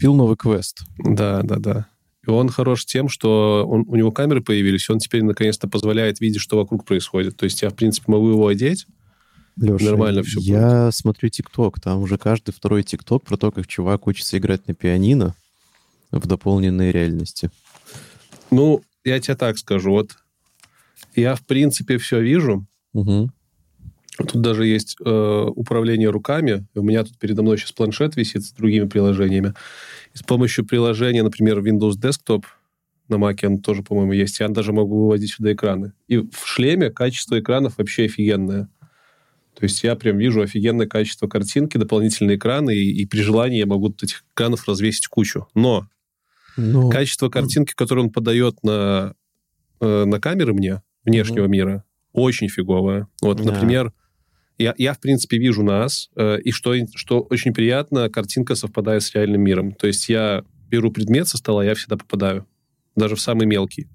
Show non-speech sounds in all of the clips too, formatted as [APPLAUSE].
купил новый квест. Да, да, да. И он хорош тем, что он, у него камеры появились, и он теперь наконец-то позволяет видеть, что вокруг происходит. То есть я, в принципе, могу его одеть, Леша, Нормально все Я будет. смотрю ТикТок, там уже каждый второй ТикТок про то, как чувак учится играть на пианино в дополненной реальности. Ну, я тебе так скажу, вот я, в принципе, все вижу. Угу. Тут даже есть э, управление руками. У меня тут передо мной сейчас планшет висит с другими приложениями. И с помощью приложения, например, Windows Desktop на Mac он тоже, по-моему, есть. Я даже могу выводить сюда экраны. И в шлеме качество экранов вообще офигенное. То есть я прям вижу офигенное качество картинки, дополнительные экраны, и, и при желании я могу этих экранов развесить кучу. Но Но... качество картинки, которое он подает на, э, на камеры мне, внешнего mm мира, очень фиговое. Вот, да. например, я, я, в принципе, вижу нас, э, и что, что очень приятно, картинка совпадает с реальным миром. То есть я беру предмет со стола, я всегда попадаю. Даже в самый мелкий.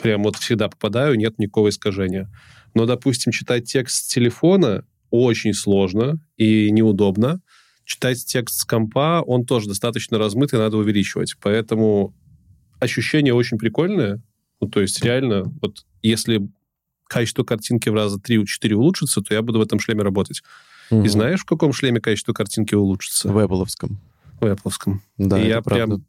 Прям вот всегда попадаю, нет никакого искажения. Но, допустим, читать текст с телефона очень сложно и неудобно. Читать текст с компа, он тоже достаточно размытый, надо увеличивать. Поэтому ощущение очень прикольное. Ну, то есть реально, вот если качество картинки в раза 3-4 улучшится, то я буду в этом шлеме работать. Угу. И знаешь, в каком шлеме качество картинки улучшится? В Apple. В Apple. Да, и я правда. прям,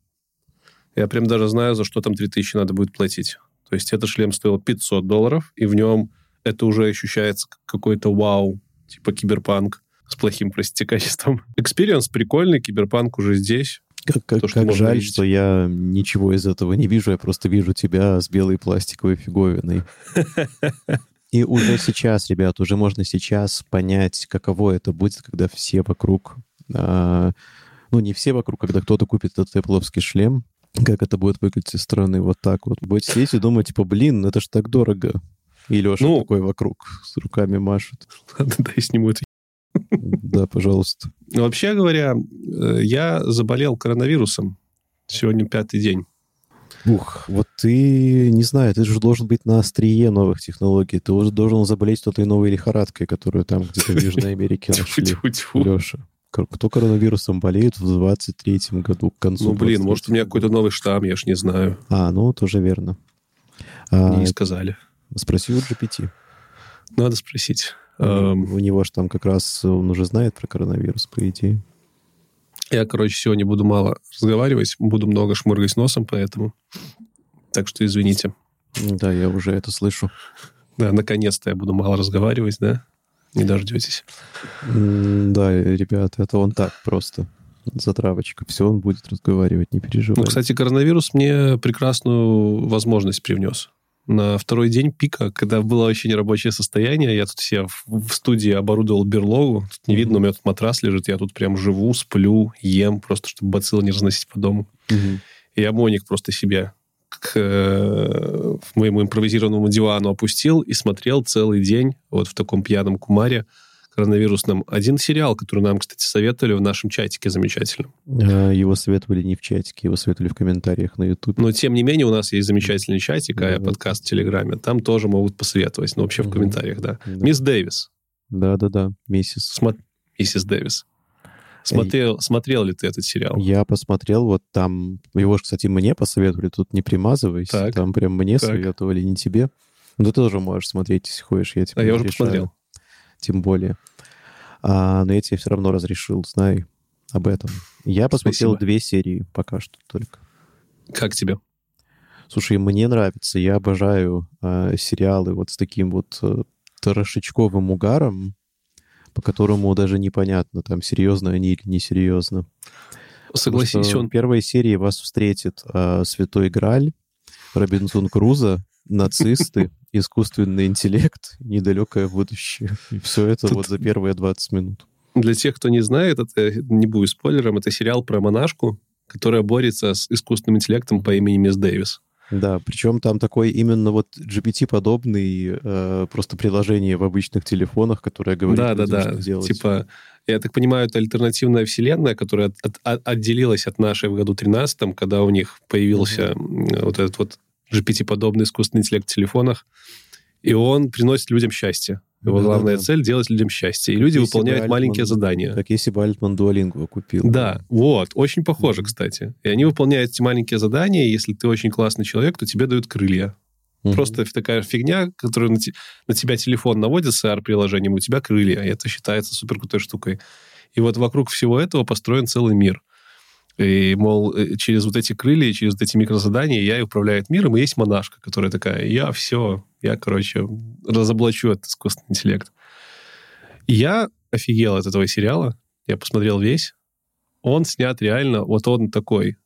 я прям даже знаю, за что там 3000 надо будет платить. То есть этот шлем стоил 500 долларов, и в нем это уже ощущается как какой-то вау, типа киберпанк с плохим, простите, качеством. Experience прикольный, киберпанк уже здесь. Как, как, То, что как жаль, видеть. что я ничего из этого не вижу, я просто вижу тебя с белой пластиковой фиговиной. [LAUGHS] И уже сейчас, ребят, уже можно сейчас понять, каково это будет, когда все вокруг, а, ну не все вокруг, когда кто-то купит этот Apple шлем, как это будет выглядеть со стороны вот так вот. Будете сидеть и думать, типа, блин, это ж так дорого. И Леша ну, такой вокруг с руками машет. [LAUGHS] Ладно, дай сниму это. Да, пожалуйста. Вообще говоря, э, я заболел коронавирусом. Сегодня пятый день. Ух, вот ты, не знаю, ты же должен быть на острие новых технологий. Ты уже должен заболеть той новой лихорадкой, которую там где-то в Южной Америке [LAUGHS] нашли. Леша. Кто коронавирусом болеет в 23-м году, к концу? Ну, блин, может, у меня какой-то новый штамм, я ж не знаю. А, ну, тоже верно. Мне не сказали. Спроси у GPT. Надо спросить. У, um, у него же там как раз он уже знает про коронавирус, по идее. Я, короче, сегодня буду мало разговаривать, буду много шмыргать носом, поэтому... Так что извините. Да, я уже это слышу. Да, наконец-то я буду мало разговаривать, да? Не дождетесь. Да, ребят, это он так просто. Затравочка. Все он будет разговаривать, не переживай. Ну, кстати, коронавирус мне прекрасную возможность привнес на второй день пика, когда было вообще нерабочее состояние, я тут все в студии оборудовал берлогу. Тут не mm-hmm. видно, у меня тут матрас лежит, я тут прям живу, сплю, ем, просто чтобы бациллы не разносить по дому. Mm-hmm. И я моник просто себе к э, моему импровизированному дивану опустил и смотрел целый день вот в таком пьяном кумаре коронавирусном. Один сериал, который нам, кстати, советовали в нашем чатике замечательном. А, его советовали не в чатике, его советовали в комментариях на YouTube. Но, тем не менее, у нас есть замечательный чатик, а да, подкаст в Телеграме. Там тоже могут посоветовать, но вообще в комментариях, да. да. Мисс Дэвис. Да-да-да, миссис. Смо... Миссис Дэвис. Смотрел, смотрел ли ты этот сериал? Я посмотрел, вот там, его же, кстати, мне посоветовали, тут не примазывайся, так, там прям мне так. советовали, не тебе. Но ты тоже можешь смотреть, если хочешь, я тебе А я уже посмотрел тем более. А, но я тебе все равно разрешил, знай об этом. Я посмотрел Спасибо. две серии пока что только. Как тебе? Слушай, мне нравится. Я обожаю э, сериалы вот с таким вот э, трошечковым угаром, по которому даже непонятно, там, серьезно они или несерьезно. Согласись, он... В первой серии вас встретит э, Святой Граль, Робинзон Крузо, нацисты, искусственный интеллект, недалекое будущее. И все это Тут... вот за первые 20 минут. Для тех, кто не знает, это не будет спойлером, это сериал про монашку, которая борется с искусственным интеллектом по имени Мисс Дэвис. Да, причем там такой именно вот GPT-подобный э, просто приложение в обычных телефонах, которое говорит, да, да, да. что делать. Типа, я так понимаю, это альтернативная вселенная, которая от, от, отделилась от нашей в году 13 когда у них появился mm-hmm. вот этот вот GPT-подобный искусственный интеллект в телефонах, и он приносит людям счастье. Его да, главная да, цель делать людям счастье. И люди выполняют Альтман, маленькие задания. Как если бы Альтман Дуолингу купил. Да, вот. Очень похоже, кстати. И они выполняют эти маленькие задания, и если ты очень классный человек, то тебе дают крылья. Mm-hmm. Просто такая фигня, которая на, на тебя телефон наводит с AR-приложением, у тебя крылья, и это считается супер крутой штукой. И вот вокруг всего этого построен целый мир. И, мол, э, через вот эти крылья, через вот эти микрозадания я и управляет миром. И есть монашка, которая такая, я все, я, короче, разоблачу этот искусственный интеллект. И я офигел от этого сериала. Я посмотрел весь. Он снят реально, вот он такой.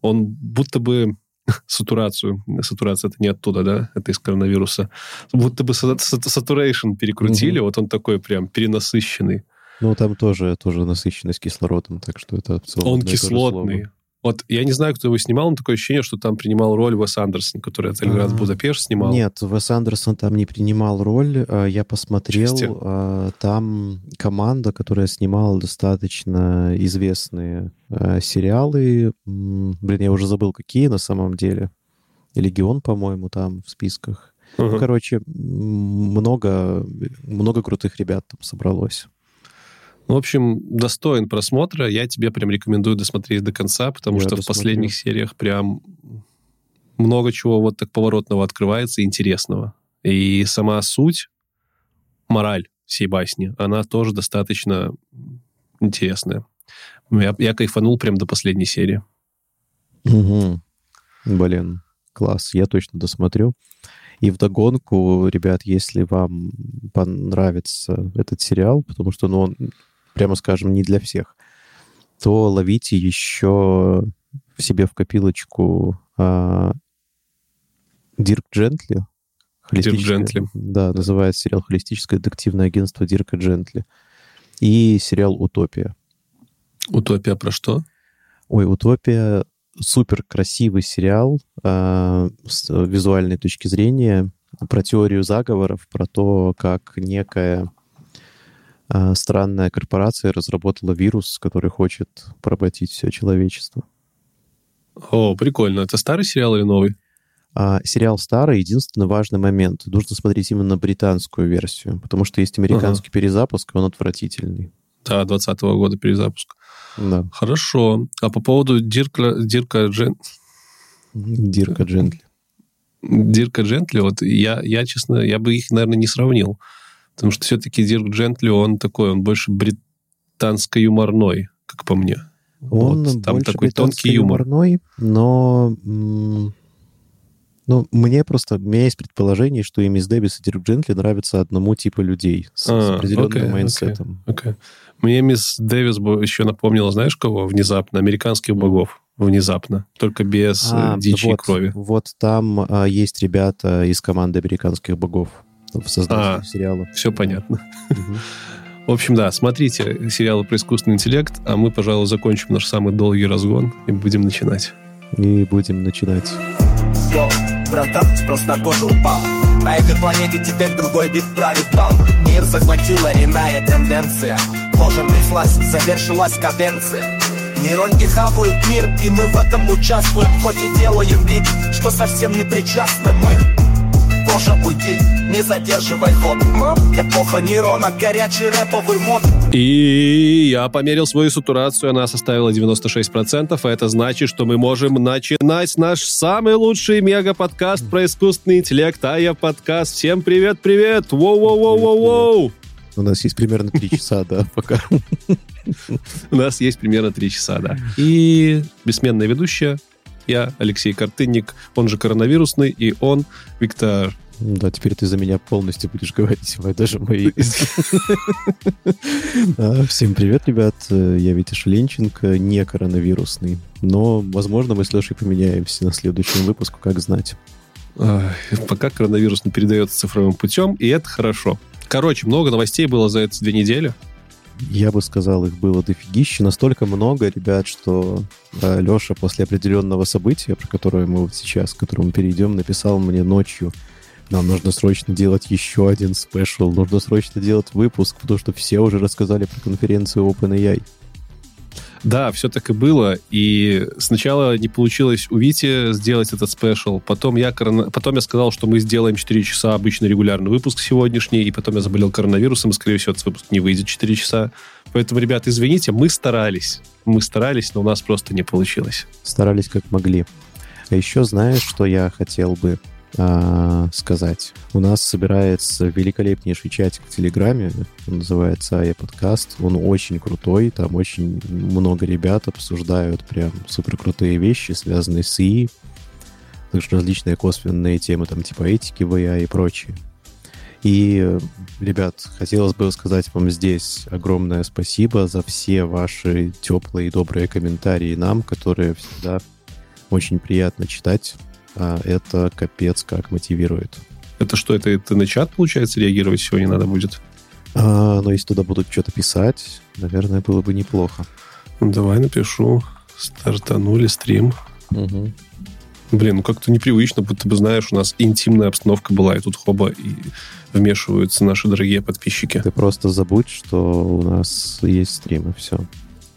Он будто бы [LAUGHS] сатурацию. Сатурация это не оттуда, да? Это из коронавируса. Будто бы сатурейшн перекрутили. Угу. Вот он такой прям перенасыщенный. Ну, там тоже, тоже насыщенность кислородом, так что это в целом... Он кислотный. Вот я не знаю, кто его снимал, но такое ощущение, что там принимал роль Уэс Андерсон, который «Отель Гранд Будапешт» снимал. Нет, Уэс Андерсон там не принимал роль. А, я посмотрел, Части. А, там команда, которая снимала достаточно известные а, сериалы. Блин, я уже забыл, какие на самом деле. Легион, по-моему, там в списках. Угу. Короче, много, много крутых ребят там собралось. В общем, достоин просмотра. Я тебе прям рекомендую досмотреть до конца, потому Я что досмотрю. в последних сериях прям много чего вот так поворотного открывается, интересного. И сама суть, мораль всей басни, она тоже достаточно интересная. Я, я кайфанул прям до последней серии. Угу. Блин, класс. Я точно досмотрю. И вдогонку, ребят, если вам понравится этот сериал, потому что ну, он прямо скажем, не для всех, то ловите еще в себе в копилочку а, Дирк Джентли. Дирк Джентли. Да, называется сериал «Холистическое детективное агентство Дирка Джентли». И сериал «Утопия». «Утопия» про что? Ой, «Утопия» супер красивый сериал э, с визуальной точки зрения про теорию заговоров, про то, как некая странная корпорация разработала вирус, который хочет поработить все человечество. О, прикольно. Это старый сериал или новый? А, сериал старый. Единственный важный момент. Нужно смотреть именно британскую версию, потому что есть американский ага. перезапуск, и он отвратительный. Да, 20 -го года перезапуск. Да. Хорошо. А по поводу Дирка, Дирка Джен... [LAUGHS] Дирка Джентли. Дирка Джентли, вот я, я, честно, я бы их, наверное, не сравнил. Потому что все-таки Дирк Джентли, он такой, он больше британско-юморной, как по мне. Он вот, там такой тонкий юмор. юморной, но ну, мне просто, у меня есть предположение, что и Мисс Дэвис, и Дирк Джентли нравятся одному типу людей с, а, с определенным okay, mindset ом. Okay, okay. Мне Мисс Дэвис еще напомнила, знаешь кого? Внезапно. Американских богов. Внезапно. Только без а, дичи вот, крови. Вот там а, есть ребята из команды американских богов в создании а, сериала. Все понятно. В общем, да, смотрите сериалы про искусственный интеллект, а мы, пожалуй, закончим наш самый долгий разгон и будем начинать. И будем начинать. Йо, братан, спрос на кожу упал. На этой планете теперь другой вид правит бал. Мир захватила иная тенденция. Кожа тряслась, завершилась каденция. Нейронки хавают мир, и мы в этом участвуем Хоть и делаем вид, что совсем не причастны мы тоже уйти Не задерживай ход Эпоха нейрона, горячий рэповый мод И я померил свою сатурацию, она составила 96%, а это значит, что мы можем начинать наш самый лучший мега-подкаст про искусственный интеллект, а я подкаст. Всем привет-привет! Воу-воу-воу-воу-воу! У нас есть примерно три часа, да, пока. У нас есть примерно три часа, да. И бессменная ведущая я Алексей Картынник, он же коронавирусный, и он Виктор да, теперь ты за меня полностью будешь говорить, [LAUGHS] даже мои. А, всем привет, ребят. Я Витя Шеленченко, не коронавирусный. Но, возможно, мы с Лешей поменяемся на следующем выпуску, как знать. Пока коронавирус не передается цифровым путем, и это хорошо. Короче, много новостей было за эти две недели. Я бы сказал, их было дофигища. Настолько много, ребят, что э, Леша после определенного события, про которое мы вот сейчас, к которому перейдем, написал мне ночью, нам нужно срочно делать еще один special, нужно срочно делать выпуск, потому что все уже рассказали про конференцию OpenAI. Да, все так и было. И сначала не получилось у Вити сделать этот special. Потом я, корона... потом я сказал, что мы сделаем 4 часа обычный регулярный выпуск сегодняшний. И потом я заболел коронавирусом, и, скорее всего, этот выпуск не выйдет 4 часа. Поэтому, ребята, извините, мы старались. Мы старались, но у нас просто не получилось. Старались как могли. А еще знаешь, что я хотел бы а, сказать. У нас собирается великолепнейший чатик в Телеграме, он называется АЯ Подкаст. Он очень крутой, там очень много ребят обсуждают прям супер крутые вещи, связанные с ИИ, также различные косвенные темы, там типа этики в AI и прочее. И, ребят, хотелось бы сказать вам здесь огромное спасибо за все ваши теплые и добрые комментарии нам, которые всегда очень приятно читать это капец как мотивирует. Это что, это, это на чат, получается, реагировать сегодня надо будет? А, но если туда будут что-то писать, наверное, было бы неплохо. Ну, давай напишу. Стартанули стрим. Угу. Блин, ну как-то непривычно, будто бы, знаешь, у нас интимная обстановка была, и тут хоба, и вмешиваются наши дорогие подписчики. Ты просто забудь, что у нас есть стрим, и все.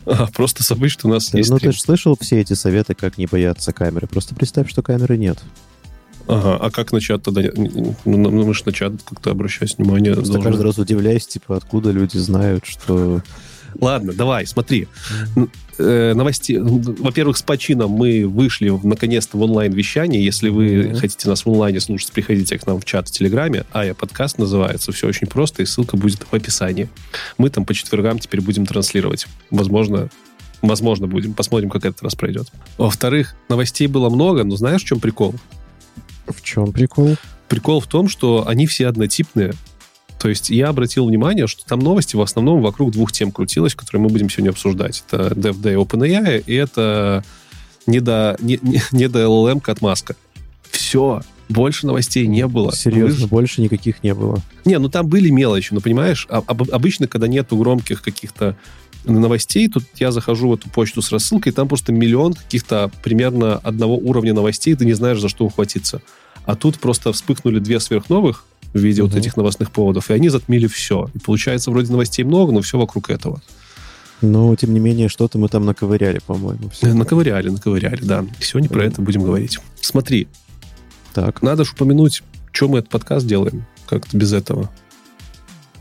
[LAUGHS] А, просто забыть, что у нас есть Ну, стрим. ты же слышал все эти советы, как не бояться камеры. Просто представь, что камеры нет. Ага, а как на чат тогда? Ну, мы же на чат как-то обращать внимание Просто должны. каждый раз удивляюсь, типа, откуда люди знают, что... Ладно, давай, смотри. Э, новости. Во-первых, с почином мы вышли наконец-то в онлайн-вещание. Если вы mm-hmm. хотите нас в онлайне слушать, приходите к нам в чат в Телеграме. А я подкаст называется. Все очень просто, и ссылка будет в описании. Мы там по четвергам теперь будем транслировать. Возможно, возможно будем. Посмотрим, как этот раз пройдет. Во-вторых, новостей было много, но знаешь, в чем прикол? В чем прикол? Прикол в том, что они все однотипные. То есть я обратил внимание, что там новости в основном вокруг двух тем крутилось, которые мы будем сегодня обсуждать. Это DevDay OpenAI и это не до, не, не до LLM от Маска. Все. Больше новостей не было. Серьезно, Вы... больше никаких не было. Не, ну там были мелочи, ну понимаешь, а, обычно, когда нету громких каких-то новостей, тут я захожу в эту почту с рассылкой, там просто миллион каких-то примерно одного уровня новостей, ты не знаешь, за что ухватиться. А тут просто вспыхнули две сверхновых, в виде угу. вот этих новостных поводов, и они затмили все. И получается, вроде новостей много, но все вокруг этого. Но, тем не менее, что-то мы там наковыряли, по-моему. Все. Наковыряли, наковыряли, да. Сегодня про это будем говорить. Смотри. Так. Надо же упомянуть, что мы этот подкаст делаем. Как-то без этого.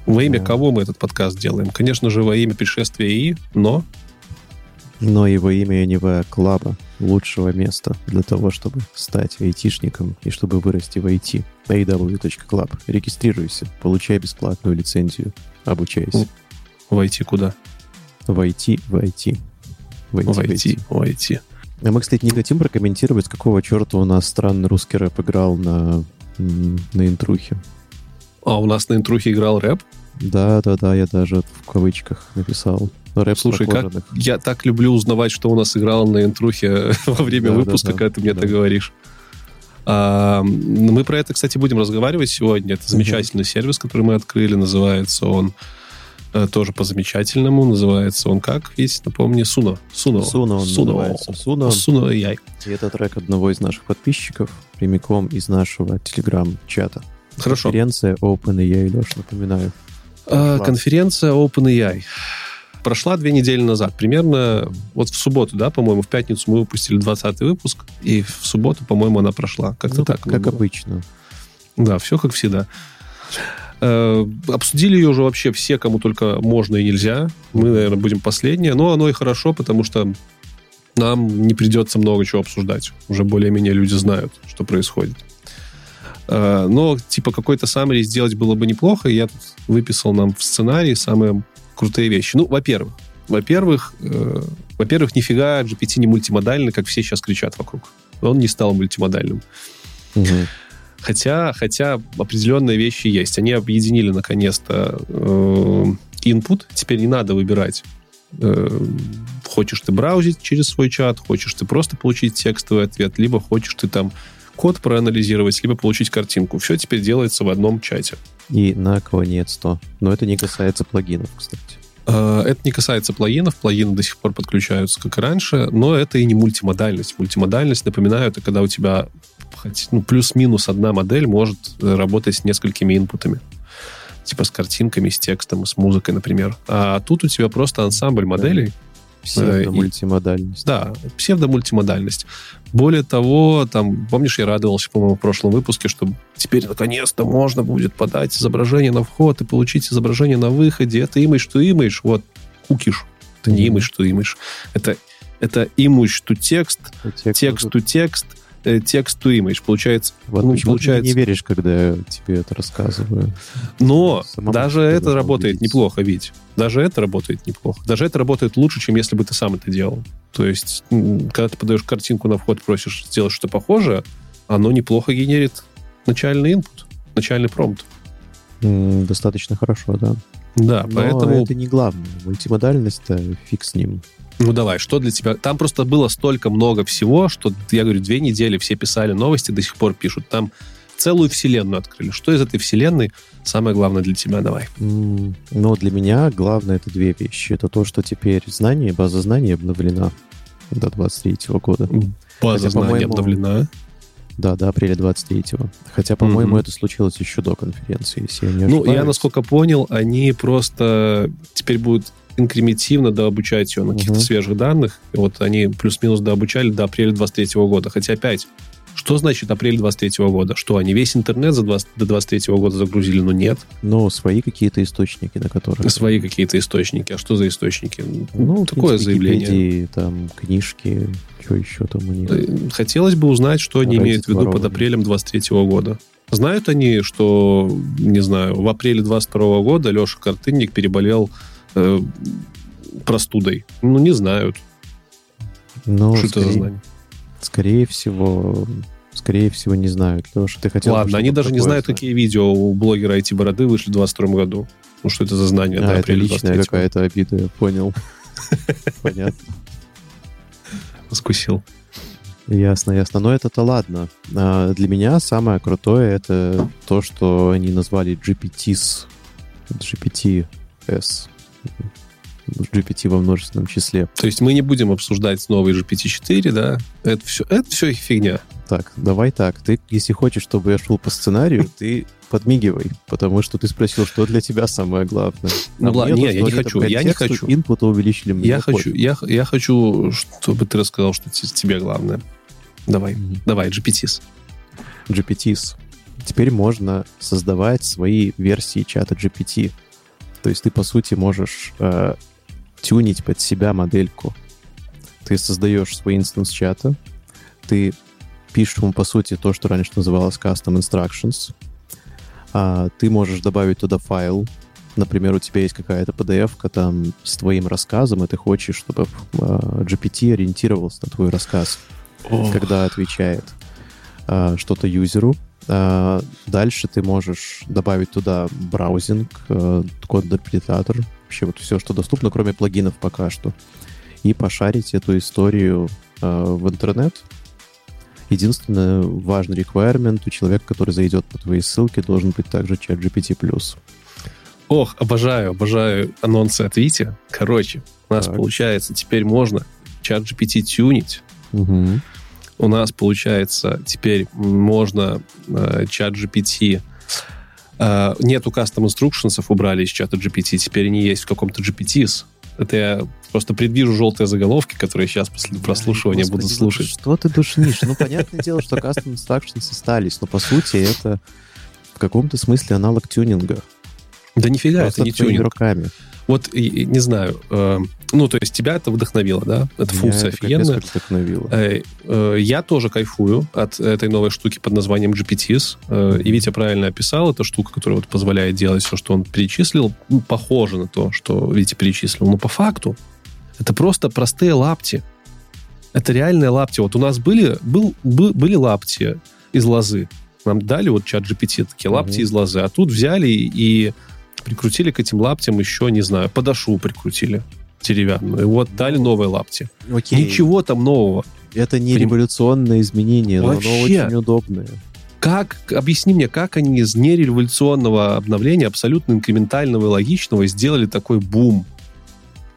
Во имя кого мы этот подкаст делаем? Конечно же, во имя пришествия ИИ, но но во имя Anywhere Club лучшего места для того, чтобы стать айтишником и чтобы вырасти в IT. aw.club. Регистрируйся, получай бесплатную лицензию, обучайся. В IT куда? В IT, в IT. В IT, в IT. В IT. А мы, кстати, не хотим прокомментировать, какого черта у нас странный русский рэп играл на, на интрухе. А у нас на интрухе играл рэп? Да, да, да, я даже в кавычках написал. Рэп Слушай, как я так люблю узнавать, что у нас играло на интрухе [LAUGHS] во время да, выпуска, да, да. когда ты мне да. это говоришь. А, мы про это, кстати, будем разговаривать сегодня. Это замечательный угу. сервис, который мы открыли. Называется он э, тоже по-замечательному. Называется он как? Есть, напомни, Суно. Суно. Суно он Суно. называется. Суно. Суно AI. И это трек одного из наших подписчиков, прямиком из нашего телеграм-чата. Хорошо. Конференция OpenAI, Леш, напоминаю. А, конференция OpenAI прошла две недели назад. Примерно вот в субботу, да, по-моему, в пятницу мы выпустили 20 выпуск, и в субботу, по-моему, она прошла. Как-то ну, так. Как обычно. Да, все как всегда. Э, обсудили ее уже вообще все, кому только можно и нельзя. Мы, наверное, будем последние. Но оно и хорошо, потому что нам не придется много чего обсуждать. Уже более-менее люди знают, что происходит. Э, но, типа, какой-то саммари сделать было бы неплохо. Я тут выписал нам в сценарии самые крутые вещи. Ну, во-первых, во-первых, э, во-первых, нифига GPT не мультимодальный, как все сейчас кричат вокруг. Он не стал мультимодальным. Угу. Хотя, хотя определенные вещи есть. Они объединили наконец-то э, input. Теперь не надо выбирать. Э, хочешь ты браузить через свой чат, хочешь ты просто получить текстовый ответ, либо хочешь ты там код проанализировать, либо получить картинку. Все теперь делается в одном чате. И наконец-то. Но это не касается плагинов, кстати. А, это не касается плагинов, плагины до сих пор подключаются, как и раньше, но это и не мультимодальность. Мультимодальность, напоминаю, это когда у тебя ну, плюс-минус одна модель может работать с несколькими инпутами. Типа с картинками, с текстом, с музыкой, например. А тут у тебя просто ансамбль моделей. Псевдомультимодальность. Да, псевдомультимодальность. Более того, там, помнишь, я радовался, по-моему, в прошлом выпуске, что теперь наконец-то можно будет подать изображение на вход и получить изображение на выходе. Это имидж, что имидж. Вот, кукиш. Это не имидж, что имидж. Это, это image to текст, текст to текст, текст to image. Получается, ну, получается... Ты не веришь, когда я тебе это рассказываю. Но Самому даже это работает видеть. неплохо, ведь. Даже это работает неплохо. Даже это работает лучше, чем если бы ты сам это делал. То есть, когда ты подаешь картинку на вход, просишь сделать что-то похожее, оно неплохо генерит начальный input, начальный промпт. Достаточно хорошо, да. Да, Но поэтому... это не главное. Мультимодальность-то фиг с ним. Ну давай, что для тебя? Там просто было столько много всего, что, я говорю, две недели все писали новости, до сих пор пишут. Там целую вселенную открыли. Что из этой вселенной самое главное для тебя? Давай. Ну, для меня главное это две вещи. Это то, что теперь знание, база знаний обновлена до 23 года. База Хотя, знаний обновлена? Да, до апреля 23-го. Хотя, по-моему, mm-hmm. это случилось еще до конференции, если я не ошибаюсь. Ну, я, насколько понял, они просто теперь будут инкрементивно дообучать ее на каких-то угу. свежих данных. И вот они плюс-минус дообучали до апреля 23 года. Хотя опять, что значит апрель 23 года? Что, они весь интернет за 20, до 23 года загрузили? Ну, нет. Ну, свои какие-то источники, на которых... Свои какие-то источники. А что за источники? Ну, такое заявление. там, книжки, что еще там у них? Хотелось бы узнать, что они имеют в виду под апрелем 23 года. Знают они, что, не знаю, в апреле 22 года Леша Картынник переболел э, простудой? Ну, не знают. Ну, что скорее, это за знание? Скорее всего, скорее всего, не знают. Потому что ты хотел... Ладно, они даже не знают, знать. какие видео у блогера IT-бороды вышли в 22 году. Ну, что это за знание? А, это личная какая-то обида, я понял. [LAUGHS] Понятно. Скусил. Ясно, ясно. Но это-то ладно. А для меня самое крутое это то, что они назвали GPTs. GPT-S. GPT во множественном числе. То есть мы не будем обсуждать новый GPT-4, да? Это все, это все фигня. Так, давай так. Ты, если хочешь, чтобы я шел по сценарию, ты подмигивай, потому что ты спросил, что для тебя самое главное. Ну, ладно, нет, я не хочу, я не хочу. Инпута увеличили мне. Я хочу, я, я хочу, чтобы ты рассказал, что тебе главное. Давай, mm-hmm. давай, GPTs. GPTs. Теперь можно создавать свои версии чата GPT. То есть ты, по сути, можешь э, тюнить под себя модельку. Ты создаешь свой инстанс чата, ты пишешь ему, по сути, то, что раньше называлось custom instructions. А, ты можешь добавить туда файл. Например, у тебя есть какая-то PDF-ка там с твоим рассказом, и ты хочешь, чтобы а, GPT ориентировался на твой рассказ, Ох. когда отвечает а, что-то юзеру. А, дальше ты можешь добавить туда браузинг, э, код-интерпретатор, вообще вот все, что доступно, кроме плагинов пока что, и пошарить эту историю э, в интернет. Единственное, важный requirement у человека, который зайдет по твоей ссылке, должен быть также чат GPT+. Ох, обожаю, обожаю анонсы от Вити. Короче, у нас так. получается, теперь можно чат GPT тюнить. Угу у нас, получается, теперь можно э, чат GPT... Э, нету custom instructions, убрали из чата GPT, теперь они есть в каком-то GPTs. Это я просто предвижу желтые заголовки, которые сейчас после прослушивания Господи, буду слушать. Ну, что ты душнишь? Ну, понятное дело, что custom instructions остались, но по сути это в каком-то смысле аналог тюнинга. Да нифига, это не тюнинг. руками. Вот, не знаю, э, ну, то есть тебя это вдохновило, да? Это функция это офигенная. вдохновило. Э, э, я тоже кайфую от этой новой штуки под названием GPTs. Э, и Витя правильно описал, это штука, которая вот позволяет делать все, что он перечислил. Ну, похоже на то, что Витя перечислил. Но по факту это просто простые лапти. Это реальные лапти. Вот у нас были, был, был, были лапти из лозы. Нам дали вот чат GPT, такие лапти mm-hmm. из лозы. А тут взяли и прикрутили к этим лаптям еще, не знаю, подошу прикрутили деревянную. И вот дали новые лапти. Окей. Ничего там нового. Это не Прям... революционное изменение, Вообще. но оно очень удобное. Как, объясни мне, как они из нереволюционного обновления, абсолютно инкрементального и логичного, сделали такой бум?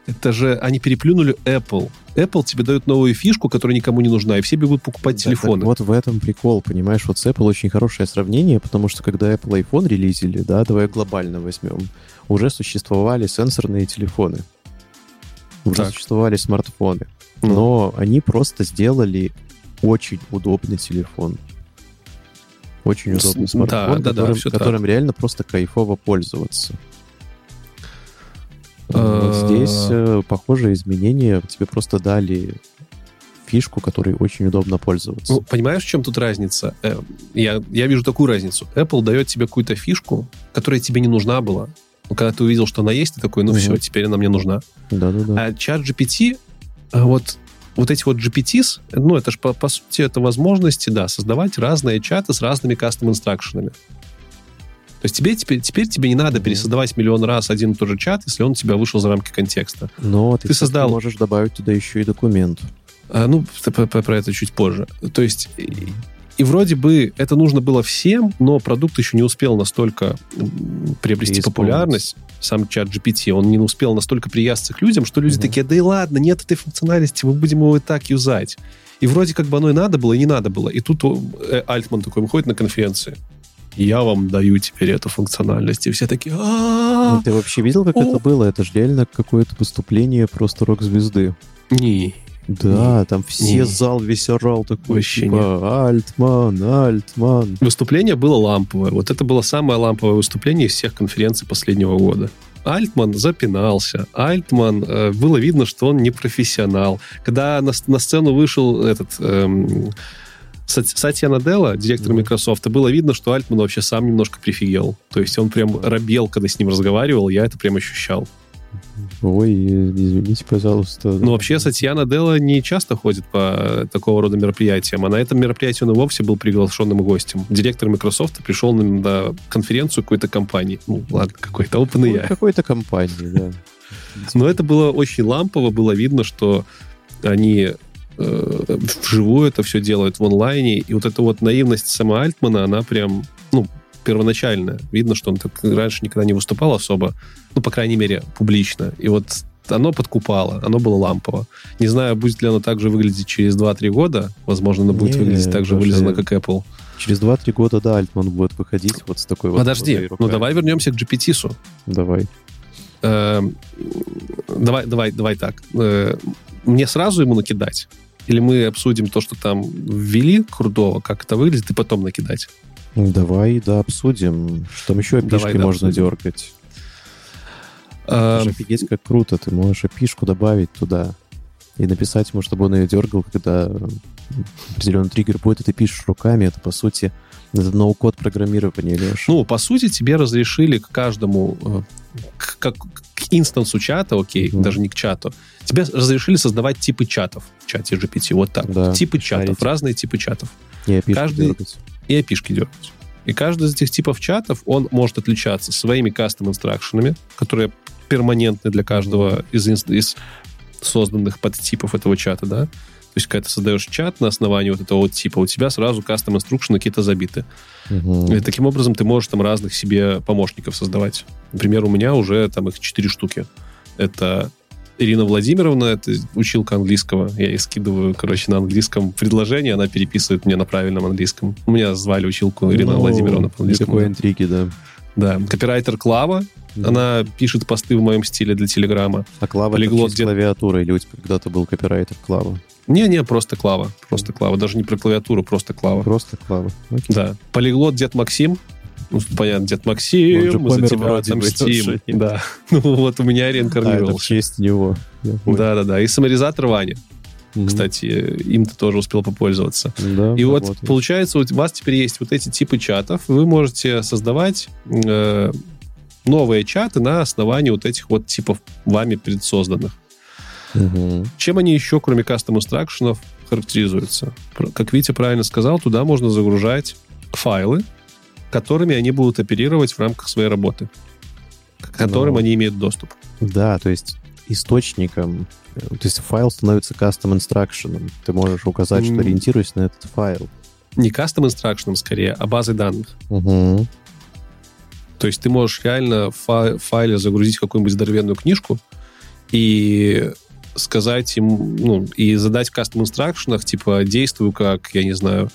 Это же они переплюнули Apple. Apple тебе дает новую фишку, которая никому не нужна, и все бегут покупать да, телефоны. вот в этом прикол, понимаешь? Вот с Apple очень хорошее сравнение, потому что когда Apple iPhone релизили, да, давай глобально возьмем, уже существовали сенсорные телефоны. Уже Так. существовали смартфоны. Ну. Но они просто сделали очень удобный телефон. Очень удобный да, смартфон, да, да, которым, так. которым реально просто кайфово пользоваться. Вот здесь, э, похоже, изменения тебе просто дали фишку, которой очень удобно пользоваться. Ну, понимаешь, в чем тут разница? Э, Я, я вижу такую разницу. Apple дает тебе какую-то фишку, которая тебе не нужна была. Но когда ты увидел, что она есть, ты такой, ну Мгм. все, теперь она мне нужна. Да-да-да. А чат GPT, э, вот, вот эти вот GPTs, ну, это же, по, по сути, это возможности, да, создавать разные чаты с разными кастом инстракшенами. То есть тебе теперь, теперь тебе не надо пересоздавать миллион раз один и тот же чат, если он у тебя вышел за рамки контекста. Но ты, ты создал- можешь добавить туда еще и документ. А, ну, т- п- п- про это чуть позже. То есть, и, вроде бы это нужно было всем, но продукт еще не успел настолько приобрести популярность, сам чат GPT, он не успел настолько приясться к людям, что люди Мгм. такие, да и ладно, нет этой функциональности, мы будем его и так юзать. И вроде как бы оно и надо было, и не надо было. И тут э, Альтман такой выходит на конференции. Я вам даю теперь эту функциональность. И все такие, Ну, ты вообще видел, как О. это было? Это же реально какое-то выступление просто рок-звезды. Не, Да, там все Не. зал весь орал такой, Вообще типа, Альтман, Альтман. Выступление было ламповое. Вот это было самое ламповое выступление из всех конференций последнего года. Альтман запинался. Альтман, э, было видно, что он не профессионал. Когда на, на сцену вышел этот эм, Сатья Наделла, директор Мгм. Microsoft, было видно, что Альтман вообще сам немножко прифигел. То есть он прям робел, когда с ним разговаривал, я это прям ощущал. Ой, э, извините, пожалуйста. Но вообще Сатья Наделла не часто ходит по такого рода мероприятиям, а на этом мероприятии он и вовсе был приглашенным гостем. Директор Microsoft пришел на, конференцию какой-то компании. Ну, ладно, какой-то Ну, OpenAI. Какой-то компании, да. [LAUGHS] Но это было очень лампово, было видно, что они э, вживую это все делают в онлайне, и вот эта вот наивность сама Альтмана, она прям, ну, первоначальная. Видно, что он так раньше никогда не выступал особо, ну, по крайней мере, публично. И вот оно подкупало, оно было лампово. Не знаю, будет ли оно так же выглядеть через 2-3 года. Возможно, оно будет Не, выглядеть так же вылизано, как Apple. Через 2-3 года, да, Альтман будет выходить вот с такой вот... Подожди, своей ну давай вернемся к GPT-су. Давай. Эм, давай, давай, давай так. Э, мне сразу ему накидать? Или мы обсудим то, что там ввели крутого, как это выглядит, и потом накидать? Давай, да, обсудим. Что там еще Давай, опишки да, можно обсудим. дергать? Это же офигеть, как круто. Ты можешь опишку добавить туда и написать ему, чтобы он ее дергал, когда определенный триггер будет, и ты пишешь руками. Это, по сути, это ноу-код программирования, Леш. ну, по сути, тебе разрешили к каждому, э, к, как, к инстансу чата, окей, Мгм. даже не к чату, тебе разрешили создавать типы чатов в чате GPT. Вот так. Да, типы чатов, шарите. разные типы чатов. не опишки каждый- дергать. и опишки дергать. И каждый из этих типов чатов, он может отличаться своими кастом инстракшенами, которые перманентны для каждого из, из созданных подтипов этого чата, да. То есть, когда ты создаешь чат на основании вот этого вот типа, у тебя сразу кастом инструкшены какие-то забиты. Мгм. И таким образом ты можешь там разных себе помощников создавать. Например, у меня уже там их четыре штуки. Это Ирина Владимировна, это училка английского. Я ей скидываю, короче, на английском предложение, она переписывает мне на правильном английском. У меня звали училку Ирина Ну, Владимировна по английскому. Никакой интриги, да. Да. Копирайтер Клава, Да. она пишет посты в моем стиле для Телеграма. А Клава полиглот это где- клавиатуры, или у тебя когда-то был копирайтер Клава? Не-не, просто Клава. Просто Клава. Даже не про клавиатуру, просто Клава. Просто Клава. Окей. Да. Полиглот Дед Максим. Ну, понятно, Дед Максим, же мы за тебя отомстим. Да. [LAUGHS] Ну вот у меня А, это в реинкарнировался. честь него. Да-да-да. И саморизатор Ваня, кстати, им ты тоже успел попользоваться. Да, И вот работает. получается, у вас теперь есть вот эти типы чатов, вы можете создавать э, новые чаты на основании вот этих вот типов вами предсозданных. Мгм. Чем они еще, кроме кастом инстракшенов, характеризуются? Как Витя правильно сказал, туда можно загружать файлы, которыми они будут оперировать в рамках своей работы, к которым Ну. они имеют доступ. Да, то есть источником, э, то есть файл становится custom instruction. Ты можешь указать, что М. ориентируюсь на этот файл. Не кастом инстракшеном скорее, а базой данных. Мгм. То есть ты можешь реально в фа- файле загрузить какую-нибудь здоровенную книжку и сказать им, ну, и задать в кастом инстракшенах, типа, действую как, я не знаю,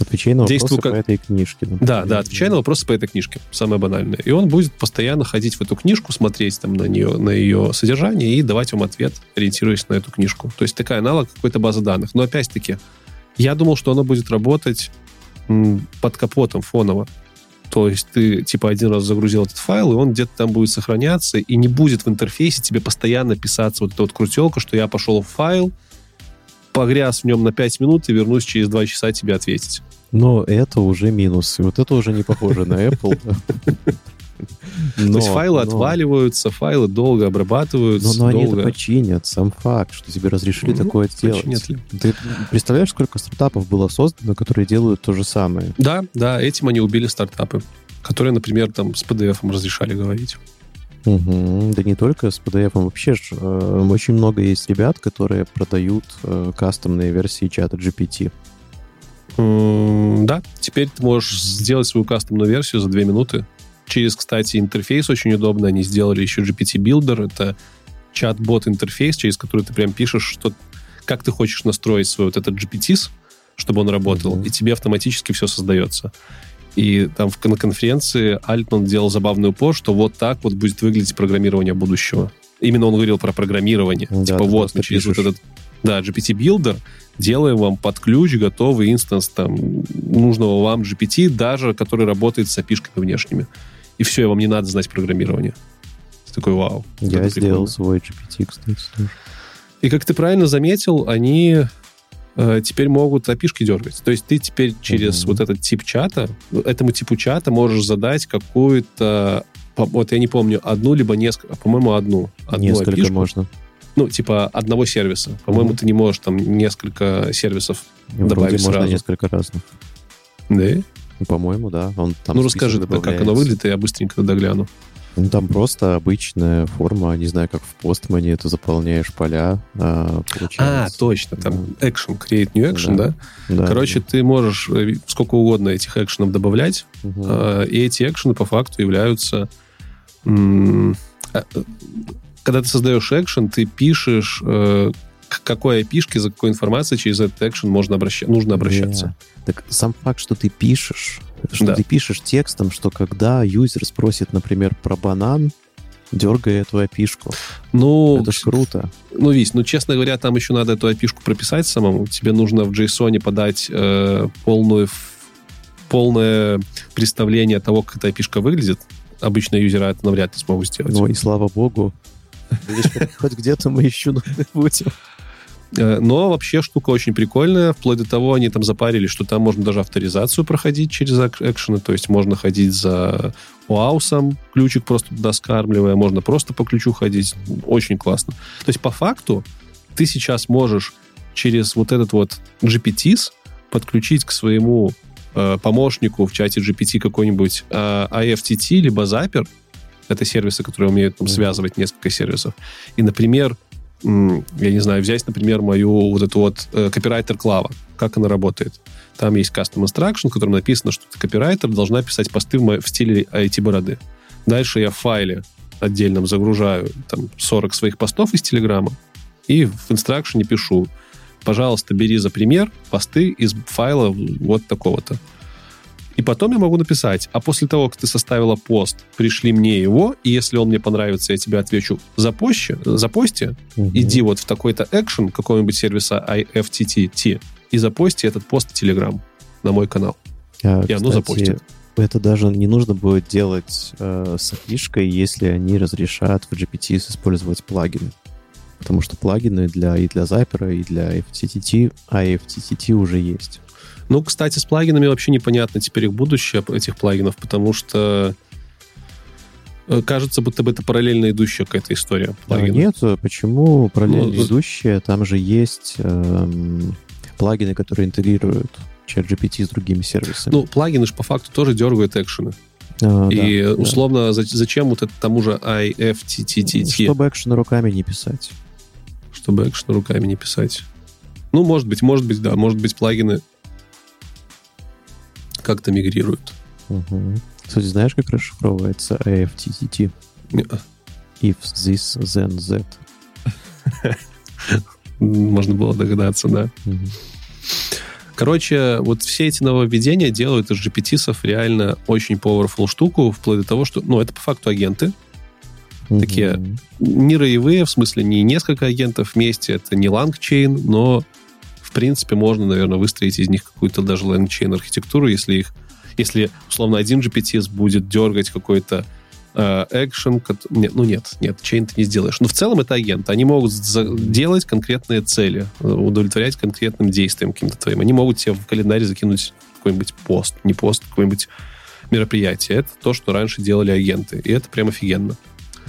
Отвечай на вопросы Действую как... по этой книжке. Например. Да, да, отвечай на вопросы по этой книжке, самое банальное. И он будет постоянно ходить в эту книжку, смотреть там на нее, на ее содержание и давать вам ответ, ориентируясь на эту книжку. То есть такая аналог какой-то базы данных. Но опять-таки, я думал, что оно будет работать под капотом фоново. То есть ты, типа, один раз загрузил этот файл, и он где-то там будет сохраняться, и не будет в интерфейсе тебе постоянно писаться вот эта вот крутелка, что я пошел в файл, погряз в нем на 5 минут и вернусь через 2 часа тебе ответить. Но это уже минус. И вот это уже не похоже на Apple. [LAUGHS] Но, То есть файлы но... отваливаются, файлы долго обрабатываются. Но, но долго... они это починят, сам факт, что тебе разрешили ну, такое делать. Ли? Ты представляешь, сколько стартапов было создано, которые делают то же самое? Да, да, этим они убили стартапы, которые, например, там с PDF разрешали говорить. Угу. Да не только с PDF, вообще ж, э, очень много есть ребят, которые продают э, кастомные версии чата GPT. Mm, да, теперь ты можешь сделать свою кастомную версию за две минуты. Через, кстати, интерфейс очень удобно. Они сделали еще GPT Builder. Это чат-бот интерфейс, через который ты прям пишешь, что, как ты хочешь настроить свой вот этот GPT, чтобы он работал, mm-hmm. и тебе автоматически все создается. И там в, на конференции Альтман делал забавный упор, что вот так вот будет выглядеть программирование будущего. Именно он говорил про программирование. Да, типа вот мы через пишешь. вот этот да, GPT Builder делаем вам под ключ готовый инстанс там нужного вам GPT, даже который работает с api внешними. И все, и вам не надо знать программирование. Такой вау. Я сделал прикольно. свой GPT, кстати, тоже. И как ты правильно заметил, они э, теперь могут api дергать. То есть ты теперь через uh-huh. вот этот тип чата, этому типу чата можешь задать какую-то, вот я не помню, одну либо несколько, по-моему, одну. одну Несколько api можно ну, типа одного сервиса. По-моему, mm-hmm. ты не можешь там несколько сервисов Вроде добавить можно сразу. несколько разных. Да? По-моему, да. Он там ну, расскажи как оно выглядит, и я быстренько догляну. Ну, там просто обычная форма, не знаю, как в постмане, ты заполняешь поля, а, А, точно, там да. action, create new action, да? да? да Короче, да. ты можешь э, сколько угодно этих экшенов добавлять, угу. и эти экшены по факту являются м- а, когда ты создаешь экшен, ты пишешь, э, к какой опишке, за какой информацией через этот экшен можно обращ... нужно обращаться. Yeah. Так сам факт, что ты пишешь, что да. ты пишешь текстом, что когда юзер спросит, например, про банан, дергай эту опишку. Ну, это ж круто. Ну, Вись, ну, честно говоря, там еще надо эту опишку прописать самому. Тебе нужно в JSON подать э, полную, полное представление того, как эта опишка выглядит. Обычно юзера это навряд ли смогут сделать. И слава богу. Хоть где-то мы еще [LAUGHS] будем. Э, но вообще штука очень прикольная, вплоть до того они там запарили, что там можно даже авторизацию проходить через экшены, то есть можно ходить за ОАУСом, ключик просто туда скармливая, можно просто по ключу ходить. Очень классно. То есть по факту ты сейчас можешь через вот этот вот GPTs подключить к своему э, помощнику в чате GPT какой-нибудь э, IFTT либо Zapier, это сервисы, которые умеют там, связывать несколько сервисов. И, например, я не знаю, взять, например, мою вот эту вот э, копирайтер Клава. Как она работает? Там есть custom instruction, в котором написано, что копирайтер должна писать посты в, в стиле IT-бороды. Дальше я в файле отдельном загружаю там 40 своих постов из Телеграма и в инстракшене пишу, пожалуйста, бери за пример посты из файла вот такого-то. И потом я могу написать, а после того, как ты составила пост, пришли мне его, и если он мне понравится, я тебе отвечу за позже, за посте, угу. иди вот в такой-то экшен какого-нибудь сервиса IFTTT и запости этот пост в Telegram на мой канал. А, и кстати, оно запостит. Это даже не нужно будет делать э, с фишкой, если они разрешат в GPT использовать плагины. Потому что плагины для, и для Zyper, и для FTTT, а FTTT уже есть. Ну, кстати, с плагинами вообще непонятно теперь их будущее, этих плагинов, потому что э, кажется, будто бы это параллельно идущая какая-то история. А, нет, почему параллельно ну, идущая? Там же есть эм, плагины, которые интегрируют ChatGPT с другими сервисами. Ну, плагины же по факту тоже дергают экшены. А, и да, условно, да. зачем вот это тому же IFTTT? Чтобы экшены руками не писать. Чтобы экшены руками не писать. Ну, может быть, может быть, да. Может быть, плагины как-то мигрируют. Угу. Кстати, знаешь, как расшифровывается AFTTT? Yeah. If this, then that. Можно было догадаться, да. Угу. Короче, вот все эти нововведения делают из GPT-сов реально очень powerful штуку, вплоть до того, что, ну, это по факту агенты, mm-hmm. такие не роевые, в смысле не несколько агентов вместе, это не LangChain, но принципе можно, наверное, выстроить из них какую-то даже LangChain архитектуру, если их, если условно один GPT будет дергать какой-то экшен, ну нет, нет, чейн ты не сделаешь. Но в целом это агент. Они могут делать конкретные цели, удовлетворять конкретным действиям каким-то твоим. Они могут тебе в календарь закинуть какой-нибудь пост, не пост, какое-нибудь мероприятие. Это то, что раньше делали агенты. И это прям офигенно.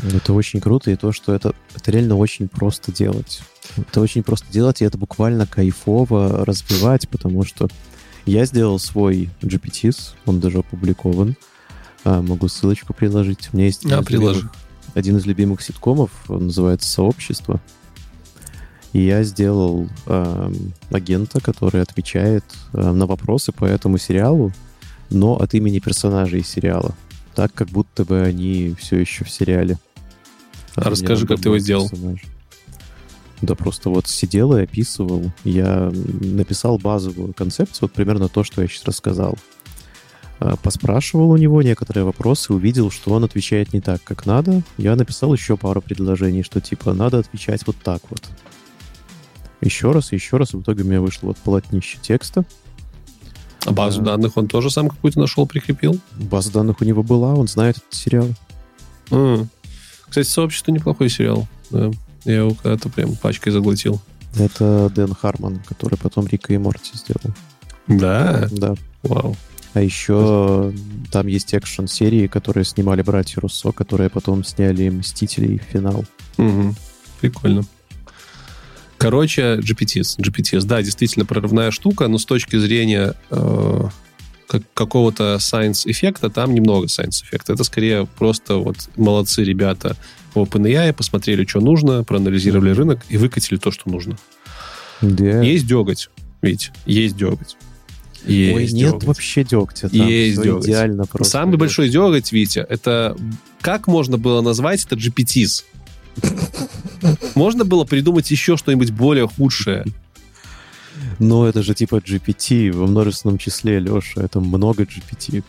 Это очень круто, и то, что это, это реально очень просто делать. Это очень просто делать, и это буквально кайфово разбивать, потому что я сделал свой GPTs, он даже опубликован. А, могу ссылочку приложить. У меня есть а, один, из любимых, один из любимых ситкомов, он называется «Сообщество». И я сделал э, агента, который отвечает э, на вопросы по этому сериалу, но от имени персонажей сериала. Так, как будто бы они все еще в сериале. А, расскажи, как ты его сделал. Да просто вот сидел и описывал. Я написал базовую концепцию, вот примерно то, что я сейчас рассказал. Э, поспрашивал у него некоторые вопросы, увидел, что он отвечает не так, как надо. Я написал еще пару предложений, что типа надо отвечать вот так вот. Еще раз, еще раз. В итоге у меня вышло вот полотнище текста. А базу а, данных он тоже сам какую-то нашел, прикрепил? База данных у него была, он знает этот сериал. А, кстати, «Сообщество» неплохой сериал. Да. Я его когда-то прям пачкой заглотил. Это Дэн Харман, который потом Рика и Морти сделал. Да? Да. Вау. А еще там есть экшен серии, которые снимали братья Руссо, которые потом сняли Мстителей финал. Угу. Прикольно. Короче, GPTs. GPTs, да, действительно прорывная штука, но с точки зрения э, как, какого-то science-эффекта там немного science-эффекта. Это скорее просто вот молодцы ребята в OpenAI, посмотрели, что нужно, проанализировали рынок и выкатили то, что нужно. Да. Есть деготь, видите, есть деготь. Есть Ой, нет деготь. вообще дегтя. Там есть деготь. Идеально просто. Самый деготь. большой деготь, Витя, это как можно было назвать это GPTs? Можно было придумать еще что-нибудь более худшее? Но это же типа GPT во множественном числе, Леша. Это много GPT.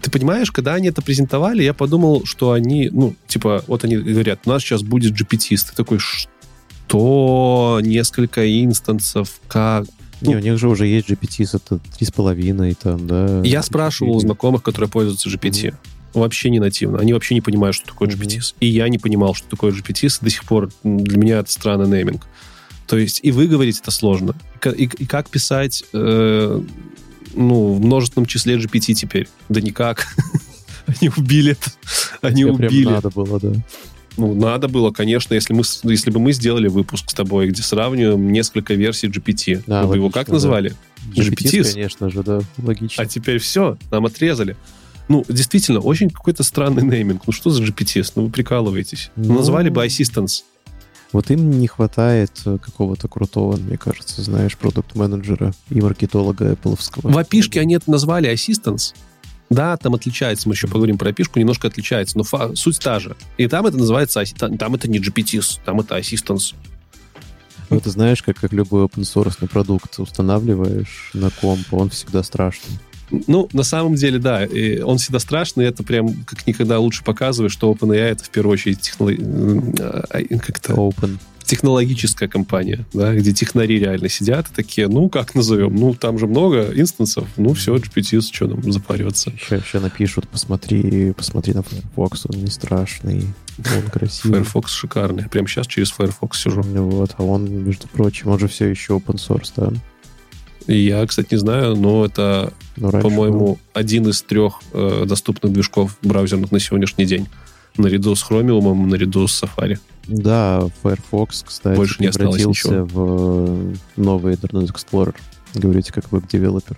Ты понимаешь, когда они это презентовали, я подумал, что они, ну, типа, вот они говорят, у нас сейчас будет GPT. Ты такой, что? Несколько инстансов, как? Не, у них же уже есть GPT, это 3,5 там, да. Я спрашивал у знакомых, которые пользуются GPT. Mm-hmm. Вообще не нативно. Они вообще не понимают, что такое GPT. Mm-hmm. И я не понимал, что такое GPT. До сих пор для меня это странный нейминг. То есть и выговорить это сложно. И, и как писать э, ну, в множественном числе GPT теперь? Да никак. [LAUGHS] Они убили это. Они убили. надо было, да. Ну, надо было, конечно, если, мы, если бы мы сделали выпуск с тобой, где сравниваем несколько версий GPT. Да, мы бы его как назвали? GPT, конечно же, да, логично. А теперь все, нам отрезали. Ну, действительно, очень какой-то странный нейминг. Ну, что за GPT? Ну, вы прикалываетесь. Ну, назвали бы Assistance. Вот им не хватает э, какого-то крутого, мне кажется, знаешь, продукт-менеджера и маркетолога Apple. В опишке они это назвали Assistance. Да, там отличается, мы еще поговорим про опишку, немножко отличается, но фа- суть та же. И там это называется, там это не GPT, там это Assistance. Ну, ты знаешь, как, как любой open source продукт устанавливаешь на комп, он всегда страшный. Ну, на самом деле, да, и он всегда страшный, это прям как никогда лучше показывает, что OpenAI это в первую очередь технолог... А, как-то... Open технологическая компания, да, где технари реально сидят и такие, ну, как назовем? Ну, там же много инстансов, ну, все, GPT, что нам запарется. Еще, еще напишут, посмотри, посмотри на Firefox, он не страшный, он [LAUGHS] красивый. Firefox шикарный. Прямо сейчас через Firefox сижу. Вот, а он, между прочим, он же все еще open source, да? Я, кстати, не знаю, но это, но по-моему, был. один из трех э, доступных движков браузерных на сегодняшний день. Наряду с Chromium, наряду с Safari. Да, Firefox, кстати, Больше не превратился в э, новый Internet Explorer. Говорите, как веб-девелопер.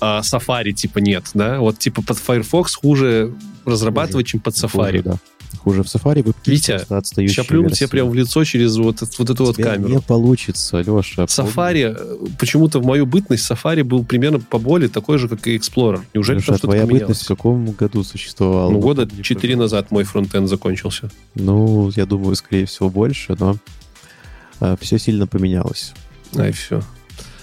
А Safari типа нет, да? Вот типа под Firefox хуже разрабатывать, хуже. чем под Safari. Хуже, да. Хуже в Safari вы Витя, сейчас плюну тебе прям в лицо через вот, вот эту вот камеру. не получится, Леша. Safari, помни. почему-то в мою бытность Safari был примерно по боли такой же, как и Explorer. Неужели Леша, что-то твоя поменялось? бытность в каком году существовала? Ну, года 4 назад мой фронтенд закончился. Ну, я думаю, скорее всего, больше, но а, все сильно поменялось. А, и все.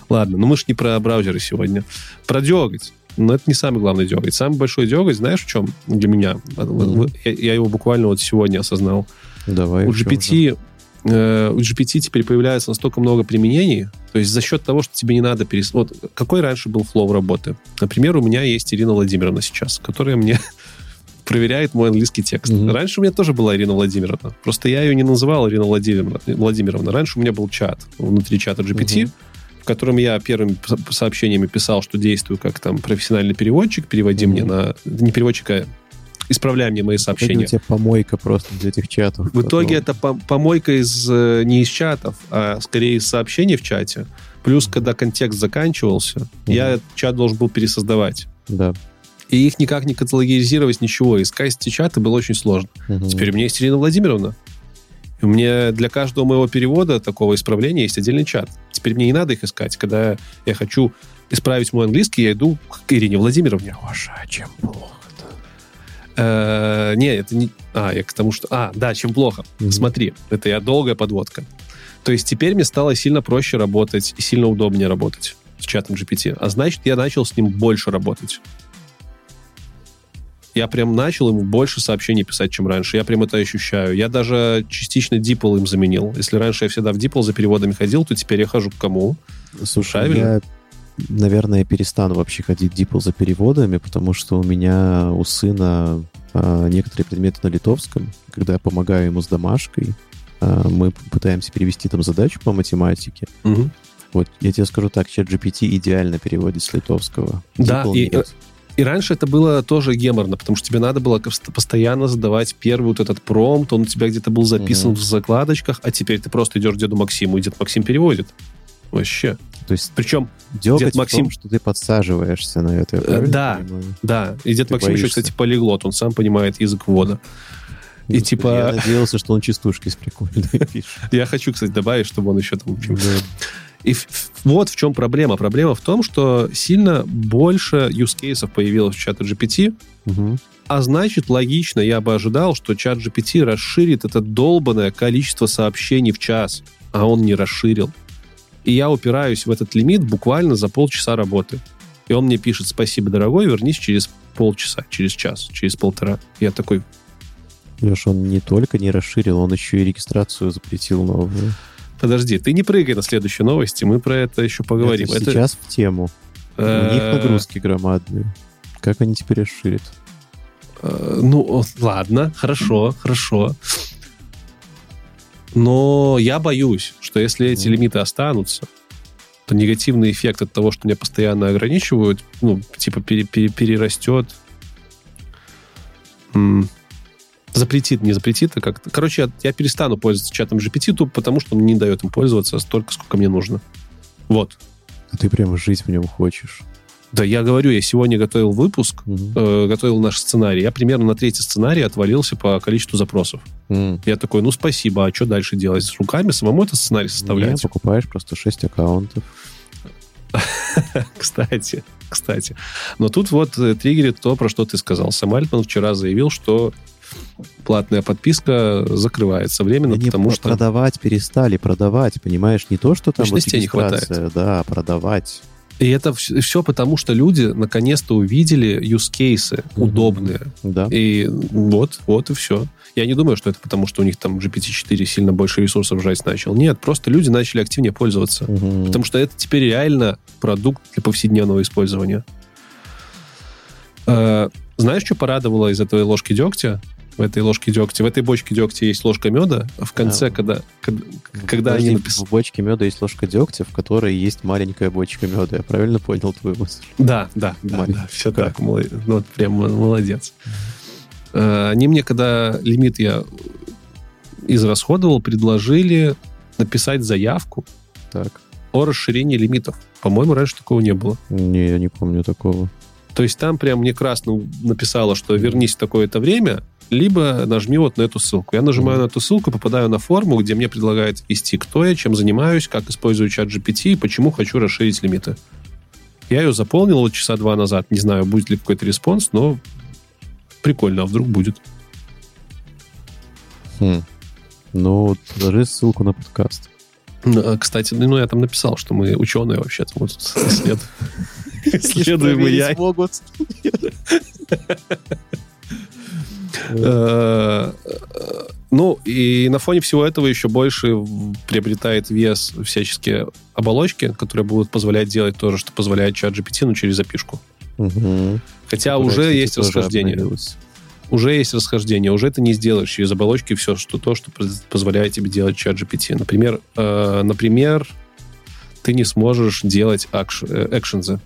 Ладно, ну мы же не про браузеры сегодня. Про дергать. Но это не самый главный дергать. Самый большой дергать, знаешь, в чем для меня? Mm-hmm. Я, я его буквально вот сегодня осознал. Давай. У GPT, э, у GPT теперь появляется настолько много применений, то есть за счет того, что тебе не надо перес... Вот какой раньше был флоу работы? Например, у меня есть Ирина Владимировна сейчас, которая мне [LAUGHS] проверяет мой английский текст. Mm-hmm. Раньше у меня тоже была Ирина Владимировна. Просто я ее не называл Ирина Владимировна. Владимировна. Раньше у меня был чат внутри чата GPT, mm-hmm в котором я первыми сообщениями писал, что действую как там профессиональный переводчик, переводи mm-hmm. мне на... Не переводчик, а исправляй мне мои сообщения. Это у тебя помойка просто для этих чатов. В итоге это помойка из, э, не из чатов, а скорее из сообщений в чате. Плюс, когда контекст заканчивался, mm-hmm. я чат должен был пересоздавать. Да. И их никак не каталогизировать, ничего. Искать эти чаты было очень сложно. Mm-hmm. Теперь у меня есть Ирина Владимировна. У меня для каждого моего перевода, такого исправления, есть отдельный чат. Теперь мне не надо их искать. Когда я хочу исправить мой английский, я иду к Ирине Владимировне. Боже, а чем плохо-то? Э, не, это не... А, я к тому, что... А, да, чем плохо. Mm-hmm. Смотри, это я долгая подводка. То есть теперь мне стало сильно проще работать и сильно удобнее работать с чатом GPT. А значит, я начал с ним больше работать я прям начал ему больше сообщений писать, чем раньше. Я прям это ощущаю. Я даже частично DeepL им заменил. Если раньше я всегда в DeepL за переводами ходил, то теперь я хожу к кому? Слушай, Правильно? я, наверное, перестану вообще ходить DeepL за переводами, потому что у меня у сына а, некоторые предметы на литовском. Когда я помогаю ему с домашкой, а, мы пытаемся перевести там задачу по математике. Угу. Вот я тебе скажу так, чат GPT идеально переводит с литовского. Да, и, нет. И раньше это было тоже геморно, потому что тебе надо было постоянно задавать первый вот этот промпт, он у тебя где-то был записан mm-hmm. в закладочках, а теперь ты просто идешь к деду Максиму, и дед Максим переводит. Вообще. То есть причем дед Максим, том, что ты подсаживаешься на это. Э, да, понимаю? да. И дед ты Максим боишься. еще, кстати, полиглот, он сам понимает язык ввода. И типа... Я надеялся, что он частушки с прикольной [LAUGHS] пишет. Я хочу, кстати, добавить, чтобы он еще там... И вот в чем проблема. Проблема в том, что сильно больше use cases появилось в чате GPT, угу. а значит, логично, я бы ожидал, что чат GPT расширит это долбанное количество сообщений в час, а он не расширил. И я упираюсь в этот лимит буквально за полчаса работы. И он мне пишет, спасибо, дорогой, вернись через полчаса, через час, через полтора. Я такой... Леш, он не только не расширил, он еще и регистрацию запретил новую. Подожди, ты не прыгай на следующую новость, мы про это еще поговорим. Это, это... сейчас в тему. У них нагрузки громадные. Как они теперь расширят? Э, ну, ладно, хорошо, хорошо. Но я боюсь, что если эти лимиты останутся, то негативный эффект от того, что меня постоянно ограничивают, ну, типа пере, пере, перерастет запретит, не запретит, а как-то... Короче, я, я перестану пользоваться чатом GPT, тупо потому что он не дает им пользоваться столько, сколько мне нужно. Вот. А ты прямо жить в нем хочешь. Да, я говорю, я сегодня готовил выпуск, угу. э, готовил наш сценарий. Я примерно на третий сценарий отвалился по количеству запросов. Mm. Я такой, ну спасибо, а что дальше делать? С руками самому этот сценарий составлять? Нет, покупаешь просто 6 аккаунтов. [LAUGHS] кстати, кстати. Но тут вот э, триггерит то, про что ты сказал. Сам Альтман вчера заявил, что платная подписка закрывается временно, Они потому что... Продавать перестали, продавать, понимаешь? Не то, что там Мощностей не хватает. Да, продавать. И это все потому, что люди наконец-то увидели cases mm-hmm. удобные. Да. И вот, вот и все. Я не думаю, что это потому, что у них там GPT-4 сильно больше ресурсов жать начал. Нет, просто люди начали активнее пользоваться. Mm-hmm. Потому что это теперь реально продукт для повседневного использования. Э, знаешь, что порадовало из этой ложки дегтя? в этой ложке дегтя. В этой бочке дегтя есть ложка меда. В конце, а, когда, когда, когда Подожди, они написали... В бочке меда есть ложка дегтя, в которой есть маленькая бочка меда. Я правильно понял твою мысль? Да, да, да, да все как? так. Молодец. Ну, вот прям молодец. А, они мне, когда лимит я израсходовал, предложили написать заявку так. о расширении лимитов. По-моему, раньше такого не было. Не, я не помню такого. То есть там прям мне красно написало, что вернись в такое-то время, либо нажми вот на эту ссылку. Я нажимаю на эту ссылку, попадаю на форму, где мне предлагают ввести, кто я, чем занимаюсь, как использую чат GPT и почему хочу расширить лимиты. Я ее заполнил вот часа два назад. Не знаю, будет ли какой-то response, но прикольно, а вдруг будет. Хм. Ну, положи ссылку на подкаст. Ну, кстати, ну я там написал, что мы ученые вообще-то. Мы тут [LAUGHS] исследуем AI. могут. Ну, и на фоне всего этого еще больше приобретает вес всяческие оболочки, которые будут позволять делать то же, что позволяет чат GPT, но через запишку. Угу. Хотя Которая, уже кстати, есть расхождение. Уже есть расхождение, уже ты не сделаешь через оболочки все, что то, что позволяет тебе делать чат GPT. Например, э, например, ты не сможешь делать акш, э, экшензы.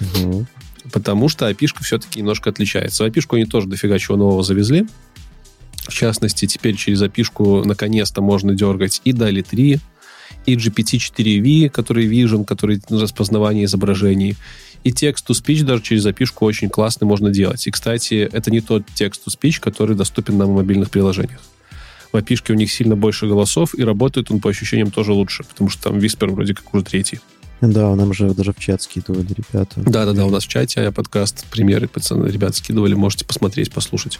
Угу. Потому что api все-таки немножко отличается. api они тоже дофига чего нового завезли. В частности, теперь через api наконец-то можно дергать и DALI 3, и GPT-4V, который Vision, который распознавание изображений, и текст-to-speech даже через запишку очень классно можно делать. И, кстати, это не тот текст-to-speech, который доступен на мобильных приложениях. В API у них сильно больше голосов, и работает он по ощущениям тоже лучше, потому что там Whisper вроде как уже третий. Да, нам же даже в чат скидывали ребята. Да-да-да, у нас в чате а подкаст, примеры пацаны, ребят скидывали, можете посмотреть, послушать.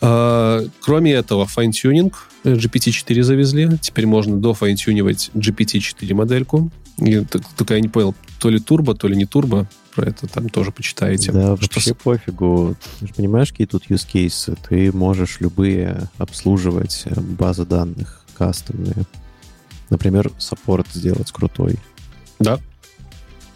А, кроме этого, fine-tuning GPT-4 завезли. Теперь можно до fine-tune ивать GPT-4 модельку. И, только я не понял, то ли турбо, то ли не турбо. Про это там тоже почитаете. Да, что вообще с... пофигу. Ты же понимаешь, какие тут use cases? Ты можешь любые обслуживать э, базы данных кастомные. Например, саппорт сделать крутой. Да.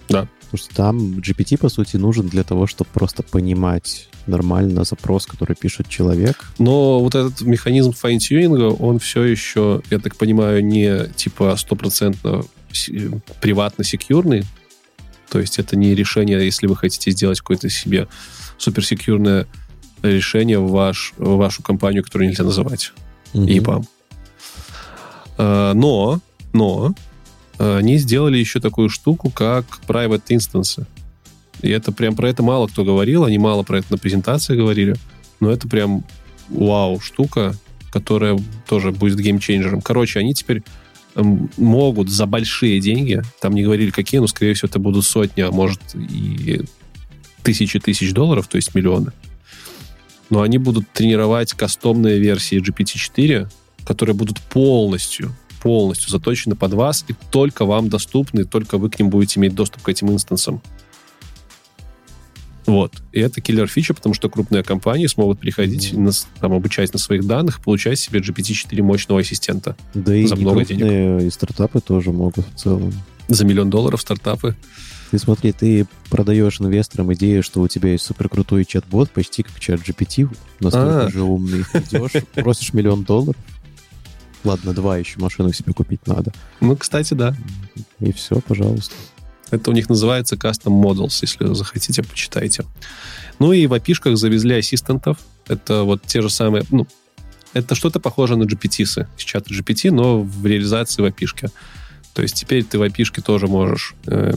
Да. Потому что там GPT, по сути, нужен для того, чтобы просто понимать нормально запрос, который пишет человек. Но вот этот механизм файн-тюнинга, он все еще, я так понимаю, не типа стопроцентно приватно-секьюрный. То есть это не решение, если вы хотите сделать какое-то себе суперсекьюрное решение в, ваш, в вашу компанию, которую нельзя называть mm-hmm. EPAM. А, но, но они сделали еще такую штуку, как private instances. И это прям про это мало кто говорил, они мало про это на презентации говорили, но это прям вау штука, которая тоже будет геймчейнджером. Короче, они теперь могут за большие деньги, там не говорили какие, но, скорее всего, это будут сотни, а может и тысячи тысяч долларов, то есть миллионы. Но они будут тренировать кастомные версии GPT-4, которые будут полностью, полностью заточены под вас и только вам доступны, только вы к ним будете иметь доступ к этим инстансам. Вот. И это киллер фича, потому что крупные компании смогут приходить, mm-hmm. на, там, обучать на своих данных, получать себе GPT-4 мощного ассистента. Да и за много денег. И стартапы тоже могут в целом. За миллион долларов стартапы. Ты смотри, ты продаешь инвесторам идею, что у тебя есть супер крутой чат-бот, почти как чат GPT, настолько а. же умный. Идешь, просишь миллион долларов. Ладно, два еще машину себе купить надо. Ну, кстати, да. И все, пожалуйста. Это у них называется Custom Models, если захотите, почитайте. Ну и в api завезли ассистентов. Это вот те же самые... Ну, это что-то похоже на GPT с чата GPT, но в реализации в api То есть теперь ты в api тоже можешь э,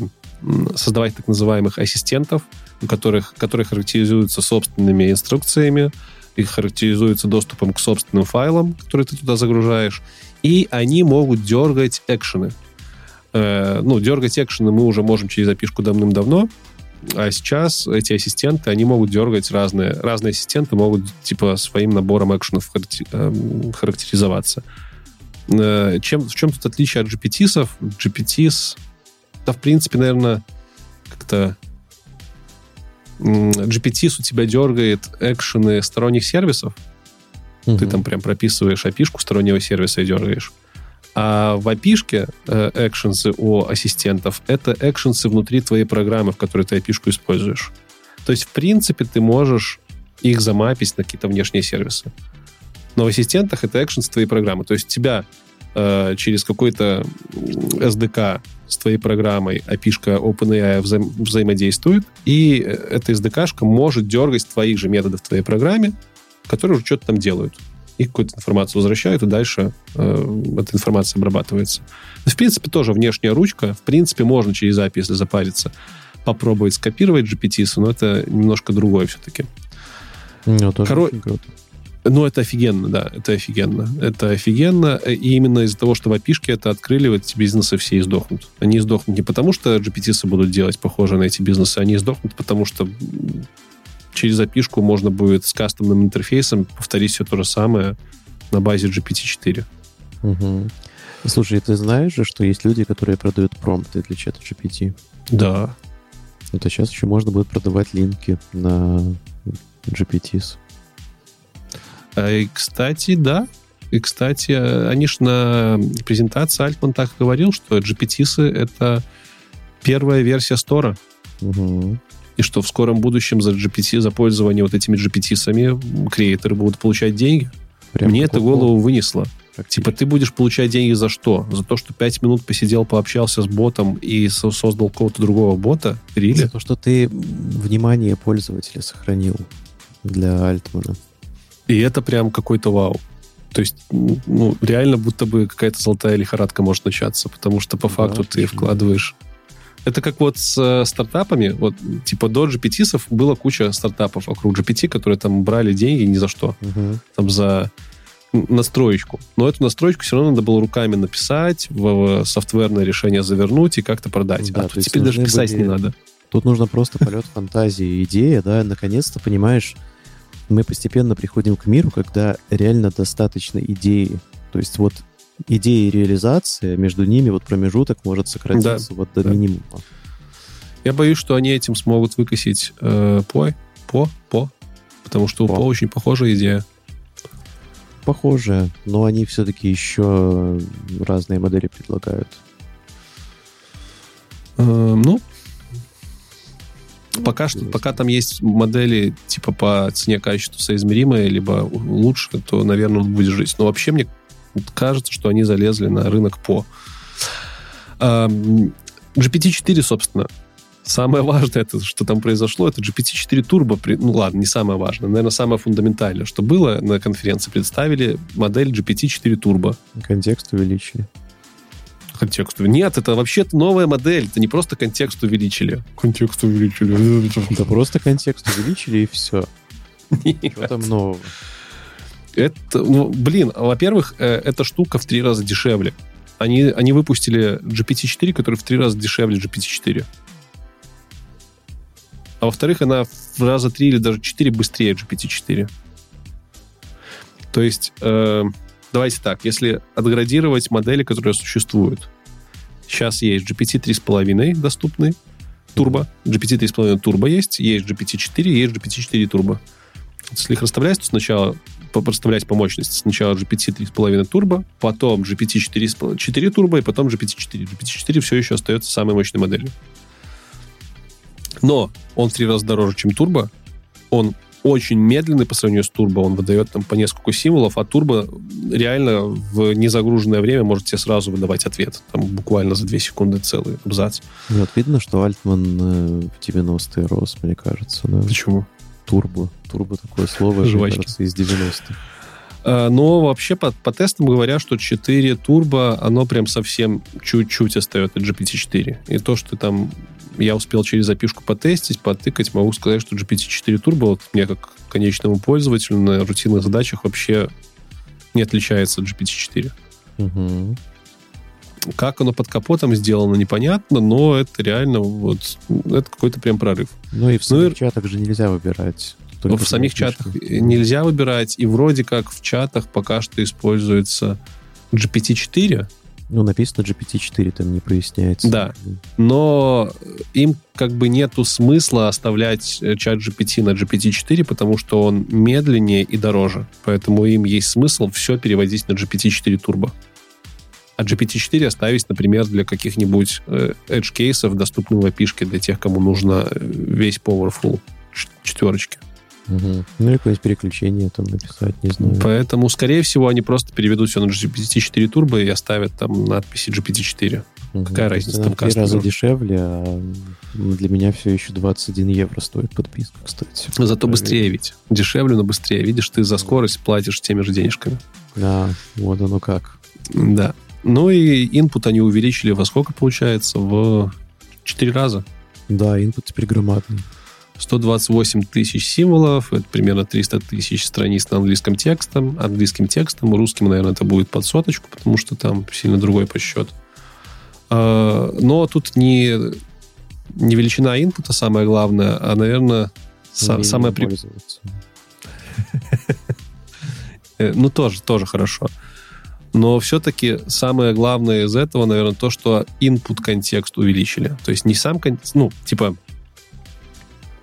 создавать так называемых ассистентов, у которых, которые характеризуются собственными инструкциями, и характеризуются доступом к собственным файлам, которые ты туда загружаешь, и они могут дергать экшены. Э, ну, дергать экшены мы уже можем через запишку давным-давно, а сейчас эти ассистенты, они могут дергать разные. Разные ассистенты могут, типа, своим набором экшенов эм, характеризоваться. Э, чем, в чем тут отличие от GPT-сов? GPTs, да, в принципе, наверное, как-то GPT у тебя дергает экшены сторонних сервисов. Угу. Ты там прям прописываешь api стороннего сервиса и дергаешь. А в api э, экшенсы у ассистентов — это экшенсы внутри твоей программы, в которой ты api используешь. То есть, в принципе, ты можешь их замапить на какие-то внешние сервисы. Но в ассистентах это экшенсы твоей программы. То есть у тебя э, через какой-то SDK с твоей программой api OpenAI вза взаимодействует, и э, эта SDK может дергать твоих же методов в твоей программе, которые уже что-то там делают и какую-то информацию возвращают, и дальше э, эта информация обрабатывается. В принципе, тоже внешняя ручка. В принципе, можно через API, если запариться, попробовать скопировать GPT, но это немножко другое все-таки. Ну, тоже Коро... круто. Ну, это офигенно, да, это офигенно. Это офигенно, и именно из-за того, что в api это открыли, вот эти бизнесы все издохнут. Они издохнут не потому, что GPT будут делать похоже на эти бизнесы, они издохнут, потому что через запишку можно будет с кастомным интерфейсом повторить все то же самое на базе GPT-4. Угу. Слушай, ты знаешь же, что есть люди, которые продают промпты для чата GPT? Да. А сейчас еще можно будет продавать линки на GPTs. А, и, кстати, да. И, кстати, они ж на презентации Альтман так и говорил, что GPTs — это первая версия стора. Угу. И что в скором будущем за GPT, за пользование вот этими GPT-сами креаторы будут получать деньги. Прям Мне это голову вынесло. как Типа ты будешь получать деньги за что? За то, что пять минут посидел, пообщался с ботом и со- создал какого-то другого бота? За Рили? то, что ты внимание пользователя сохранил для Альтмана. И это прям какой-то вау. То есть, ну, реально будто бы какая-то золотая лихорадка может начаться, потому что по Да, факту ты точно. вкладываешь... Это как вот с э, стартапами. Вот, типа, до GPT было куча стартапов вокруг GPT, которые там брали деньги ни за что. Мгм. там за настроечку. Но эту настроечку все равно надо было руками написать, в софтверное решение завернуть и как-то продать. Да, а тут теперь даже писать были- не надо. Тут нужно просто полет фантазии, идея, да, наконец-то, понимаешь, мы постепенно приходим к миру, когда реально достаточно идеи. То есть вот идея и реализация, между ними вот промежуток может сократиться вот до да. минимума. Я боюсь, что они этим смогут выкосить э, по, по, по, потому что у По. по очень похожая идея. Похоже, но они все-таки еще разные модели предлагают. Э, ну, пока что, пока там есть модели типа по цене качеству соизмеримые, либо лучше, то, наверное, он будет жить. Но вообще мне кажется, что они залезли на рынок по. Эм, GPT-4, собственно, самое важное, это, что там произошло, это GPT-4 Turbo. Ну ладно, не самое важное, наверное, самое фундаментальное, что было на конференции. Представили модель GPT-4 Turbo. Контекст увеличили. Контекст. Нет, это вообще-то новая модель. Это не просто контекст увеличили. Контекст увеличили. Да просто контекст увеличили и все. Что там нового? Это, ну, блин, во-первых, э, эта штука в три раза дешевле. Они, они выпустили GPT-4, который в три раза дешевле GPT-4. А во-вторых, она в раза три или даже четыре быстрее GPT-4. То есть, э, давайте так, если отградировать модели, которые существуют. Сейчас есть GPT 3.5 доступный, турбо. GPT 3.5 турбо есть, есть GPT-4, есть GPT-4 турбо. Если их расставлять, то сначала расставлять по мощности. Сначала GPT 3.5 турбо, потом GPT 4, 4 турбо и потом GPT-4. GPT-4 все еще остается самой мощной моделью. Но он в три раза дороже, чем турбо. Он очень медленный по сравнению с турбо. Он выдает там по несколько символов, а турбо реально в незагруженное время может тебе сразу выдавать ответ. Там буквально за 2 секунды целый абзац. Вот видно, что Альтман э, в 90-е рос, мне кажется. Да. Почему? Турбо. Турбо такое слово, Жвачки. кажется, из 90-х. А, Но вообще по, по тестам говорят, что 4 турбо, оно прям совсем чуть-чуть остается от GPT-4. И то, что там я успел через запишку потестить, потыкать, могу сказать, что GPT-4 турбо вот мне как конечному пользователю на рутинных задачах вообще не отличается от GPT-4. Мгм. Как оно под капотом сделано, непонятно, но это реально вот это какой-то прям прорыв. Ну и в Ну самих чатах же нельзя выбирать. Только в самих фишки. чатах нельзя выбирать, и вроде как в чатах пока что используется GPT-4, Ну, написано GPT-4, там не проясняется. Да. но им как бы нету смысла оставлять э, чат GPT на GPT-4, потому что он медленнее и дороже. Поэтому им есть смысл все переводить на GPT-4 Turbo. А GPT-4 оставить, например, для каких-нибудь э, edge-кейсов, в API для тех, кому нужно э, весь Powerful четверочки. Мгм. Ну, или какое-нибудь переключение там написать, не знаю. Поэтому, скорее всего, они просто переведут все на GPT-4 Turbo и оставят там надписи GPT-4. Мгм. какая То разница, там три раза дешевле, а для меня все еще 21 евро стоит подписка, кстати. Но зато Проверь. быстрее ведь. Дешевле, но быстрее. Видишь, ты за скорость платишь теми же денежками. Да, вот оно как. Да. Ну и input они увеличили во сколько получается? В 4 раза. Да, инпут теперь громадный. 128 тысяч символов, это примерно 300 тысяч страниц на английском текстом, английским текстом, русским, наверное, это будет под соточку, потому что там сильно другой подсчет. А, Но тут не, не величина инпута самое главное, а, наверное, са- самое при-. [LAUGHS] Э, Ну, тоже, тоже хорошо. Но все-таки самое главное из этого, наверное, то, что input контекст увеличили. То есть не сам, ну, типа,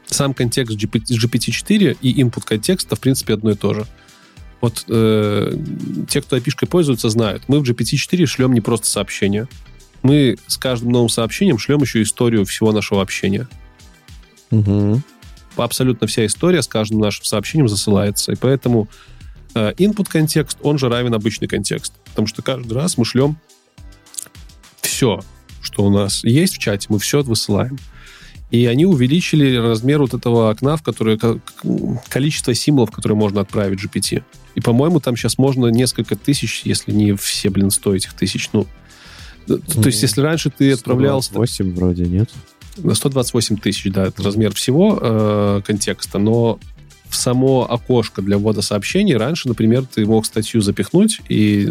сам контекст GPT-4 и input контекста, в принципе, одно и то же. Вот э, те, кто api пользуются, знают. Мы в GPT-4 шлем не просто сообщения. Мы с каждым новым сообщением шлем еще историю всего нашего общения. Угу. Абсолютно вся история с каждым нашим сообщением засылается. И поэтому э, input контекст, он же равен обычный контекст. Потому что каждый раз мы шлем все, что у нас есть в чате, мы все высылаем. И они увеличили размер вот этого окна, в которое количество символов, которые можно отправить GPT. И, по-моему, там сейчас можно несколько тысяч, если не все, блин, сто этих тысяч. Ну, то есть, если раньше ты отправлял... 128 вроде, нет? 128 тысяч, да, это размер всего э, контекста, но в само окошко для ввода сообщений раньше, например, ты мог статью запихнуть и,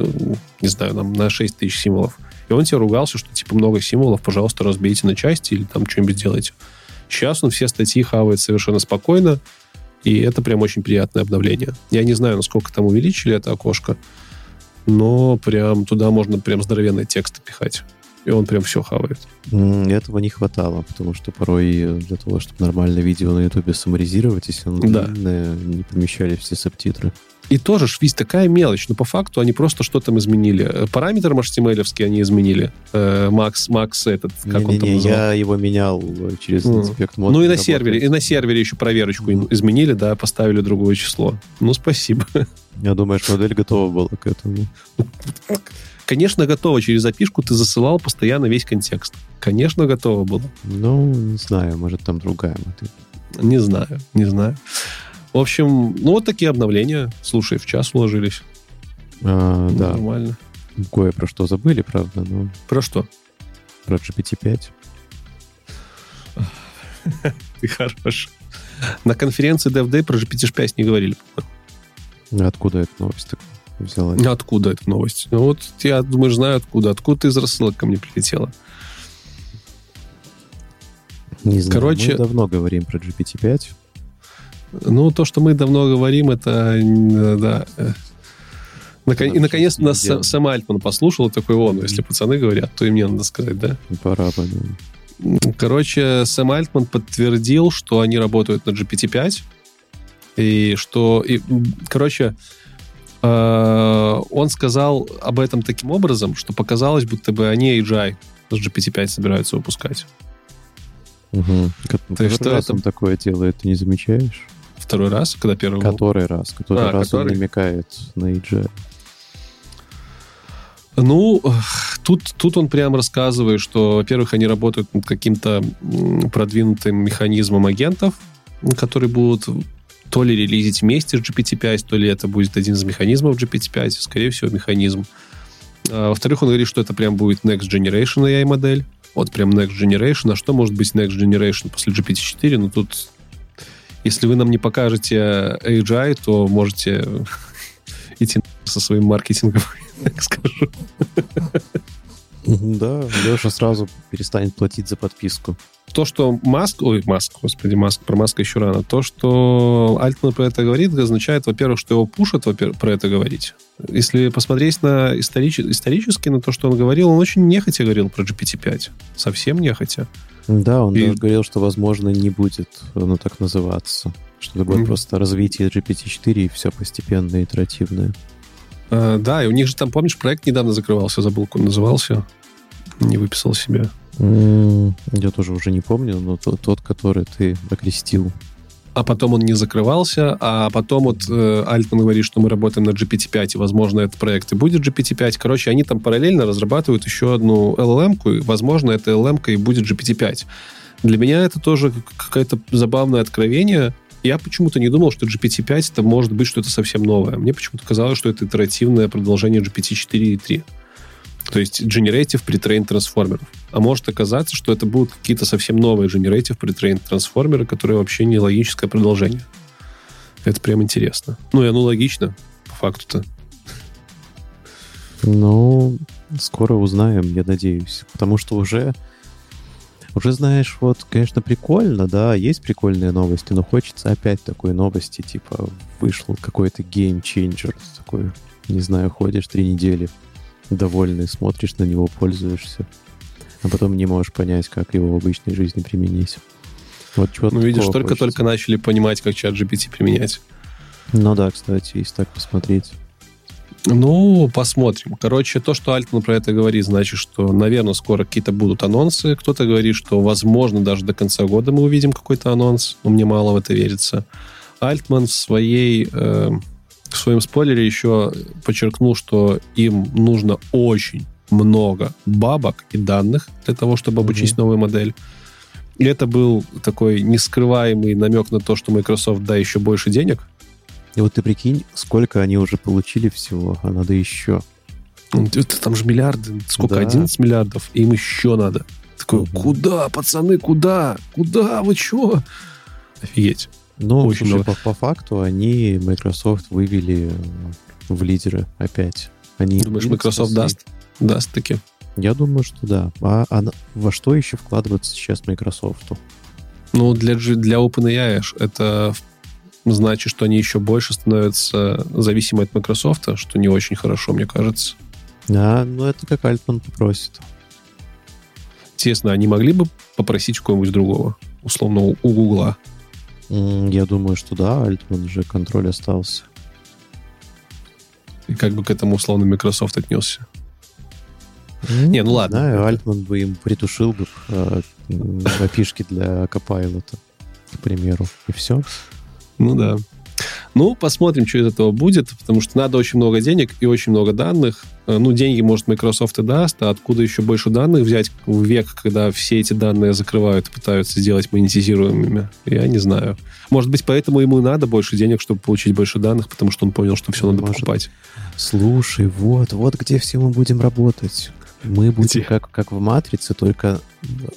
не знаю, нам на 6 тысяч символов. И он тебе ругался, что типа много символов, пожалуйста, разбейте на части или там что-нибудь сделайте. Сейчас он все статьи хавает совершенно спокойно, и это прям очень приятное обновление. Я не знаю, насколько там увеличили это окошко, но прям туда можно прям здоровенные тексты пихать. И он прям все хавает. Этого не хватало, потому что порой для того, чтобы нормально видео на Ютубе саморизировать, если оно да. длинное, не помещали все субтитры. И тоже швиз такая мелочь, но по факту они просто что там изменили. Параметр HTML они изменили. Э, Макс, Макс этот, как не, он не, там не, Я его менял через mm. инспект мод. Ну и на сервере, и на сервере еще проверочку mm. изменили, да, поставили другое число. Ну, спасибо. Я думаю, что модель готова была к этому. Конечно, готова. Через запишку ты засылал постоянно весь контекст. Конечно, готова была. Ну, не знаю, может, там другая модель. Не знаю, не знаю. В общем, ну вот такие обновления. Слушай, в час уложились. А, ну, да. Нормально. Кое про что забыли, правда, но... Про что? Про GPT-5. [LAUGHS] Ты хорош. На конференции DevDay про GPT-5 не говорили, Откуда эта новость так взяла? Откуда эта новость? Ну вот я, думаю, знаю откуда. Откуда ты из рассылок ко мне прилетела? Не знаю. Короче, мы давно говорим про GPT-5. Ну, то, что мы давно говорим, это, да. Након... И, наконец, нас сам Альтман послушал, такой, он, если пацаны говорят, то и мне надо сказать, да? Пора, пора. Короче, Сэм Альтман подтвердил, что они работают на GPT-5, и что, и, короче, э, он сказал об этом таким образом, что показалось, будто бы они AGI с GPT-5 собираются выпускать. Угу. То есть, что это такое делает, ты не замечаешь? Второй раз? Когда первый Который был? раз. Который а, раз который... он намекает на EJ. Ну, тут, тут он прям рассказывает, что, во-первых, они работают над каким-то продвинутым механизмом агентов, которые будут то ли релизить вместе с GPT-5, то ли это будет один из механизмов GPT-5, скорее всего, механизм. А, во-вторых, он говорит, что это прям будет Next Generation AI-модель. Вот прям Next Generation. А что может быть Next Generation после GPT-4? Ну, тут если вы нам не покажете AGI, то можете идти со своим маркетингом, [LAUGHS] так скажу. Да, Леша сразу перестанет платить за подписку. То, что Маск, ой, Маск, господи, Маск, про Маска еще рано, то, что Альтман про это говорит, означает, во-первых, что его пушат во-первых, про это говорить. Если посмотреть на историч... исторически на то, что он говорил, он очень нехотя говорил про GPT-5. Совсем нехотя. Да, он и... даже говорил, что, возможно, не будет оно так называться. Что это будет mm-hmm. просто развитие GPT-4 и все постепенно, итеративное. А, да, и у них же там, помнишь, проект недавно закрывался, забыл, как он назывался. Не выписал себе. Mm, я тоже уже не помню, но тот, тот который ты окрестил а потом он не закрывался, а потом вот э, Альтман говорит, что мы работаем над GPT-5, и, возможно, этот проект и будет GPT-5. Короче, они там параллельно разрабатывают еще одну LLM-ку, и, возможно, эта LLM-ка и будет GPT-5. Для меня это тоже какое-то забавное откровение. Я почему-то не думал, что GPT-5 это может быть что-то совсем новое. Мне почему-то казалось, что это итеративное продолжение GPT-4 и 3 то есть Generative Pretrained трансформеров. А может оказаться, что это будут какие-то совсем новые Generative Pretrained трансформеры, которые вообще не логическое продолжение. Это прям интересно. Ну, и оно логично, по факту-то. Ну, скоро узнаем, я надеюсь. Потому что уже, уже знаешь, вот, конечно, прикольно, да, есть прикольные новости, но хочется опять такой новости, типа, вышел какой-то game changer, такой, не знаю, ходишь три недели довольный, смотришь на него, пользуешься, а потом не можешь понять, как его в обычной жизни применить. Вот чего Ну, видишь, только-только начали понимать, как ChatGPT применять. Ну да, кстати, если так посмотреть. Ну, посмотрим. Короче, то, что Альтман про это говорит, значит, что, наверное, скоро какие-то будут анонсы. Кто-то говорит, что, возможно, даже до конца года мы увидим какой-то анонс. Но мне мало в это верится. Альтман в своей... Э, в своем спойлере еще подчеркнул, что им нужно очень много бабок и данных для того, чтобы обучить mm-hmm. новую модель. И это был такой нескрываемый намек на то, что Microsoft да еще больше денег, и вот ты прикинь, сколько они уже получили всего, а надо еще. Это там же миллиарды, сколько, да. 11 миллиардов, и им еще надо. Такой, угу. куда, пацаны, куда? Куда, вы чего? Офигеть. Ну, Очень слушай, по, по факту они Microsoft вывели в лидеры опять. Они Думаешь, Microsoft даст? Даст таки. Я думаю, что да. А, а во что еще вкладываться сейчас Microsoft? Ну, для, для OpenAI это значит, что они еще больше становятся зависимы от Microsoft, что не очень хорошо, мне кажется. Да, ну это как Альтман попросит. Интересно, они могли бы попросить кого-нибудь другого? Условно, у Гугла? Я думаю, что да, Альтман же контроль остался. И как бы к этому условно Microsoft отнесся? Ну, не, ну ладно. Знаю, Альтман бы им притушил бы э, опишки [LAUGHS] для Copilot, к примеру, и все. Ну да. Ну, посмотрим, что из этого будет, потому что надо очень много денег и очень много данных. Э, ну, деньги, может, Microsoft и даст, а откуда еще больше данных взять в век, когда все эти данные закрывают и пытаются сделать монетизируемыми? Я не знаю. Может быть, поэтому ему и надо больше денег, чтобы получить больше данных, потому что он понял, что все надо может. покупать. Слушай, вот, вот где все мы будем работать. Мы будем как, как в матрице, только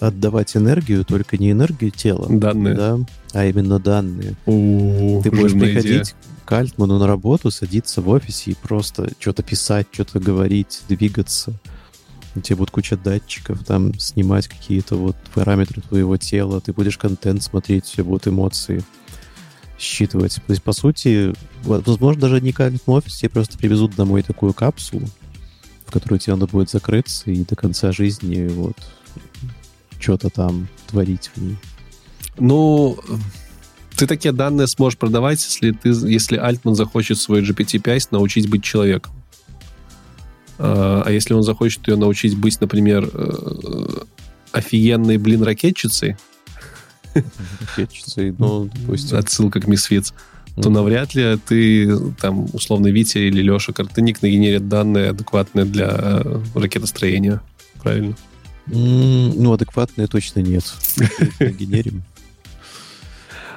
отдавать энергию, только не энергию тела. Данные. Да, а именно данные. У-у-у, Ты будешь приходить идея. к Альтману на работу, садиться в офисе и просто что-то писать, что-то говорить, двигаться. У тебя будет куча датчиков, там снимать какие-то вот параметры твоего тела, ты будешь контент смотреть, все будут эмоции считывать. То есть, по сути, возможно, даже не в офисе, тебе просто привезут домой такую капсулу, в которую тебе надо будет закрыться и до конца жизни вот что-то там творить в ней. Ну, ты такие данные сможешь продавать, если ты, если Альтман захочет свой GPT-5 научить быть человеком. А, а если он захочет ее научить быть, например, э, офигенной, блин, ракетчицей, ракетчицей, ну, допустим. Отсылка к Мисфиц то навряд ли ты, там, условно, Витя или Леша Картыник нагенерят данные адекватные для э, ракетостроения. Правильно? ну, адекватные точно нет. [LAUGHS] Генерим.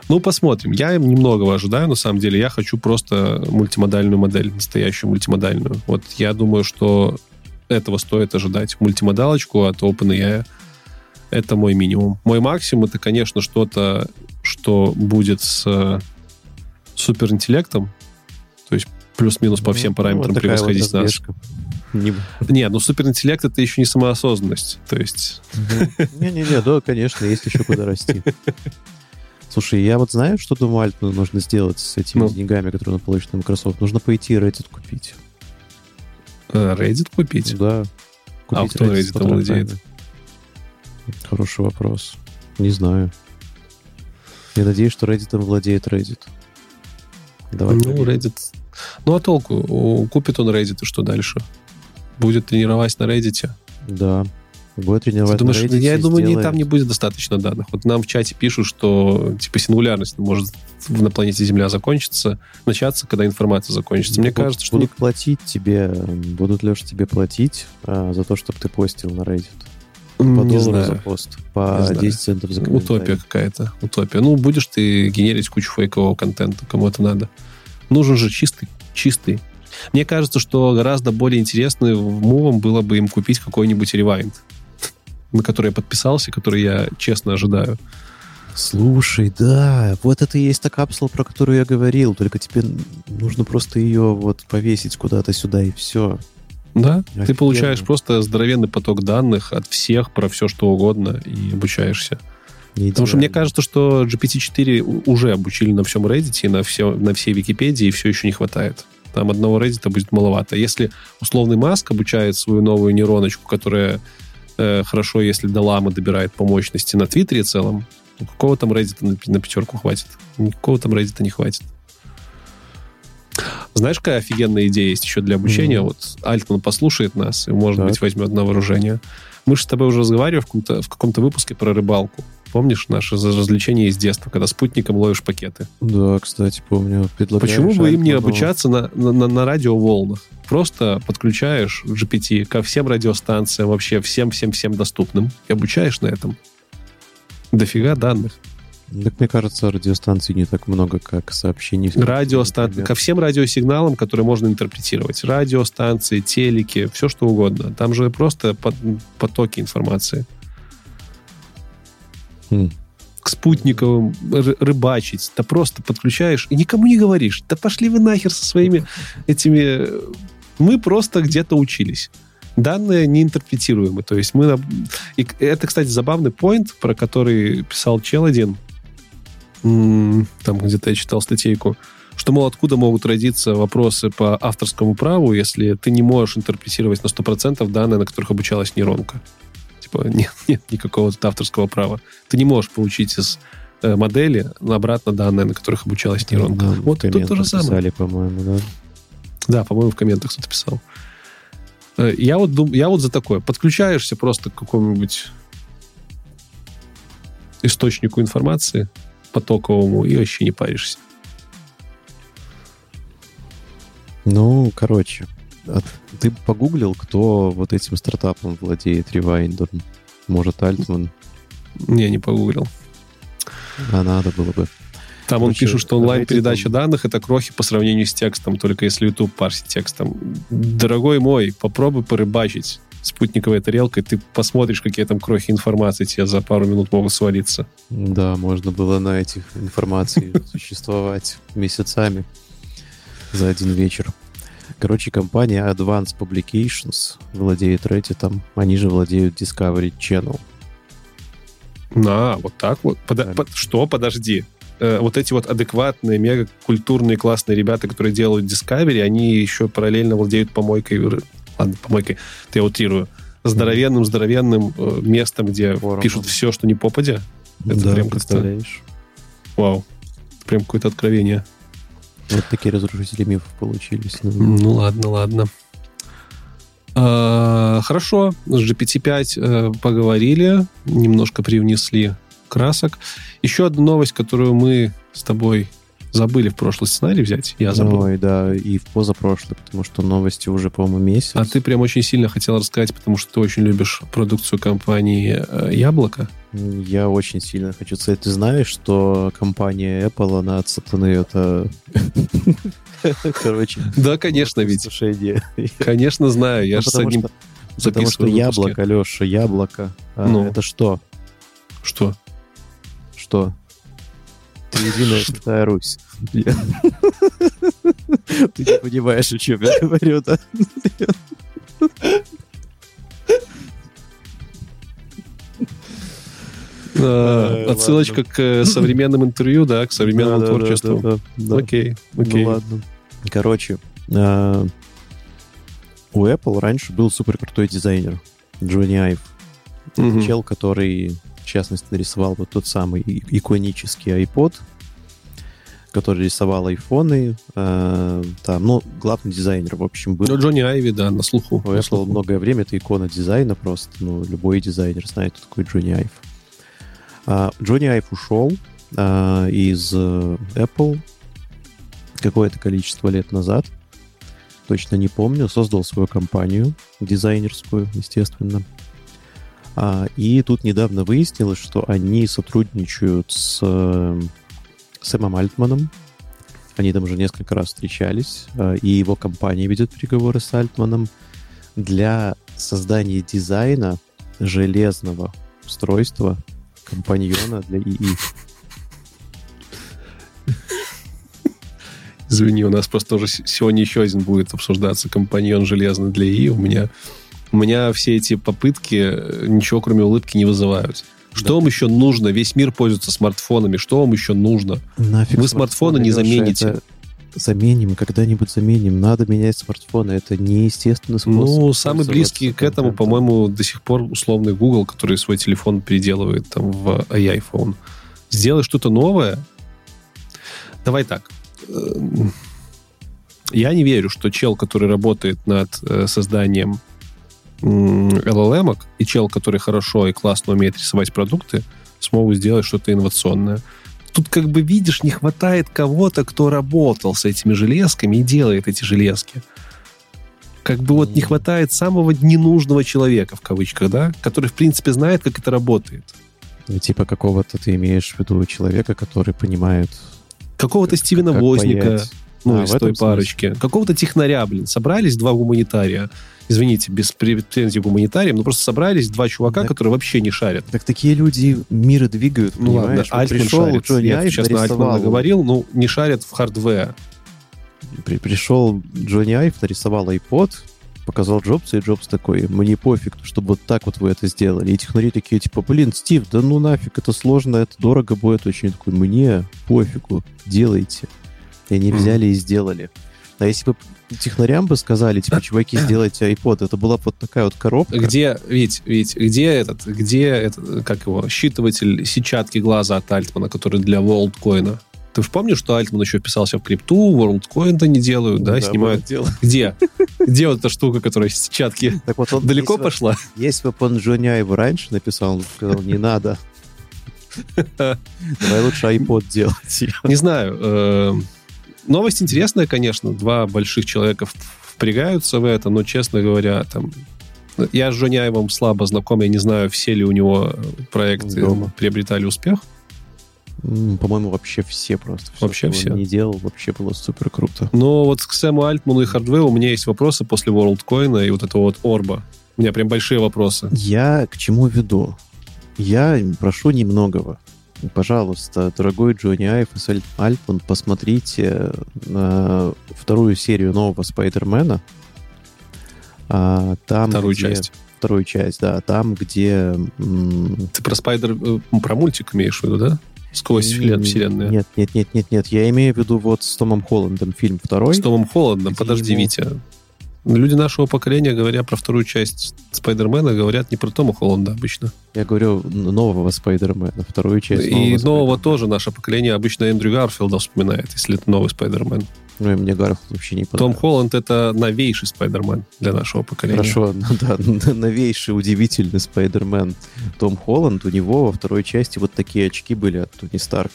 Ну, посмотрим. Я немного ожидаю, на самом деле. Я хочу просто мультимодальную модель, настоящую мультимодальную. Вот я думаю, что этого стоит ожидать. Мультимодалочку от OpenAI. Это мой минимум. Мой максимум это, конечно, что-то, что будет с суперинтеллектом, то есть плюс-минус по всем параметрам вот превосходить вот нас. Не... [LAUGHS] не, ну суперинтеллект это еще не самоосознанность. То есть. Не-не-не, да, конечно, есть еще куда расти. [LAUGHS] Слушай, я вот знаю, что думаю, Альтману нужно сделать с этими ну. деньгами, которые он получит на Microsoft. Нужно пойти Reddit купить. А, Reddit купить? Да. Купить а кто Reddit, Reddit владеет? Хороший вопрос. Не знаю. Я надеюсь, что Reddit владеет Reddit. Давай ну, проверим. Reddit... Ну, а толку? Купит он Reddit, и что дальше? Будет тренировать на Reddit? Да. Будет тренировать Ты думаешь, на Reddit Я думаю, сделает... там не будет достаточно данных. Вот нам в чате пишут, что типа сингулярность может на планете Земля закончиться, начаться, когда информация закончится. Мне будут, кажется, что... Будут платить тебе, будут, Леша, тебе платить а, за то, чтобы ты постил на Reddit. По не знаю. за пост, по не 10 центов за. Утопия какая-то, утопия. Ну, будешь ты генерить кучу фейкового контента, кому это надо. Нужен же чистый, чистый. Мне кажется, что гораздо более интересным мувом было бы им купить какой-нибудь ревайнд, на который я подписался, который я честно ожидаю. Слушай, да, вот это и есть та капсула, про которую я говорил, только тебе нужно просто ее вот повесить куда-то сюда и все. Да, Офигенно. ты получаешь просто здоровенный поток данных от всех про все, что угодно, и обучаешься. Идеально. Потому что мне кажется, что GPT-4 уже обучили на всем Reddit, и на, все, на всей Википедии, и все еще не хватает. Там одного Reddit будет маловато. Если условный Маск обучает свою новую нейроночку, которая э, хорошо, если до ламы добирает по мощности на Твиттере целом, ну, какого там Reddit на, на пятерку хватит? Никакого там Reddit не хватит. Знаешь, какая офигенная идея есть еще для обучения? Mm-hmm. Вот Альтман послушает нас и, может так. быть, возьмет на вооружение. Мы же с тобой уже разговаривали в каком-то, в каком-то выпуске про рыбалку. Помнишь наше развлечение из детства, когда спутником ловишь пакеты? Да, кстати, помню. Почему бы им не обучаться на, на, на радиоволнах? Просто подключаешь GPT ко всем радиостанциям, вообще всем-всем-всем доступным, и обучаешь на этом. Дофига данных. Так мне кажется, радиостанций не так много, как сообщений. Радиостанции. Ко всем радиосигналам, которые можно интерпретировать. Радиостанции, телеки, все что угодно. Там же просто потоки информации. Хм. К спутниковым рыбачить. Да просто подключаешь и никому не говоришь. Да пошли вы нахер со своими этими... Мы просто где-то учились данные неинтерпретируемы. То есть мы... И это, кстати, забавный поинт, про который писал чел один. Там где-то я читал статейку, что, мол, откуда могут родиться вопросы по авторскому праву, если ты не можешь интерпретировать на 100% данные, на которых обучалась нейронка. Типа [LAUGHS] нет, нет никакого авторского права. Ты не можешь получить из э, модели обратно данные, на которых обучалась нейронка. Да, вот тут то же самое. По-моему, да? Да, по-моему, в комментах кто-то писал. Э, я вот, дум, я вот за такое. Подключаешься просто к какому-нибудь источнику информации, потоковому, и вообще не паришься. Ну, короче, а ты погуглил, кто вот этим стартапом владеет Rewind? Может, Альтман? Не, не погуглил. А надо было бы. Там Короче, он пишет, что онлайн-передача там... данных — это крохи по сравнению с текстом, только если YouTube парсит текстом. Дорогой мой, попробуй порыбачить спутниковой тарелкой, ты посмотришь, какие там крохи информации тебе за пару минут могут свалиться. Да, можно было на этих информации [LAUGHS] существовать месяцами за один вечер. Короче, компания Advanced Publications владеет Reddit, они же владеют Discovery Channel. На, вот так вот. Под, да. под, что? Подожди. Э, вот эти вот адекватные, мега культурные, классные ребята, которые делают Discovery, они еще параллельно владеют помойкой ладно, помойкой, я утрирую, здоровенным, здоровенным э, местом, где Форумом. пишут все, что не попадя. Это да, прям представляешь. Вау. Прям какое-то откровение. Вот такие разрушители мифов получились. Ну, ну ладно, ладно. А, хорошо, с GPT-5 э, поговорили, немножко привнесли красок. Еще одна новость, которую мы с тобой забыли в прошлый сценарий взять. Я забыл. Ой, да, и в позапрошлый, потому что новости уже, по-моему, месяц. А ты прям очень сильно хотел рассказать, потому что ты очень любишь продукцию компании э, Яблоко. Я очень сильно хочу сказать. Ты знаешь, что компания Apple, она от сатаны это... Короче. Да, конечно, ведь. Конечно, знаю. Я ну, же с одним Потому что яблоко, Леша, яблоко. А, ну. Это что? Что? Что? Единая Святая Русь. Ты не понимаешь, о чем я говорю, да? Отсылочка к э, современным интервью, да, к современному творчеству. Окей, окей. Ну ладно. Короче, э, у Apple раньше был супер крутой дизайнер Джонни Айв. Чел, который частности, нарисовал вот тот самый иконический iPod, который рисовал айфоны. Э, там, ну, главный дизайнер, в общем, был. Ну, Джонни Айви, да, на слуху. Apple слуху. многое время это икона дизайна просто. Ну, любой дизайнер знает, кто такой Джонни Айв. А, Джонни Айв ушел а, из э, Apple какое-то количество лет назад. Точно не помню. Создал свою компанию дизайнерскую, естественно. А, и тут недавно выяснилось, что они сотрудничают с э, Сэмом Альтманом. Они там уже несколько раз встречались, а, и его компания ведет переговоры с Альтманом для создания дизайна железного устройства компаньона для ИИ. Извини, у нас просто уже сегодня еще один будет обсуждаться компаньон железный для ИИ. У меня у меня все эти попытки э, ничего кроме улыбки не вызывают. Что да. вам еще нужно? Весь мир пользуется смартфонами. Что вам еще нужно? Нафиг Вы смартфоны не замените. Это, заменим, когда-нибудь заменим. Надо менять смартфоны. Это неестественный способ. Ну, самый близкий к этому, по-моему, до сих пор условный Google, который свой телефон переделывает там в iPhone. Сделай что-то новое. Давай так. Эм, я не верю, что чел, который работает над э, созданием LLM, и чел, который хорошо и классно умеет рисовать продукты, смогут сделать что-то инновационное. Тут, как бы, видишь, не хватает кого-то, кто работал с этими железками и делает эти железки. Как бы вот не хватает самого ненужного человека, в кавычках, да, который, в принципе, знает, как это работает. Ну, типа какого-то ты имеешь в виду человека, который понимает... Какого-то Стивена как Возника, паять. Ну, а, из той парочки. Какого-то технаря, блин. Собрались два гуманитария извините, без претензий гуманитариям, но просто собрались два чувака, так, которые вообще не шарят. Так такие люди миры двигают, ну, понимаешь? Ладно, Альтман пришел, шарит. Джонни Айв сейчас на Альтмана говорил, ну, не шарят в hardware. При, пришел Джонни Айв, нарисовал iPod, показал Джобса, и Джобс такой, мне пофиг, чтобы вот так вот вы это сделали. И технари такие, типа, блин, Стив, да ну нафиг, это сложно, это дорого будет очень. Такой, мне пофигу, делайте. И они взяли и сделали. А если бы технарям бы сказали, типа, чуваки, [COUGHS] сделайте iPod, это была вот такая вот коробка. Где, ведь, ведь, где этот, где этот, как его, считыватель сетчатки глаза от Альтмана, который для WorldCoin? Ты же помнишь, что Альтман еще вписался в крипту, WorldCoin-то не делают, да, да снимают? Где? Где вот эта штука, которая сетчатки? Так вот он, далеко пошла? Если бы он Джонни его раньше написал, он сказал, не надо. [LAUGHS] Давай лучше iPod делать. Не знаю, э, новость интересная, конечно. Два больших человека впрягаются в это, но, честно говоря, там я с Жоняевым слабо знаком, я не знаю, все ли у него проекты Дома. приобретали успех. По-моему, вообще все просто. Все, вообще все. не делал, вообще было супер круто. Но вот к Сэму Альтману и Хардвею у меня есть вопросы после WorldCoin и вот этого вот Орба. У меня прям большие вопросы. Я к чему веду? Я прошу немногого пожалуйста, дорогой Джонни Айв и Альтман, посмотрите на вторую серию нового Спайдермена. А, там, вторую где... часть. Вторую часть, да. Там, где... Ты про Спайдер... Э, про мультик имеешь в виду, да? Сквозь вселенную. Нет, нет, нет, нет, нет. Я имею в виду вот с Томом Холландом фильм второй. С Томом Холландом? Подожди, ему... Витя. Люди нашего поколения, говоря про вторую часть Спайдермена, говорят не про Тома Холланда обычно. Я говорю нового Спайдермена, вторую часть И нового тоже наше поколение обычно Эндрю Гарфилда вспоминает, если это новый Спайдермен. Ну, и мне Гарфилд вообще не понравился. Том Холланд — это новейший Спайдермен для нашего поколения. Хорошо, [LAUGHS] ну, да, новейший, удивительный Спайдермен. Том Холланд, у него во второй части вот такие очки были от Тони Старк,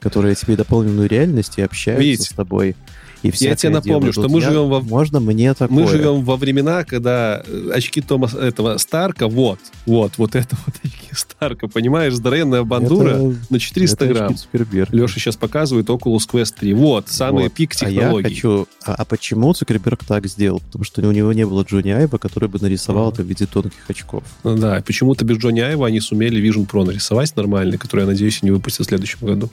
которые тебе дополненную реальность и общаются Видите? с тобой. И Я тебе напомню, что мы живем во... Можно мне такое? Мы живем во времена, когда э, очки Тома этого Старка, вот, вот, вот это вот [LAUGHS] очки Старка, понимаешь, здоровенная бандура это, на 400 это грамм. Леша сейчас показывает Oculus Quest 3. Вот, самый вот. пик технологий. А я хочу... А, а почему Цукерберг так сделал? Потому что у него не было Джонни Айва, который бы нарисовал а. это в виде тонких очков. Ну, да, почему-то без Джонни Айва они сумели Vision Pro нарисовать нормальный, который, я надеюсь, они выпустят в следующем году.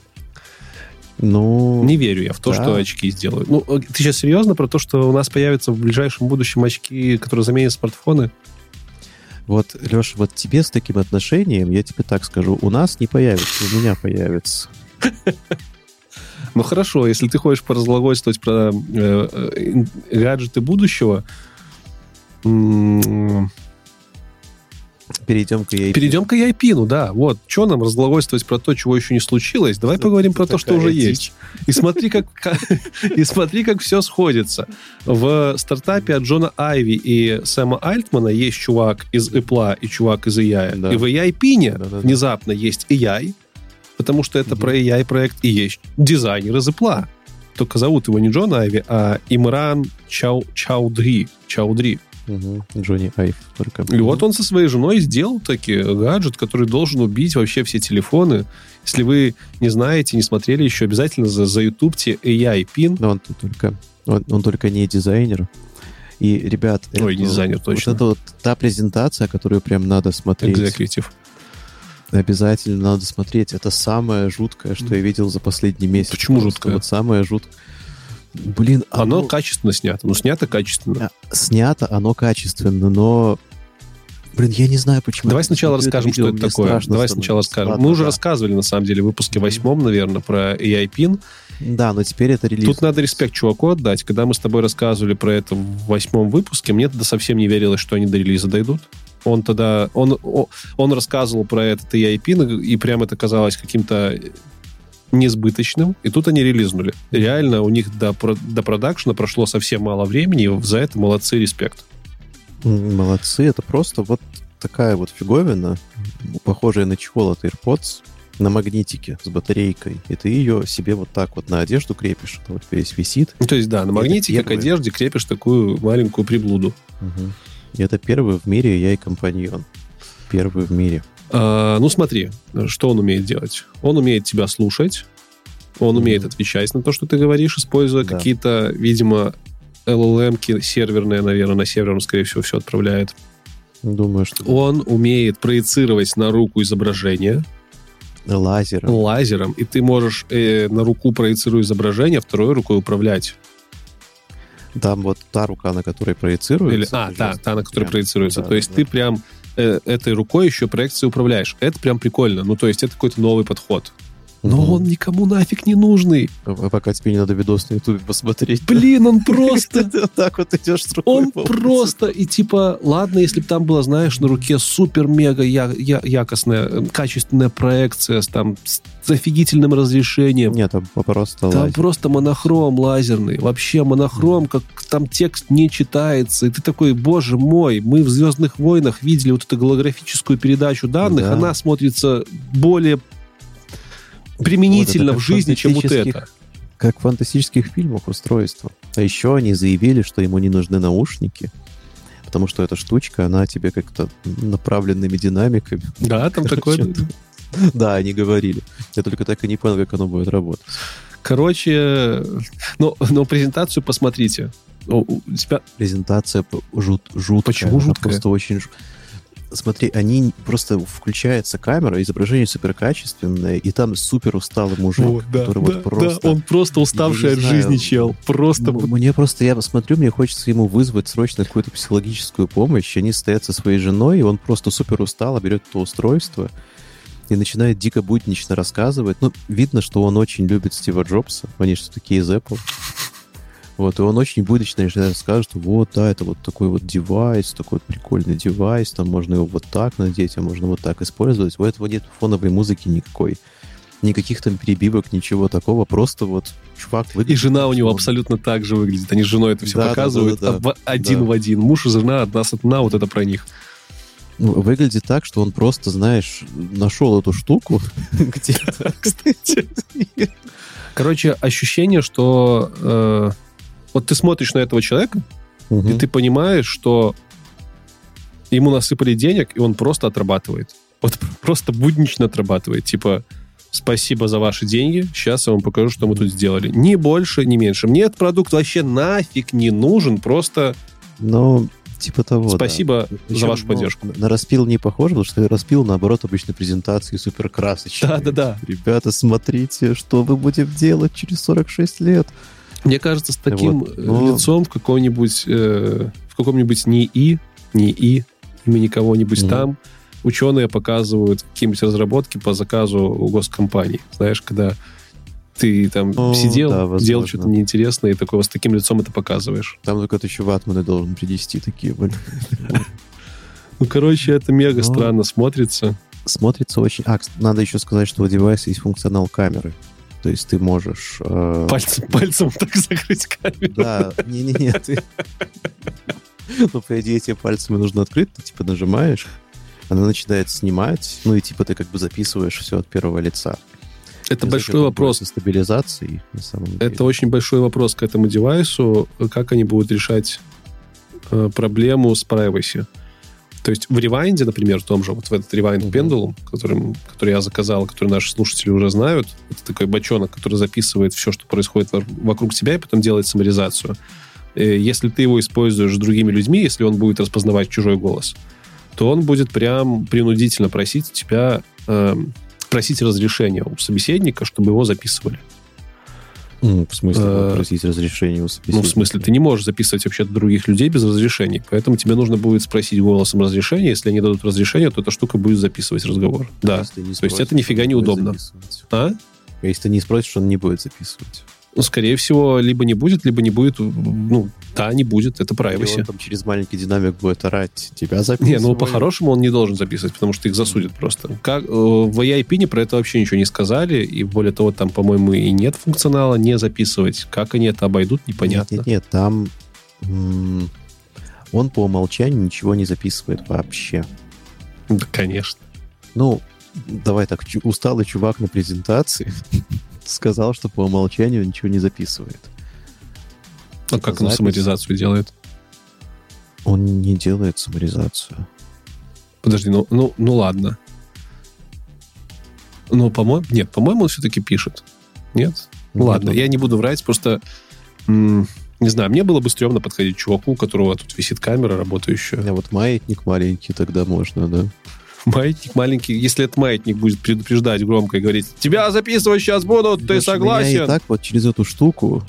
Ну, не верю я в то, да. что очки сделают. Ну, ты сейчас серьезно про то, что у нас появятся в ближайшем будущем очки, которые заменят смартфоны? Вот, Леша, вот тебе с таким отношением, я тебе так скажу, у нас не появится, у меня появится. Ну хорошо, если ты хочешь поразглагольствовать про э, э, гаджеты будущего, Перейдем к EIP. Перейдем к EIP, ну да. Вот, что нам разглагольствовать про то, чего еще не случилось? Давай поговорим про то, что уже дичь. есть. И смотри, как, [LAUGHS] и смотри, как все сходится. В стартапе от Джона Айви и Сэма Альтмана есть чувак из Apple и чувак из AI. Да. И в EIP да, да, внезапно есть AI, потому что это про AI-проект, и есть дизайнер из Apple. Только зовут его не Джон Айви, а Имран Чау, Чаудри. Чаудри. Угу. Джонни Айв только. И вот он со своей женой сделал таки гаджет, который должен убить вообще все телефоны. Если вы не знаете, не смотрели еще, обязательно за, за ютубте AI пин. Но он только, он, он только не дизайнер. И, ребят, Ой, это, дизайнер, точно. Вот это вот та презентация, которую прям надо смотреть. Экзекутив. Обязательно надо смотреть. Это самое жуткое, что я видел за последний месяц. Почему жуткое? Вот самое жуткое. Блин, оно... оно качественно снято. Ну, снято качественно. Снято оно качественно, но Блин, я не знаю, почему. Давай сначала расскажем, что это такое. Давай сначала расскажем. Ладно, Мы уже да. рассказывали, на самом деле, в выпуске восьмом, наверное, про AI PIN. Да, но теперь это релиз. Тут надо респект чуваку отдать. Когда мы с тобой рассказывали про это в восьмом выпуске, мне тогда совсем не верилось, что они до релиза дойдут. Он тогда... Он, он рассказывал про этот AI PIN, и прям это казалось каким-то несбыточным, и тут они релизнули. Реально у них до, до продакшена прошло совсем мало времени, и за это молодцы, респект. Молодцы, это просто вот такая вот фиговина, похожая на чехол от AirPods, на магнитике с батарейкой, и ты ее себе вот так вот на одежду крепишь, вот весь висит. Ну, то есть, да, на магнитике к одежде крепишь такую маленькую приблуду. Угу. И это первый в мире я и компаньон. Первый в мире. А, ну, смотри, что он умеет делать. Он умеет тебя слушать, он умеет отвечать на то, что ты говоришь, используя да. какие-то, видимо, LLM серверные, наверное, на сервер он, скорее всего, все отправляет. Думаю, что... Он умеет проецировать на руку изображение. Лазером. Лазером. И ты можешь э, на руку проецируя изображение, второй рукой управлять. Там вот та рука, на которой проецируется. Или, а, та, та, на которой прям, проецируется. Да, то есть да. ты прям э, этой рукой еще проекцией управляешь. Это прям прикольно. Ну, то есть это какой-то новый подход. Но он никому нафиг не нужный. А пока тебе не надо видос на ютубе посмотреть. Блин, он [LAUGHS] просто... [LAUGHS] так вот идешь с рукой. Он просто, и типа, ладно, если бы там была, знаешь, на руке супер-мега якостная, качественная проекция с там с офигительным разрешением. Нет, там просто Там просто монохром лазерный. Вообще монохром, как там текст не читается. И ты такой, боже мой, мы в «Звездных войнах» видели вот эту голографическую передачу данных, она смотрится более применительно вот в жизни, чем вот это. Как в фантастических фильмах устройство. А еще они заявили, что ему не нужны наушники, потому что эта штучка, она тебе как-то направленными динамиками. Да, там такое... [LAUGHS] Да, они говорили. Я только так и не понял, как оно будет работать. Короче, ну, но презентацию посмотрите. У тебя... Презентация жут, жуткая. Почему жуткая? Просто очень смотри, они просто включается камера, изображение супер качественное, и там супер усталый мужик, вот, да, который да, вот просто... Да, он просто уставший от знаю, жизни чел. Просто... Мне просто, я посмотрю, мне хочется ему вызвать срочно какую-то психологическую помощь. Они стоят со своей женой, и он просто супер устал, берет это устройство и начинает дико буднично рассказывать. Ну, видно, что он очень любит Стива Джобса. Они же такие из Apple. Вот, и он очень будочно скажет, что вот, да, это вот такой вот девайс, такой вот прикольный девайс, там можно его вот так надеть, а можно вот так использовать. У этого нет фоновой музыки никакой. Никаких там перебивок, ничего такого, просто вот чувак выглядит... И жена у него он... абсолютно так же выглядит. Они с женой это все да, показывают да, да, да, один да. в один. Муж и жена, одна с одна, вот это про них. Ну, выглядит так, что он просто, знаешь, нашел эту штуку [LAUGHS] где-то. Короче, ощущение, что э, вот ты смотришь на этого человека, угу. и ты понимаешь, что ему насыпали денег, и он просто отрабатывает. Вот [LAUGHS] просто буднично отрабатывает. Типа, спасибо за ваши деньги, сейчас я вам покажу, что мы тут сделали. Ни больше, ни меньше. Мне этот продукт вообще нафиг не нужен, просто... Ну, типа того, Спасибо да. за вашу ну, поддержку. На распил не похоже, потому что распил, наоборот, обычно презентации супер красочные. Да-да-да. Ребята, смотрите, что вы будете делать через 46 лет. Мне кажется, с таким вот, но... лицом в каком-нибудь э, в каком-нибудь НИИ, НИИ, имени кого-нибудь mm там, ученые показывают какие-нибудь разработки по заказу у госкомпаний. Знаешь, когда ты там ну, сидел, да, делал что-то неинтересное, и такого с таким лицом это показываешь. Там только ты еще ватманы должен принести такие, блин. [LAUGHS] Ну, короче, это мега странно смотрится. Смотрится очень... А, надо еще сказать, что у девайса есть функционал камеры. То есть ты можешь... Э... Пальцем, пальцем так закрыть камеру. Да, не-не-не, ты... Ну, по идее, тебе пальцами нужно открыть, ты, типа, нажимаешь, она начинает снимать, ну, и, типа, ты как бы записываешь все от первого лица. Это и большой вопрос. Стабилизации, на самом деле. Это очень большой вопрос к этому девайсу, как они будут решать э, проблему с privacy. То есть в ревайнде, например, в том же, вот в этот ревайнд Pendulum, который, который я заказал, который наши слушатели уже знают, это такой бочонок, который записывает все, что происходит вокруг тебя, и потом делает саморизацию. Э, если ты его используешь с другими людьми, если он будет распознавать чужой голос, то он будет прям принудительно просить тебя, э, просить разрешения у собеседника, чтобы его записывали. В смысле, э, просить разрешение у? Ну, в смысле, ты не можешь записывать вообще других людей без разрешения. Поэтому тебе нужно будет спросить голосом разрешение. Если они дадут разрешение, то эта штука будет записывать разговор. Да. То есть это нифига не удобно. А? а? Если ты не спросишь, он не будет записывать. Ну, скорее всего, либо не будет, либо не будет. Ну, да, не будет. Это privacy. он там через маленький динамик будет орать. Тебя записывать. Не, ну, по-хорошему он не должен записывать, потому что их засудят просто. Как, э, в AIP про это вообще ничего не сказали. И более того, там, по-моему, и нет функционала не записывать. Как они это обойдут, непонятно. Нет, нет, нет там... Он по умолчанию ничего не записывает вообще. Да, конечно. Ну, давай так, усталый чувак на презентации [LAUGHS] сказал, что по умолчанию ничего не записывает. А как он саморизацию делает? Он не делает саморизацию. Подожди, ну, ну, ну ладно. Ну, по-моему... Нет, по-моему, он все-таки пишет. Нет? Ну, ладно, я не буду врать, просто... М- не знаю, мне было бы стрёмно подходить к чуваку, у которого тут висит камера работающая. А вот маятник маленький тогда можно, да? Маятник маленький, если этот маятник будет предупреждать громко и говорить, тебя записывать сейчас будут, ты согласен? Меня и так вот через эту штуку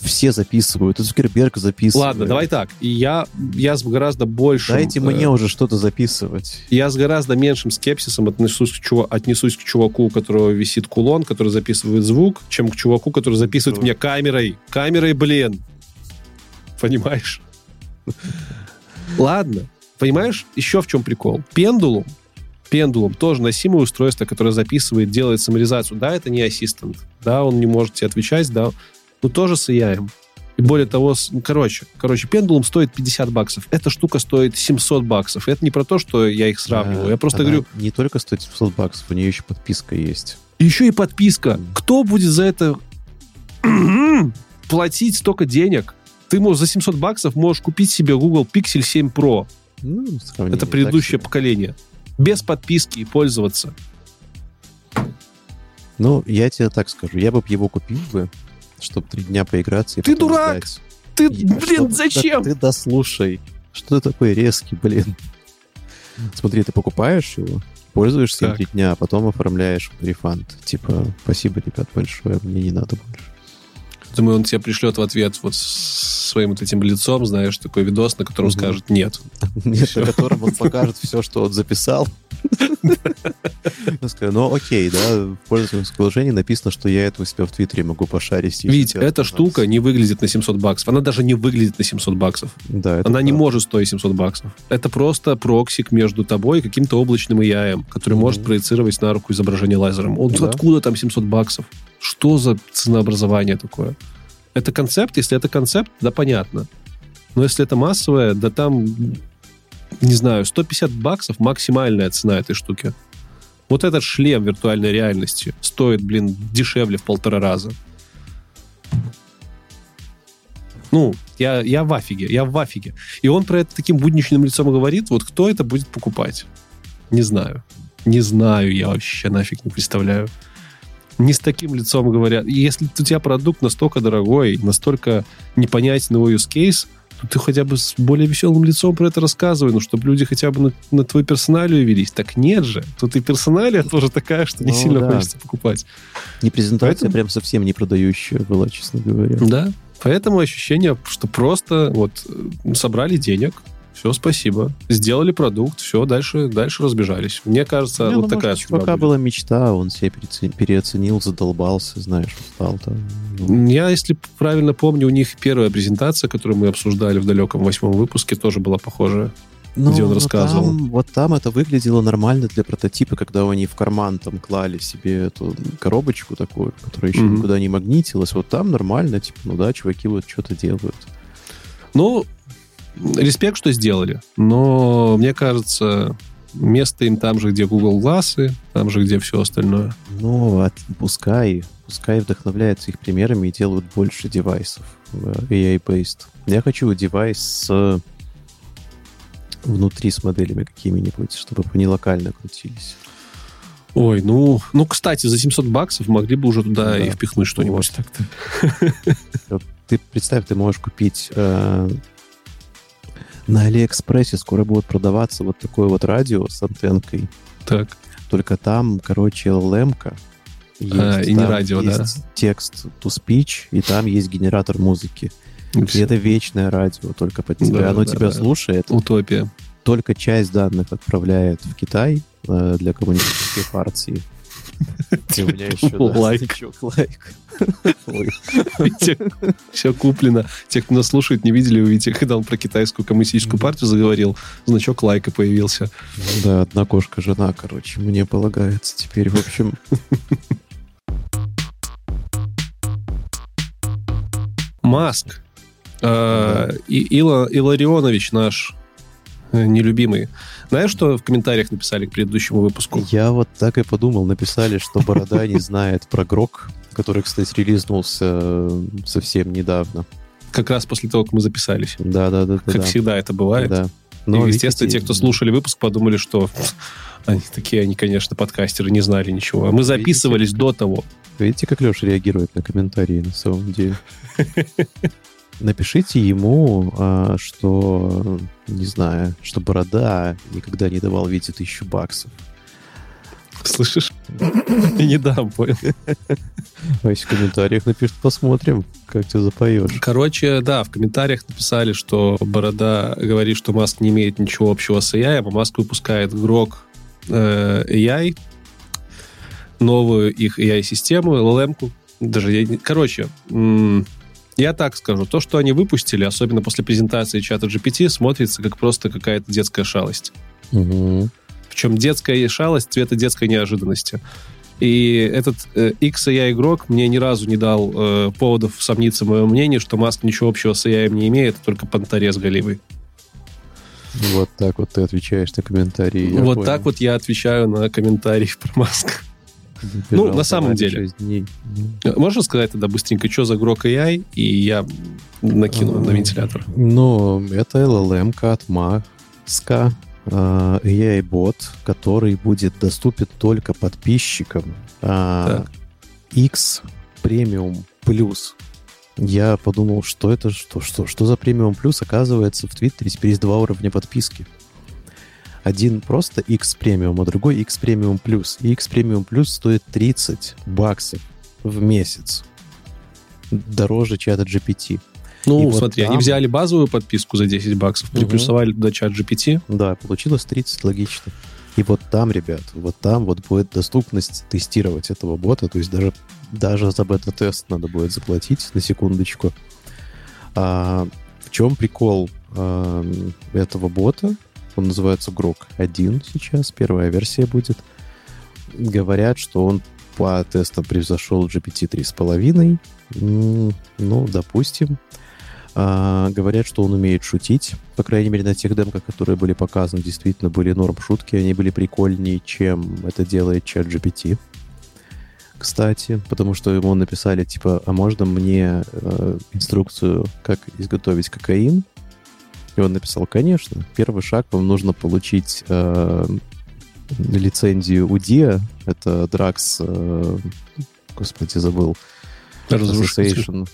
все записывают. И Цукерберг записывает. Ладно, давай так. Я, я с гораздо большим... Дайте э, мне уже что-то записывать. Я с гораздо меньшим скепсисом отнесусь к, чува, отнесусь к чуваку, у которого висит кулон, который записывает звук, чем к чуваку, который записывает Что? мне камерой. Камерой, блин. Понимаешь? [LAUGHS] Ладно. Понимаешь, еще в чем прикол? Пендулум пендулум тоже носимое устройство, которое записывает, делает саморизацию. Да, это не ассистент, да, он не может тебе отвечать, да, но тоже с AI. И более того, ну, короче, короче, пендулум стоит 50 баксов. Эта штука стоит 700 баксов. Это не про то, что я их сравниваю. Я просто говорю... Не только стоит 700 баксов, у нее еще подписка есть. Еще и подписка. Кто будет за это [CLEARS THROAT] платить столько денег? Ты можешь за 700 баксов можешь купить себе Google Pixel 7 Pro. Ну, это предыдущее поколение без подписки и пользоваться. Ну, я тебе так скажу, я бы его купил бы, чтобы три дня поиграться и Ты дурак! Сдать. Ты, и, блин, что, зачем? Да, ты дослушай. Что ты такой резкий, блин? Смотри, ты покупаешь его, пользуешься им три дня, а потом оформляешь рефанд. Типа, спасибо, ребят, большое, мне не надо больше. Думаю, он тебе пришлет в ответ вот своим вот этим лицом, знаешь, такой видос, на котором угу. скажет «нет». Нет, на котором он [LAUGHS] покажет все, что он записал. Ну, окей, да, в пользовательском приложении написано, что я это у себя в Твиттере могу пошарить. Ведь эта штука не выглядит на 700 баксов. Она даже не выглядит на 700 баксов. Да, Она не может стоить 700 баксов. Это просто проксик между тобой и каким-то облачным AI, который может проецировать на руку изображение лазером. Он откуда там 700 баксов? Что за ценообразование такое? Это концепт? Если это концепт, да, понятно. Но если это массовое, да там, не знаю, 150 баксов максимальная цена этой штуки. Вот этот шлем виртуальной реальности стоит, блин, дешевле в полтора раза. Ну, я, я в афиге, я в афиге. И он про это таким будничным лицом говорит, вот кто это будет покупать? Не знаю. Не знаю, я вообще нафиг не представляю не с таким лицом говорят. Если у тебя продукт настолько дорогой, настолько непонятен его use case, то ты хотя бы с более веселым лицом про это рассказывай, ну, чтобы люди хотя бы на, на твою персоналию велись. Так нет же. Тут и персоналия тоже такая, что не ну, сильно да. хочется покупать. Не презентация Поэтому... прям совсем не продающая была, честно говоря. Да. Поэтому ощущение, что просто вот э, собрали денег, все, спасибо. Сделали продукт, все, дальше, дальше разбежались. Мне кажется, Не, вот ну, такая может, чувака была мечта, он себе переоценил, задолбался, знаешь, устал там. Ну. Я, если правильно помню, у них первая презентация, которую мы обсуждали в далеком восьмом выпуске, тоже была похожая. Ну, где он рассказывал. Там, вот там это выглядело нормально для прототипа, когда они в карман там клали себе эту коробочку такую, которая еще mm-hmm. никуда не магнитилась. Вот там нормально, типа, ну да, чуваки вот что-то делают. Ну, респект, что сделали, но мне кажется, место им там же, где Google Glass, там же, где все остальное. Ну, от, пускай, пускай вдохновляются их примерами и делают больше девайсов AI-based. Я хочу девайс с внутри с моделями какими-нибудь, чтобы они локально крутились. Ой, ну, ну, кстати, за 700 баксов могли бы уже туда да. и впихнуть что-нибудь вот. так-то. Ты представь, ты можешь купить э, на Алиэкспрессе скоро будет продаваться вот такое вот радио с антенкой. Так. Только там, короче, LLM-ка, Есть, а, и не радио, есть да? текст to speech, и там есть генератор музыки. И, и это вечное радио только под тебя. Да, Оно да, тебя да. слушает. Утопия. Только часть данных отправляет в Китай э, для коммунистической партии. И у меня еще лайк. лайк. все куплено. Те, кто нас слушает, не видели, увидите, когда он про китайскую коммунистическую партию заговорил, значок лайка появился. Да, одна кошка жена, короче, мне полагается теперь. В общем, Маск. Ила, Иларионович наш нелюбимый. Знаешь, что в комментариях написали к предыдущему выпуску? Я вот так и подумал. Написали, что Борода не знает про Грок, который, кстати, релизнулся э, совсем недавно. Как раз после того, как мы записались. Да, да, да. Как да. всегда это бывает. Да. Но, и, естественно, видите, те, кто слушали выпуск, подумали, что [LAUGHS] они такие, они, конечно, подкастеры, не знали ничего. А мы записывались видите, до того. Видите, как Леша реагирует на комментарии на самом деле? [LAUGHS] Напишите ему, а, что, не знаю, что Борода никогда не давал Вите тысячу баксов. Слышишь? Я не дам, понял. А если в комментариях напишет, посмотрим, как ты запоешь. Короче, да, в комментариях написали, что Борода говорит, что Маск не имеет ничего общего с AI, а Маск выпускает Грок э, AI, новую их AI-систему, LLM-ку. Даже я... Короче, я так скажу. То, что они выпустили, особенно после презентации чата GPT, смотрится как просто какая-то детская шалость. Угу. Причем детская шалость цвета детской неожиданности. И этот э, X AI игрок мне ни разу не дал э, поводов сомниться в моем мнении, что Маск ничего общего с AI не имеет, только понторез голевый. Вот так вот ты отвечаешь на комментарии. Вот понял. так вот я отвечаю на комментарии про Маск. Ну, на самом деле. Можно сказать тогда быстренько, что за Grok AI, и я накину на вентилятор? Ну, это LLM от Маска, AI-бот, который будет доступен только подписчикам а, X Premium Plus. Я подумал, что это, что, что, что за премиум плюс? Оказывается, в Твиттере теперь есть два уровня подписки. Один просто X премиум, а другой X премиум плюс. И X премиум плюс стоит 30 баксов в месяц. Дороже чата GPT. Ну, и смотри, вот там... они взяли базовую подписку за 10 баксов, приплюсовали угу. туда чат GPT. Да, получилось 30, логично. И вот там, ребят, вот там вот будет доступность тестировать этого бота, то есть даже, даже за бета-тест надо будет заплатить, на секундочку. А, в чем прикол а, этого бота? Он называется Grok 1 сейчас, первая версия будет. Говорят, что он по тестам превзошел GPT 3,5. Ну, допустим. А, говорят, что он умеет шутить. По крайней мере, на тех демках, которые были показаны, действительно были норм шутки. Они были прикольнее, чем это делает чат GPT. Кстати, потому что ему написали, типа, а можно мне э, инструкцию, как изготовить кокаин? И он написал, конечно, первый шаг вам нужно получить э, лицензию UDIA, это Drax, э, господи, забыл, Association.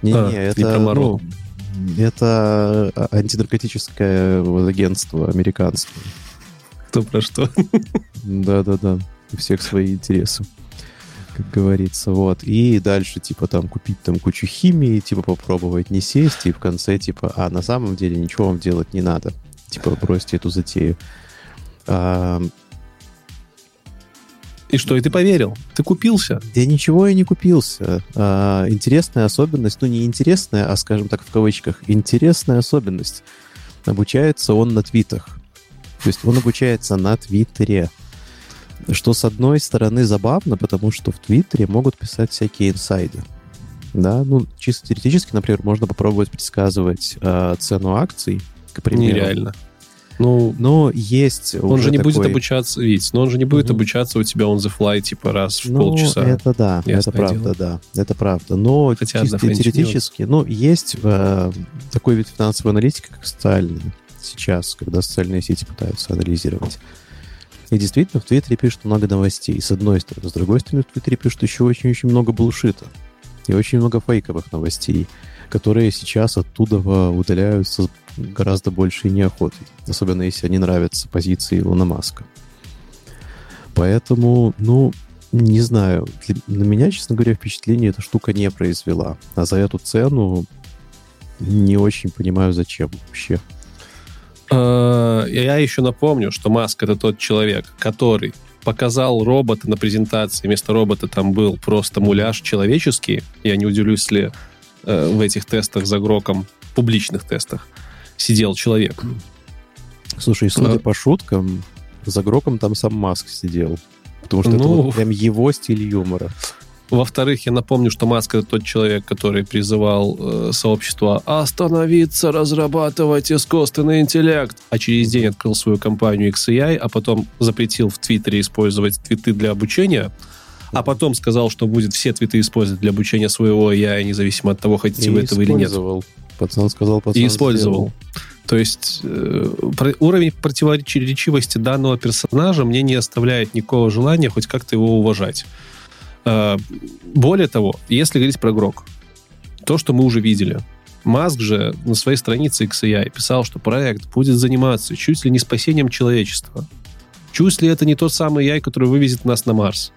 Не-не, а, это, ну, это антинаркотическое агентство американское. Кто про что? Да-да-да, у всех свои интересы как говорится, вот. И дальше, типа, там, купить там кучу химии, типа, попробовать не сесть, и в конце, типа, а, на самом деле ничего вам делать не надо. Типа, бросьте эту затею. А... И что, и ты поверил? Ты купился? Да ничего я не купился. А, интересная особенность, ну, не интересная, а, скажем так, в кавычках, интересная особенность. Обучается он на твитах. То есть он обучается на Твиттере. Что, с одной стороны, забавно, потому что в Твиттере могут писать всякие инсайды. Да, ну, чисто теоретически, например, можно попробовать предсказывать э, цену акций, к примеру. Нереально. Ну, но есть Он же не такой... будет обучаться, видеть, но он же не будет mm-hmm. обучаться у тебя on the fly, типа, раз в ну, полчаса. это да, Ясное это правда, дело. да, это правда. Но Хотя чисто теоретически, ну, есть э, такой вид финансовой аналитики, как социальный сейчас, когда социальные сети пытаются анализировать. И действительно, в Твиттере пишут много новостей, с одной стороны. С другой стороны, в Твиттере пишут еще очень-очень много булшита. И очень много фейковых новостей, которые сейчас оттуда удаляются гораздо большей неохотой. Особенно, если они нравятся позиции Илона Маска. Поэтому, ну, Не знаю. На меня, честно говоря, впечатление эта штука не произвела. А за эту цену не очень понимаю, зачем вообще. А, я еще напомню, что Маск это тот человек, который показал робота на презентации. Вместо робота там был просто муляж человеческий. Я не удивлюсь, если э, в этих тестах за Гроком, публичных тестах, сидел человек. Слушай, судя а... по шуткам, за Гроком там сам Маск сидел. Потому что ну... это вот прям его стиль юмора. Во-вторых, я напомню, что Маск это тот человек, который призывал э, сообщество остановиться, разрабатывать искусственный интеллект, а через день открыл свою компанию XAI, а потом запретил в Твиттере использовать твиты для обучения, а потом сказал, что будет все твиты использовать для обучения своего AI, независимо от того, хотите и вы этого или нет. Пацан сказал, пацан И использовал. Сделал. То есть э, уровень противоречивости данного персонажа мне не оставляет никакого желания хоть как-то его уважать. Э, более того, если говорить про Грок, то, что мы уже видели, Маск же на своей странице XAI писал, что проект будет заниматься чуть ли не спасением человечества. Чуть ли это не тот самый AI, который вывезет нас на Марс.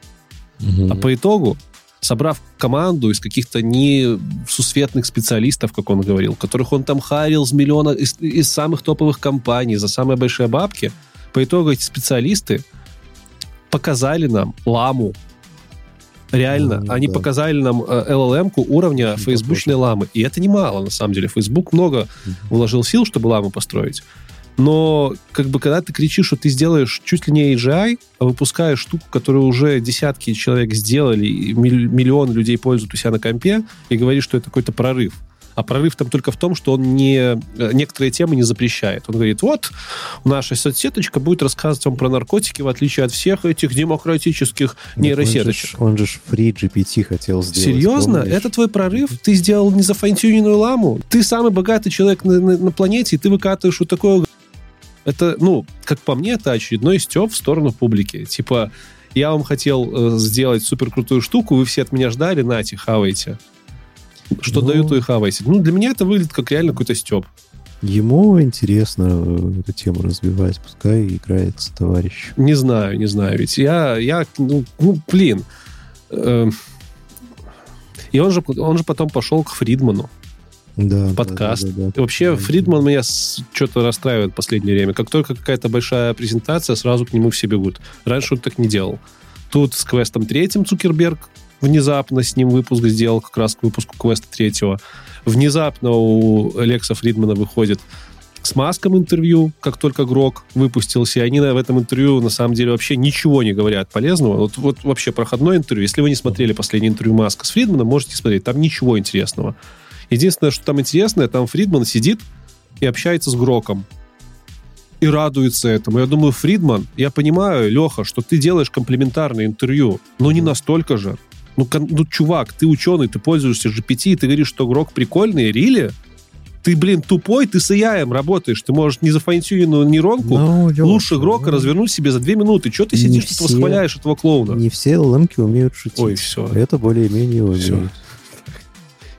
Угу. А по итогу, собрав команду из каких-то несусветных специалистов, как он говорил, которых он там харил с миллиона, из, из самых топовых компаний за самые большие бабки, по итогу эти специалисты показали нам ламу, Реально, mm, они да. показали нам э, LLM-ку уровня фейсбучной ламы. И это немало, на самом деле. Facebook много mm-hmm. вложил сил, чтобы ламу построить. Но как бы когда ты кричишь, что ты сделаешь чуть ли не AGI, а выпускаешь штуку, которую уже десятки человек сделали, и миллион людей пользуют у себя на компе, и говоришь, что это какой-то прорыв. А прорыв там только в том, что он не, э, некоторые темы не запрещает. Он говорит, вот, наша соцсеточка будет рассказывать вам про наркотики, в отличие от всех этих демократических нейросеточек. Он же, он же Free GPT хотел сделать. Серьезно? Помнишь? Это твой прорыв? Ты сделал не зафантюненную ламу? Ты самый богатый человек на, на, на планете, и ты выкатываешь вот такое... Это, ну, как по мне, это очередной степ в сторону публики. Типа, я вам хотел э, сделать супер крутую штуку, вы все от меня ждали, нате, хавайте. Что ну, дают, то и хавайся. Ну, для меня это выглядит как реально какой-то степ. Ему интересно э, эту тему развивать, пускай играется товарищ. Не знаю, не знаю. Ведь я, я ну, ну блин. Э, и он же, он же потом пошел к Фридману. Да, в подкаст. Да, да, да, и вообще, да, Фридман да. меня что-то расстраивает в последнее время. Как только какая-то большая презентация, сразу к нему все бегут. Раньше он так не делал. Тут с квестом третьим Цукерберг внезапно с ним выпуск сделал, как раз к выпуску квеста третьего. Внезапно у Лекса Фридмана выходит с Маском интервью, как только Грок выпустился, и они в этом интервью на самом деле вообще ничего не говорят полезного. Вот, вот вообще проходное интервью. Если вы не смотрели последнее интервью Маска с Фридманом, можете смотреть. Там ничего интересного. Единственное, что там интересное, там Фридман сидит и общается с Гроком. И радуется этому. Я думаю, Фридман, я понимаю, Леха, что ты делаешь комплементарное интервью, но не настолько же. Ну, ну, чувак, ты ученый, ты пользуешься GPT, и ты говоришь, что Грок прикольный, рили? Ты, блин, тупой, ты с AI работаешь. Ты можешь не за файнтюненную нейронку ну, лучше Грока ну, развернуть себе за две минуты. Что ты сидишь, все, восхваляешь этого клоуна? Не все LLM умеют шутить. Ой, все. Это более-менее умеют.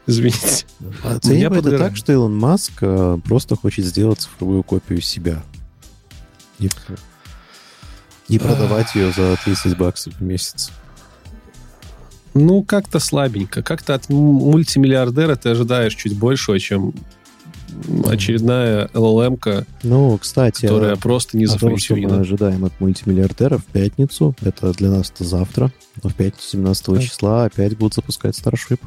Извините. Оценивай это подгорает. так, что Илон Маск э, просто хочет сделать цифровую копию себя. И, и продавать ее за 30 баксов в месяц. Ну, как-то слабенько. Как-то от мультимиллиардера ты ожидаешь чуть большего, чем очередная LLM-ка, ну, кстати, которая просто не зафункционирована. мы ожидаем от мультимиллиардера в пятницу, это для нас это завтра, но в пятницу 17 да. числа опять будут запускать Starship.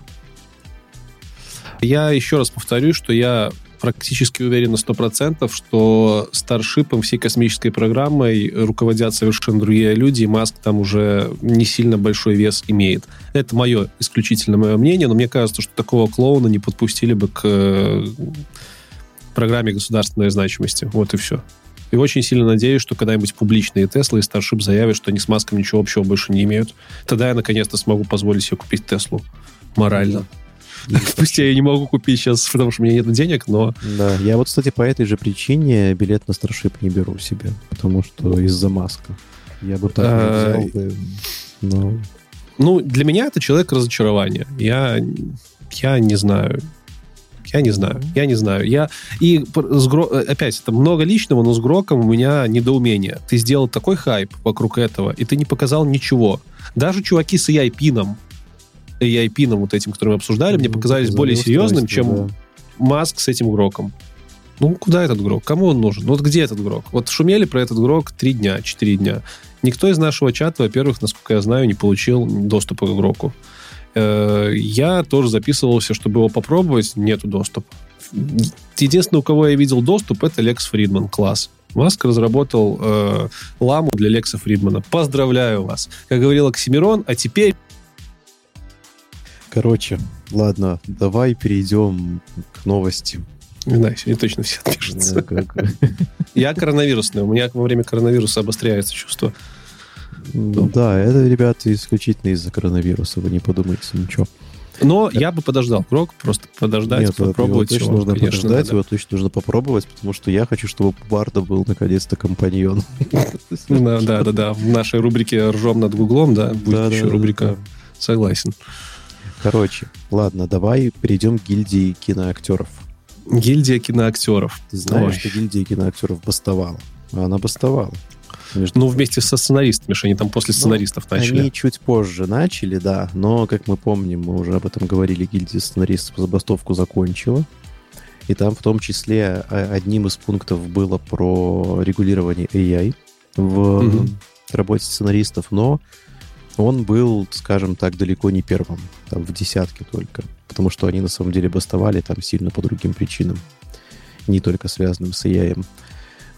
Я еще раз повторю, что я практически уверен на 100%, что Старшипом, всей космической программой руководят совершенно другие люди, и Маск там уже не сильно большой вес имеет. Это мое, исключительно мое мнение, но мне кажется, что такого клоуна не подпустили бы к э, программе государственной значимости. Вот и все. И очень сильно надеюсь, что когда-нибудь публичные Теслы и Старшип заявят, что они с Маском ничего общего больше не имеют. Тогда я наконец-то смогу позволить себе купить Теслу морально. Да. [LAUGHS] Пусть я не могу купить сейчас, потому что у меня нет денег, но... Да, я вот, кстати, по этой же причине билет на Старшип не беру себе, потому что из-за маска. Я бы так а, взял бы, но... Ну, для меня это человек разочарования. Я, я не знаю. Я не знаю. Я не знаю. Я... И с Гро... опять, это много личного, но с Гроком у меня недоумение. Ты сделал такой хайп вокруг этого, и ты не показал ничего. Даже чуваки с AI-пином, AI-пином вот этим, который мы обсуждали, ну, мне показались более серьезным, чем да. Маск с этим Гроком. Ну, куда этот Грок? Кому он нужен? Ну, вот где этот Грок? Вот шумели про этот Грок три дня, четыре дня. Никто из нашего чата, во-первых, насколько я знаю, не получил доступа к Гроку. Э, я тоже записывался, чтобы его попробовать, нету доступа. Единственное, у кого я видел доступ, это Лекс Фридман, класс. Маск разработал э, ламу для Лекса Фридмана. Поздравляю вас. Как говорил Оксимирон, а теперь... Короче, ладно, давай перейдем к новости. Не знаю, сегодня точно все отпишутся. [LAUGHS] Я коронавирусный. У меня во время коронавируса обостряется чувство. Ну, да, это, ребята, исключительно из-за коронавируса. Вы не подумайте ничего. Но я бы подождал Крок, просто подождать, Нет, попробовать его. Точно его, нужно конечно, подождать, надо. его точно нужно попробовать, потому что я хочу, чтобы у Барда был наконец-то компаньон. Да, да, да, да. В нашей рубрике «Ржем над Гуглом», да, будет еще рубрика. Согласен. Короче, ладно, давай перейдем к гильдии киноактеров. Гильдия киноактеров. Ты знаешь, Ой. что гильдия киноактеров бастовала? Она бастовала. Между... Ну, вместе со сценаристами, что они там после ну, сценаристов ну, начали. Они чуть позже начали, да, но, как мы помним, мы уже об этом говорили, гильдия сценаристов забастовку закончила. И там в том числе а, одним из пунктов было про регулирование AI в угу. работе сценаристов, но он был, скажем так, далеко не первым, там в десятке только, потому что они на самом деле бастовали там сильно по другим причинам, не только связанным с AI.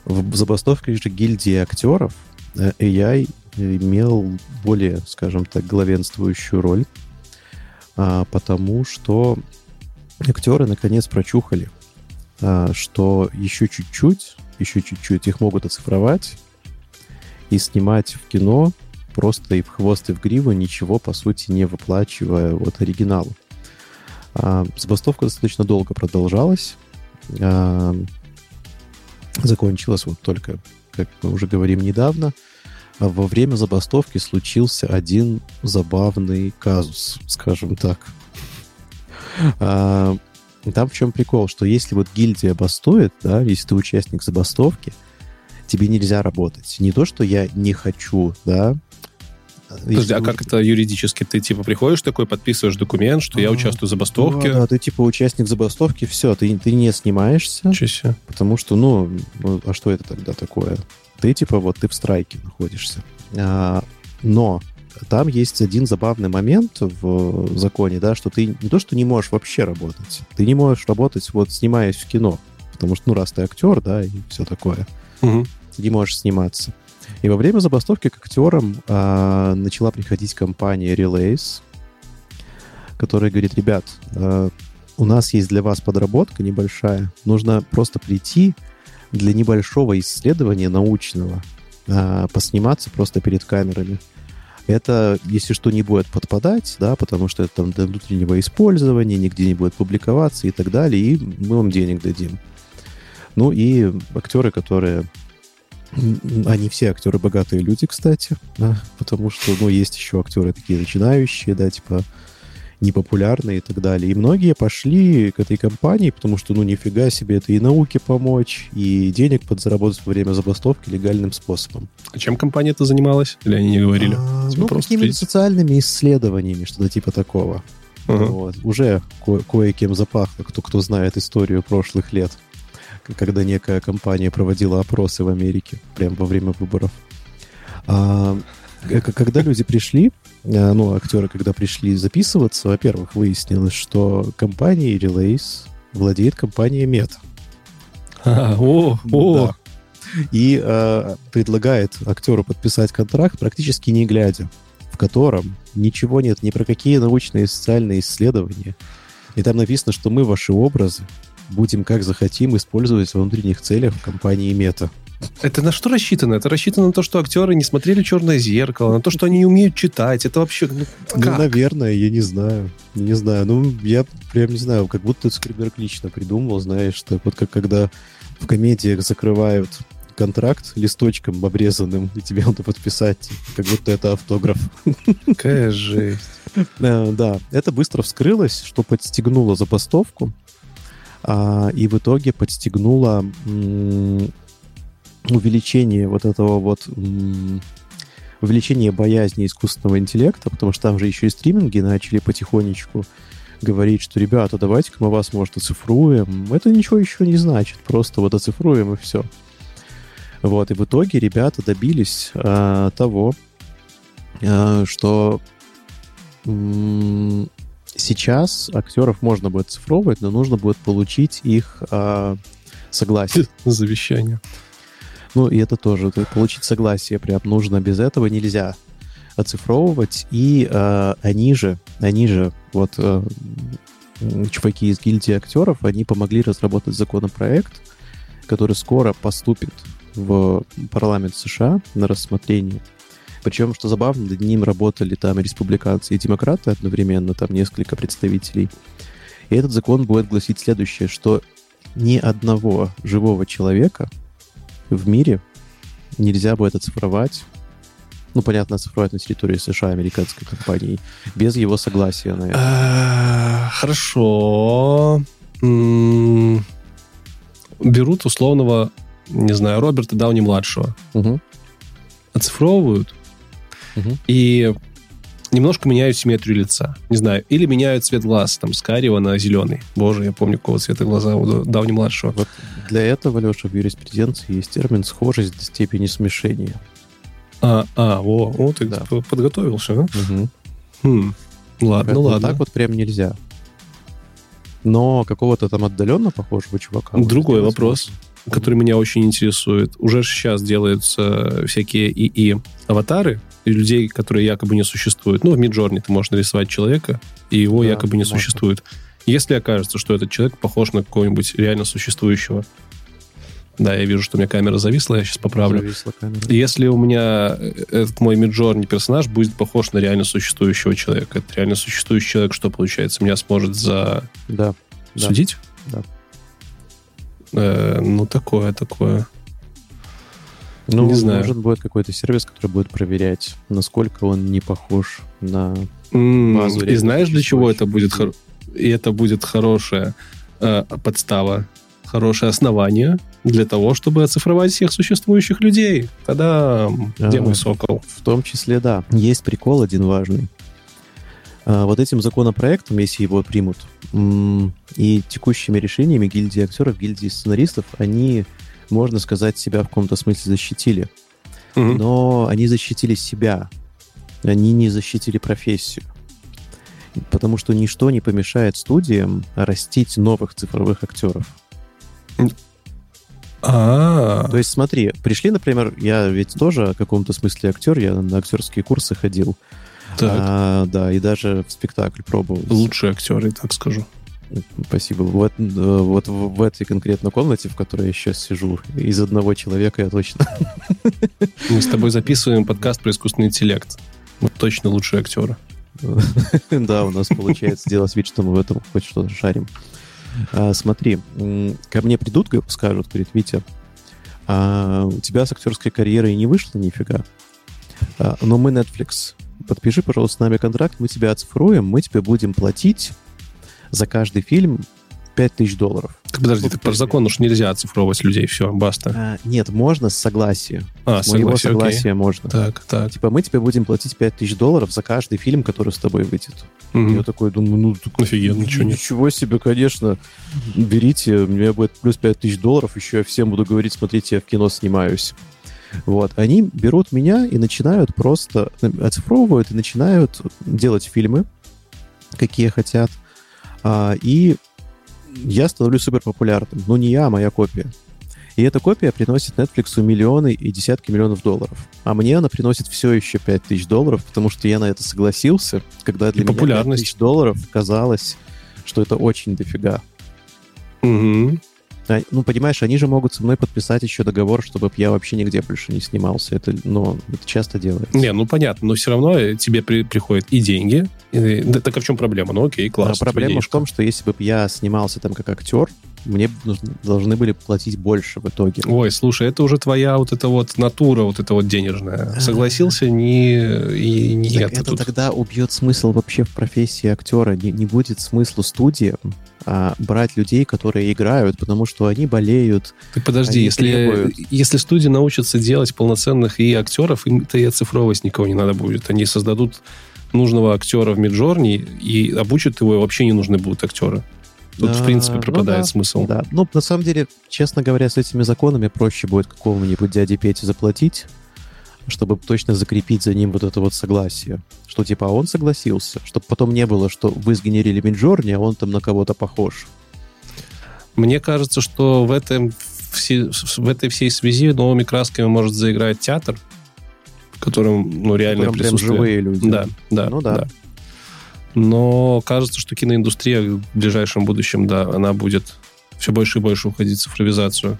В забастовке же гильдии актеров э, AI имел более, скажем так, главенствующую роль, а, потому что актеры наконец прочухали, а, что еще чуть-чуть, еще чуть-чуть их могут оцифровать и снимать в кино просто и в хвост, и в гриву, ничего, по сути, не выплачивая от оригинала. А, забастовка достаточно долго продолжалась закончилась вот только, как мы уже говорим, недавно. А во время забастовки случился один забавный казус, скажем так. А, там в чем прикол, что если вот гильдия бастует, да, если ты участник забастовки, тебе нельзя работать. Не то, что я не хочу, да, Подожди, а как это юридически? Ты типа приходишь такой, подписываешь документ, что я участвую в забастовке? Да, ты типа участник забастовки, все, ты, ты не снимаешься. Чего Потому что, ну, ну, а что это тогда такое? Ты типа вот, ты в страйке находишься. А, но там есть один забавный момент в законе, да, что ты не то, что не можешь вообще работать, ты не можешь работать, вот снимаясь в кино, потому что, ну, раз ты актер, да, и все такое, угу. ты не можешь сниматься. И во время забастовки к актерам э, начала приходить компания Relays, которая говорит, ребят, э, у нас есть для вас подработка небольшая, нужно просто прийти для небольшого исследования научного, э, посниматься просто перед камерами. Это, если что, не будет подпадать, да, потому что это там для внутреннего использования, нигде не будет публиковаться и так далее, и мы вам денег дадим. Ну и актеры, которые они все актеры богатые люди, кстати, да, потому что, ну, есть еще актеры такие начинающие, да, типа непопулярные и так далее. И многие пошли к этой компании, потому что, ну, нифига себе, это и науке помочь, и денег подзаработать во время забастовки легальным способом. А чем компания это занималась? Или они не говорили? А, типа ну, какими-то социальными исследованиями, что-то типа такого. Uh-huh. Вот. Уже ко- кое-кем запахло, кто, кто знает историю прошлых лет когда некая компания проводила опросы в Америке прямо во время выборов. А, когда люди пришли, а, ну, актеры, когда пришли записываться, во-первых, выяснилось, что компания Relays владеет компания Meta. [LAUGHS] А, о, о. Да. И э, предлагает актеру подписать контракт практически не глядя, в котором ничего нет ни про какие научные и социальные исследования. И там написано, что мы ваши образы будем как захотим использовать в внутренних целях в компании Мета. Это на что рассчитано? Это рассчитано на то, что актеры не смотрели «Черное зеркало», на то, что они не умеют читать. Это вообще... Ну, ну наверное, я не знаю. Не знаю. Ну, я прям не знаю, как будто Скриберг лично придумал, знаешь, так вот как когда в комедиях закрывают контракт листочком обрезанным, и тебе надо подписать, как будто это автограф. Какая жесть. Да, это быстро вскрылось, что подстегнуло забастовку. А, и в итоге подстегнула м, увеличение вот этого вот увеличение боязни искусственного интеллекта, потому что там же еще и стриминги начали потихонечку говорить, что, ребята, давайте-ка мы вас, может, оцифруем. Это ничего еще не значит, просто вот оцифруем и все. Вот, и в итоге ребята добились э, того, э, что сейчас актеров можно будет цифровывать, но нужно будет получить их э, согласие. [LAUGHS] Завещание. Ну, и это тоже, то есть получить согласие прям нужно, без этого нельзя оцифровывать, и э, они же, они же, вот э, чуваки из гильдии актеров, они помогли разработать законопроект, который скоро поступит в парламент США на рассмотрение. Причем, что забавно, над ним работали там и республиканцы, и демократы одновременно, там несколько представителей. И этот закон будет гласить следующее, что ни одного живого человека в мире нельзя будет оцифровать ну, понятно, оцифровать на территории США американской компании, без его согласия на это. А, хорошо. Берут условного, не знаю, Роберта Дауни-младшего, Угу. оцифровывают И немножко меняют симметрию лица. Не знаю. Или меняют цвет глаз, там, с карего на зеленый. Боже, я помню, какого цвета глаза у Дауни-младшего. Вот для этого, Леша, в юриспруденции есть термин «схожесть до степени смешения». А, а, о, о ты Да. подготовился, а? Угу. Хм. Ладно, Поэтому ладно. так вот прям нельзя. Но какого-то там отдаленно похожего чувака... Другой вопрос, можно. который меня очень интересует. Уже сейчас делаются всякие аватары и людей, которые якобы не существуют. Ну, в Миджорне ты можешь нарисовать человека, и его Да, якобы не можно. существует. Если окажется, что этот человек похож на какого-нибудь реально существующего. Да, я вижу, что у меня камера зависла, я сейчас поправлю. Зависла камера. Если у меня э, этот мой Миджорни персонаж будет похож на реально существующего человека, это реально существующий человек, что получается? Меня сможет за Да. Да. судить? Да. Э, ну, такое, такое. Ну, Не знаю. нужен будет какой-то сервис, который будет проверять, насколько он не похож на... Базу И знаешь, для чего это будет хор- И это будет хорошая э, подстава, хорошее основание для того, чтобы оцифровать всех существующих людей. Тогда где А. мой сокол? В том числе, да. Есть прикол один важный. А, Вот этим законопроектом, если его примут, и текущими решениями гильдии актеров, гильдии сценаристов, они, можно сказать, себя в каком-то смысле защитили. Мгм. Но они защитили себя. Они не защитили профессию. Потому что ничто не помешает студиям растить новых цифровых актеров. А, То есть смотри, пришли, например, я ведь тоже в каком-то смысле актер, я на актерские курсы ходил. так, А, да, и даже в спектакль пробовал. лучшие актеры, так скажу. Спасибо. Вот, э, вот в, этой конкретной комнате, в которой я сейчас сижу, из одного человека я точно... [LAUGHS] Мы с тобой записываем подкаст про искусственный интеллект. Вот точно лучшие актеры. [LAUGHS] Да, у нас получается делать вид, что мы в этом хоть что-то шарим. А, Смотри, ко мне придут, скажут, говорит, Витя, а у тебя с актерской карьерой не вышло нифига, А, но мы Netflix. Подпиши, пожалуйста, с нами контракт, мы тебя оцифруем, мы тебе будем платить за каждый фильм 5000 долларов. Подожди, Ну, так по закону уж нельзя оцифровывать людей, все, баста. А, нет, можно с согласия. А, С моего согласие, окей. согласия можно. Так, так. Типа, мы тебе будем платить 5000 долларов за каждый фильм, который с тобой выйдет. Мгм. Я такой думаю, ну, так Офигенно, ничего нет. Ничего себе, конечно. Берите, у меня будет плюс 5000 долларов, еще я всем буду говорить, смотрите, я в кино снимаюсь. Вот. Они берут меня и начинают просто, э, оцифровывают и начинают делать фильмы, какие хотят. А, и я становлюсь супер популярным. Ну, не я, а моя копия. И эта копия приносит Netflix миллионы и десятки миллионов долларов. А мне она приносит все еще 5000 долларов, потому что я на это согласился, когда для И меня популярность. 5000 долларов казалось, что это очень дофига. Мгм. А, Ну, понимаешь, они же могут со мной подписать еще договор, чтобы я вообще нигде больше не снимался. Это, ну, это часто делается. Не, ну понятно, но все равно э, тебе при- приходят и деньги. И- да, так а в чем проблема? Ну окей, А классно. проблема тебе в том, что если бы я снимался там как актер, мне должны были платить больше в итоге. Ой, слушай, это уже твоя вот эта вот натура, вот эта вот денежная. Согласился, не, и нет. Так это тут. тогда убьет смысл вообще в профессии актера. Не, не будет смысла студиям а, брать людей, которые играют, потому что они болеют. Так подожди, если, если студии научатся делать полноценных и актеров, им-то и оцифровывать никого не надо будет. Они создадут нужного актера в Миджорни и обучат его, и вообще не нужны будут актеры. Тут, в принципе, пропадает ну, да, смысл. Да. Ну, на самом деле, честно говоря, с этими законами проще будет какому-нибудь дяде Пете заплатить, чтобы точно закрепить за ним вот это вот согласие. Что типа а он согласился, чтобы потом не было, что вы сгенерили Миджорни, а он там на кого-то похож. Мне кажется, что в, этом, в этой всей связи новыми красками может заиграть театр, в котором ну, реально присутствие. Прям живые люди. Да, да. Ну да. да. Но кажется, что киноиндустрия в ближайшем будущем, да, она будет все больше и больше уходить в цифровизацию.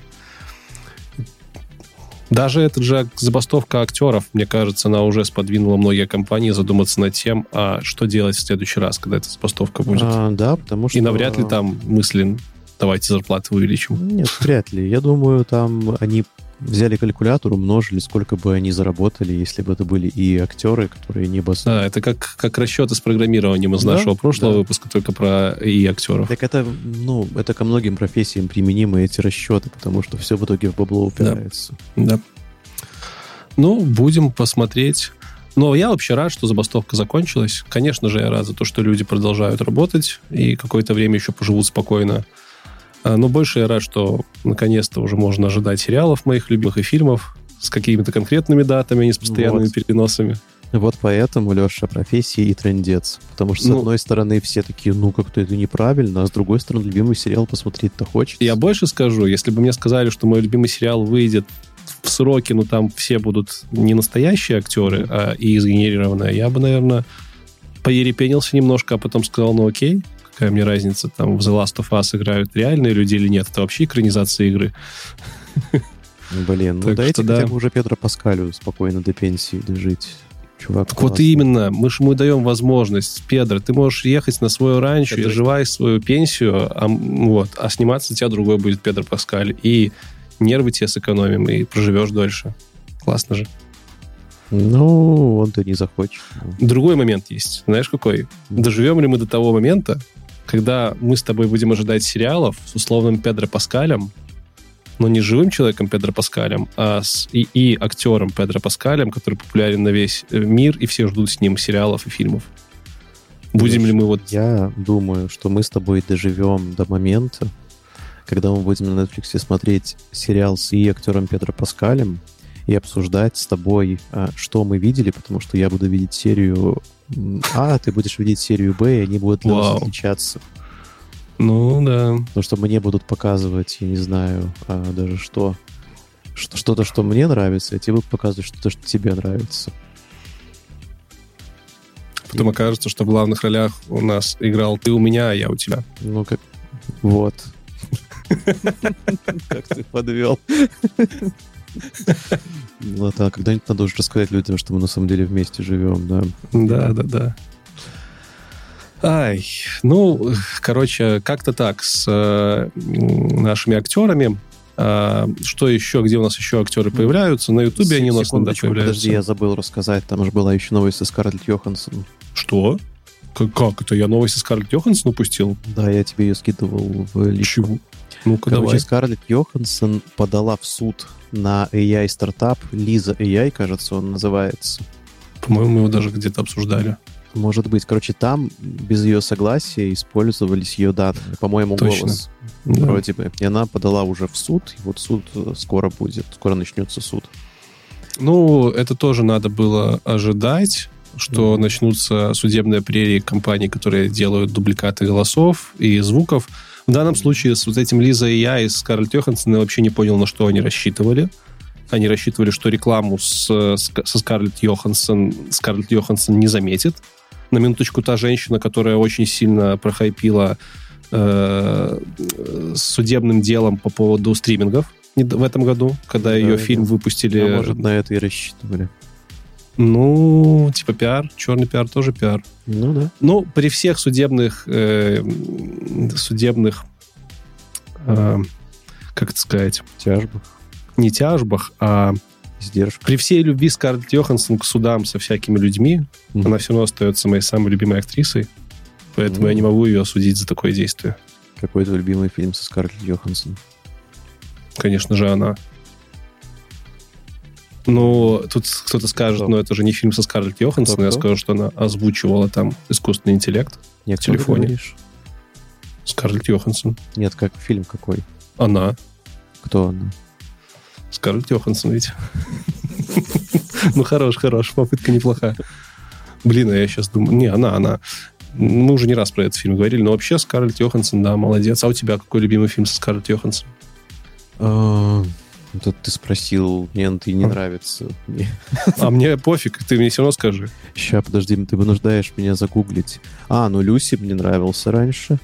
Даже эта же забастовка актеров, мне кажется, она уже сподвинула многие компании задуматься над тем, а что делать в следующий раз, когда эта забастовка будет. А, да, потому что... И навряд ли там мысли, давайте зарплаты увеличим. Нет, вряд ли. Я думаю, там они взяли калькулятор, умножили, сколько бы они заработали, если бы это были и актеры, которые не бас... Да, это как, как расчеты с программированием из да? нашего прошлого да. выпуска, только про и актеров. Так это, ну, это ко многим профессиям применимы эти расчеты, потому что все в итоге в бабло упирается. Да. да. Ну, будем посмотреть. Но я вообще рад, что забастовка закончилась. Конечно же, я рад за то, что люди продолжают работать и какое-то время еще поживут спокойно. А, но больше я рад, что наконец-то уже можно ожидать сериалов моих любимых и фильмов с какими-то конкретными датами, а не с постоянными вот. переносами. Вот поэтому, Леша, профессия и трендец. Потому что, с ну, одной стороны, все такие, ну, как-то это неправильно, а с другой стороны, любимый сериал посмотреть-то хочется. Я больше скажу, если бы мне сказали, что мой любимый сериал выйдет в сроки, но там все будут не настоящие актеры, а и сгенерированные, я бы, наверное, поерепенился немножко, а потом сказал, ну окей, какая мне разница, там в The Last of Us играют реальные люди или нет. Это вообще экранизация игры. Блин, ну дайте да. хотя бы уже Петро Паскалю спокойно до пенсии дожить. Чувак, так вот именно, мы же ему даем возможность. Педро, ты можешь ехать на свое ранчо, Педро... доживай свою пенсию, а, вот, а сниматься тебя другой будет Педро Паскаль. И нервы тебе сэкономим, и проживешь дольше. Классно же. Ну, он-то не захочет. Другой момент есть. Знаешь, какой? Доживем ли мы до того момента, когда мы с тобой будем ожидать сериалов с условным Педро Паскалем, но не живым человеком Педро Паскалем, а с и, и актером Педро Паскалем, который популярен на весь э, мир, и все ждут с ним сериалов и фильмов. Будем Слушай, ли мы вот... Я думаю, что мы с тобой доживем до момента, когда мы будем на Netflix смотреть сериал с и актером Педро Паскалем, и обсуждать с тобой, а, что мы видели, потому что я буду видеть серию А, ты будешь видеть серию Б, и они будут для нас отличаться. Ну, да. Потому что мне будут показывать, я не знаю, а, даже что. Что-то, что мне нравится, а тебе будут показывать что-то, что тебе нравится. Потом и... окажется, что в главных ролях у нас играл ты у меня, а я у тебя. Ну, как... Вот. [LAUGHS] Как ты подвел. Ну, да, когда-нибудь надо уже рассказать людям, что мы на самом деле вместе живем, да. Да, да, да. Ай, ну, короче, как-то так с э, нашими актерами. А, что еще, где у нас еще актеры появляются? На Ютубе они у нас иногда появляются. Подожди, я забыл рассказать. Там же была еще новость со Скарлетт Йоханссон. Что? Как, как это? Я новость со Скарлетт Йоханссон упустил? Да, я тебе ее скидывал в личку. Чего? Ну-ка, Короче, давай. Скарлетт Йоханссон подала в суд на AI-стартап. Лиза AI, кажется, он называется. По-моему, мы его даже где-то обсуждали. Может быть. Короче, там без ее согласия использовались ее данные. По-моему, Точно. голос. Да. Вроде бы. И она подала уже в суд. И вот суд э, скоро будет. Скоро начнется суд. Ну, это тоже надо было ожидать что mm-hmm. начнутся судебные прерии компаний, которые делают дубликаты голосов и звуков. В данном случае с вот этим Лиза и я, и Скарлетт Йоханссон я вообще не понял, на что они рассчитывали. Они рассчитывали, что рекламу с, с, со Скарлетт Йоханссон Скарлетт Йоханссон не заметит. На минуточку та женщина, которая очень сильно прохайпила э, судебным делом по поводу стримингов в этом году, когда да, ее да. фильм выпустили. А может, на это и рассчитывали. Ну, типа пиар, черный пиар тоже пиар. Ну да. Ну, при всех судебных, э, судебных, э, как это сказать? Тяжбах. Не тяжбах, а Издержка. При всей любви Скарлетт Йоханссон к судам со всякими людьми, mm-hmm. она все равно остается моей самой любимой актрисой. Поэтому mm-hmm. я не могу ее осудить за такое действие. Какой твой любимый фильм со Скарлетт Йоханссон? Конечно же, она. Ну, тут кто-то скажет, Кто? ну это же не фильм со Скарлетт Йоханссон, я скажу, что она озвучивала там искусственный интеллект. Нет, В телефоне. говоришь? Скарлетт Йоханссон. Нет, как фильм какой? Она. Кто она? Скарлетт Йоханссон ведь. [LAUGHS] Ну, хорош, хорош, попытка неплохая. Блин, а я сейчас думаю... Не, она, она. Мы уже не раз про этот фильм говорили, но вообще Скарлетт Йоханссон, да, молодец. А у тебя какой любимый фильм со Скарлетт Йоханссон? А, Тут ты спросил, мне ты не А. нравится. А мне пофиг, ты мне все равно скажи. Сейчас, подожди, ты вынуждаешь меня загуглить. А, ну Люси мне нравился раньше.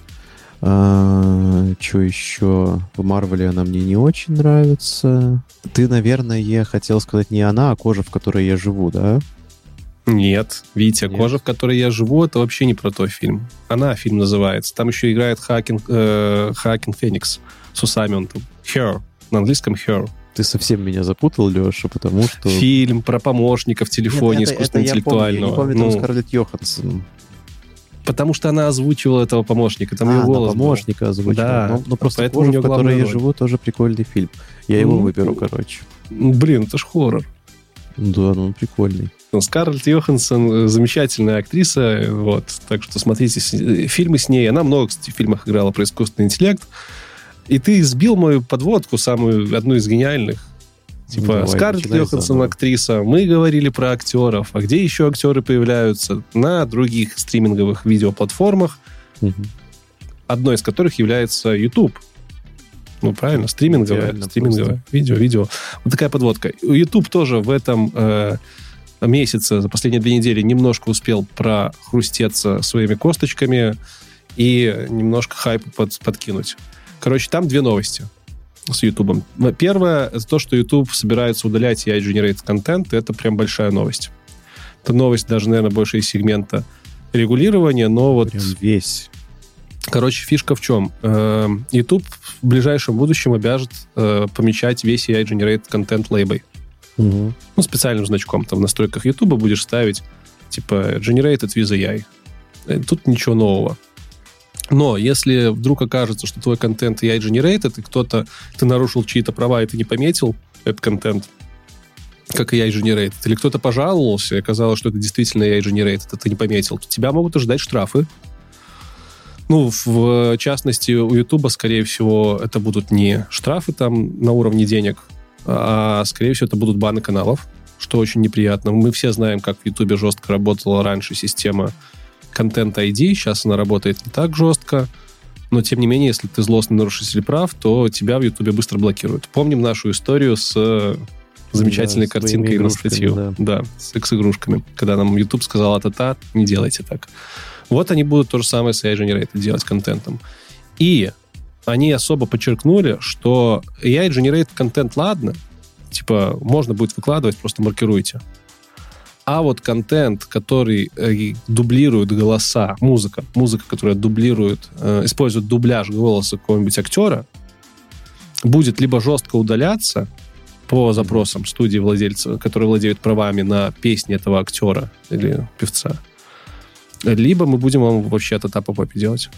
что еще? В Марвеле она мне не очень нравится. Ты, наверное, хотел сказать не она, а кожа, в которой я живу, да? Нет, Нет. кожа, в которой я живу, это вообще не про той фильм. Она фильм называется. Там еще играет Хакин, э, Хакин Феникс с усами. Он там Her. На английском Her. Ты совсем меня запутал, Леша, потому что... Фильм про помощника в телефоне Нет, это- это искусственно я помню. Я не помню, там Ну, Скарлетт Йоханссон. потому что она озвучивала этого помощника. Там а, ее голос был. помощника озвучил. Да, Ну, ну, просто поэтому у кожа, в которой я роль. живу, тоже прикольный фильм. Я его Ну, выберу, короче. Ну, Блин, это ж хоррор. Да, ну он прикольный. Скарлетт Йоханссон э, замечательная актриса, вот, так что смотрите с- э, фильмы с ней. Она много, кстати, в фильмах играла про искусственный интеллект. И ты сбил мою подводку, самую, одну из гениальных. Типа, давай, Скарлетт Йоханссон заново. актриса. Мы говорили про актеров. А где еще актеры появляются? На других стриминговых видеоплатформах, Мгм. одной из которых является YouTube. Ну, правильно, стриминговое, Идеально стриминговое. Видео, видео. Вот такая подводка. YouTube тоже в этом э, месяце, за последние две недели, немножко успел прохрустеться своими косточками и немножко хайпу под- подкинуть. Короче, там две новости с YouTube. Первое, то, что YouTube собирается удалять AI-generated контент. Это прям большая новость. Это новость даже, наверное, больше из сегмента регулирования, но вот Прям весь. Короче, фишка в чем? YouTube в ближайшем будущем обяжет э, помечать весь AI-generated контент лейбой. Мгм. Ну, специальным значком. Там в настройках YouTube будешь ставить, типа, generated with AI. Э, Тут ничего нового. Но если вдруг окажется, что твой контент AI-generated, и кто-то, ты нарушил чьи-то права, и ты не пометил этот контент, как AI-generated, или кто-то пожаловался, и оказалось, что это действительно AI-generated, а ты не пометил, то тебя могут ожидать штрафы. Ну, в частности, у Ютуба, скорее всего, это будут не штрафы там на уровне денег, а, скорее всего, это будут баны каналов, что очень неприятно. Мы все знаем, как в Ютубе жестко работала раньше система Content ID, сейчас она работает не так жестко, но, тем не менее, если ты злостный нарушитель прав, то тебя в Ютубе быстро блокируют. Помним нашу историю с э, замечательной Да, картинкой на статью. да. Да, с X-игрушками. Когда нам YouTube сказал, а-та-та, не делайте так. Вот они будут то же самое с AI Generated делать контентом. И они особо подчеркнули, что AI Generated контент, ладно, типа, можно будет выкладывать, просто маркируйте. А вот контент, который э, дублирует голоса, музыка, музыка, которая дублирует, э, использует дубляж голоса какого-нибудь актера, будет либо жестко удаляться по запросам студии владельца, которые владеют правами на песни этого актера или певца, либо мы будем вам вообще от этапа попе делать.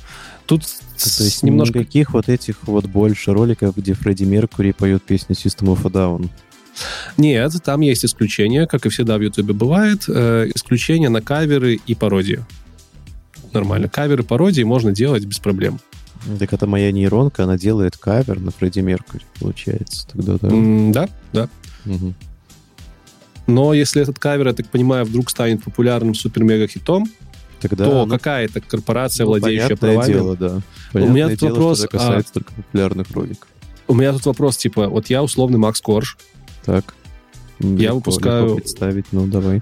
Тут То есть немножко... никаких вот этих вот больше роликов, где Фредди Меркури поет песню System of a Down. Нет, там есть исключения, как и всегда в Ютубе бывает. Э, исключения на каверы и пародии. Нормально. Каверы, пародии можно делать без проблем. Так это моя нейронка, она делает кавер на Фредди Меркури, получается. Тогда да. Да, да. Мгм. Но если этот кавер, я так понимаю, вдруг станет популярным супер-мега-хитом, Тогда то ну, какая-то корпорация, ну, владеющая понятное правами... дело, да. меня Понятное тут дело, вопрос, что это а- касается только популярных роликов. У меня тут вопрос, типа, вот я условный Макс Корж, Так. Я Легко- выпускаю- легко представить, ну давай.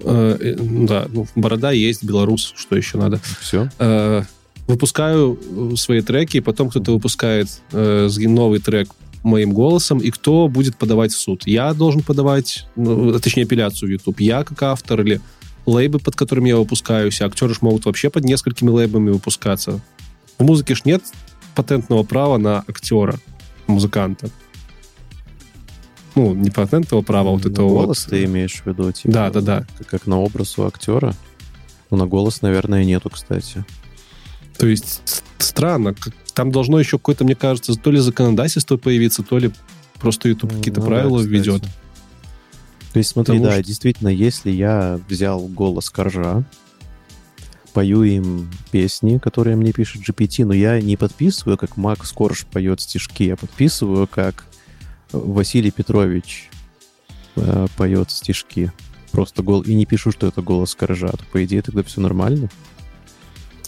э, э, да, ну, борода есть, белорус, что еще надо. Все. Э, выпускаю свои треки, потом кто-то выпускает э, новый трек моим голосом, и кто будет подавать в суд? Я должен подавать, ну, точнее, апелляцию в YouTube. Я как автор или лейбы, под которыми я выпускаюсь, а актеры ж могут вообще под несколькими лейбами выпускаться. В музыке ж нет патентного права на актера, музыканта. Ну, не патентного права, а вот Ну, этого голос вот. ты имеешь в виду? Типа, Да, да, да. Как, на образ у актера? Ну, на голос, наверное, нету, кстати. То есть странно. Там должно еще какое-то, мне кажется, то ли законодательство появиться, то ли просто YouTube какие-то ну, правила да, введет. То есть смотри, Потому да, что... действительно, если я взял голос Коржа, пою им песни, которые мне пишет GPT, но я не подписываю, как Макс Корж поет стишки, я подписываю, как Василий Петрович э, поет стишки. Просто гол... И не пишу, что это голос Коржа. То, по идее, тогда все нормально.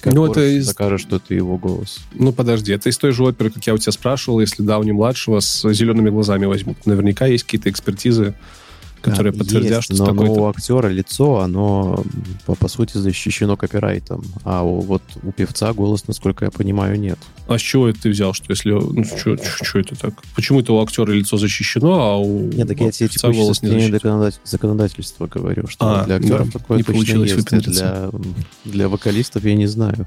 Как ну, это из... докажет, что это его голос. Ну, подожди, это из той же оперы, как я у тебя спрашивал, если Дауни младшего с зелеными глазами возьмут. Наверняка есть какие-то экспертизы, которые подтвердят, есть, что но, но у актера лицо, оно по, по сути защищено копирайтом, а у, вот у певца голос, насколько я понимаю, нет. А с чего это ты взял, что если... Ну, что это так? Почему это у актера лицо защищено, а у Нет, так я тебе типа голос не защищен? законодательства говорю, что а, для актеров да, такое не точно получилось есть, для, для вокалистов я не знаю.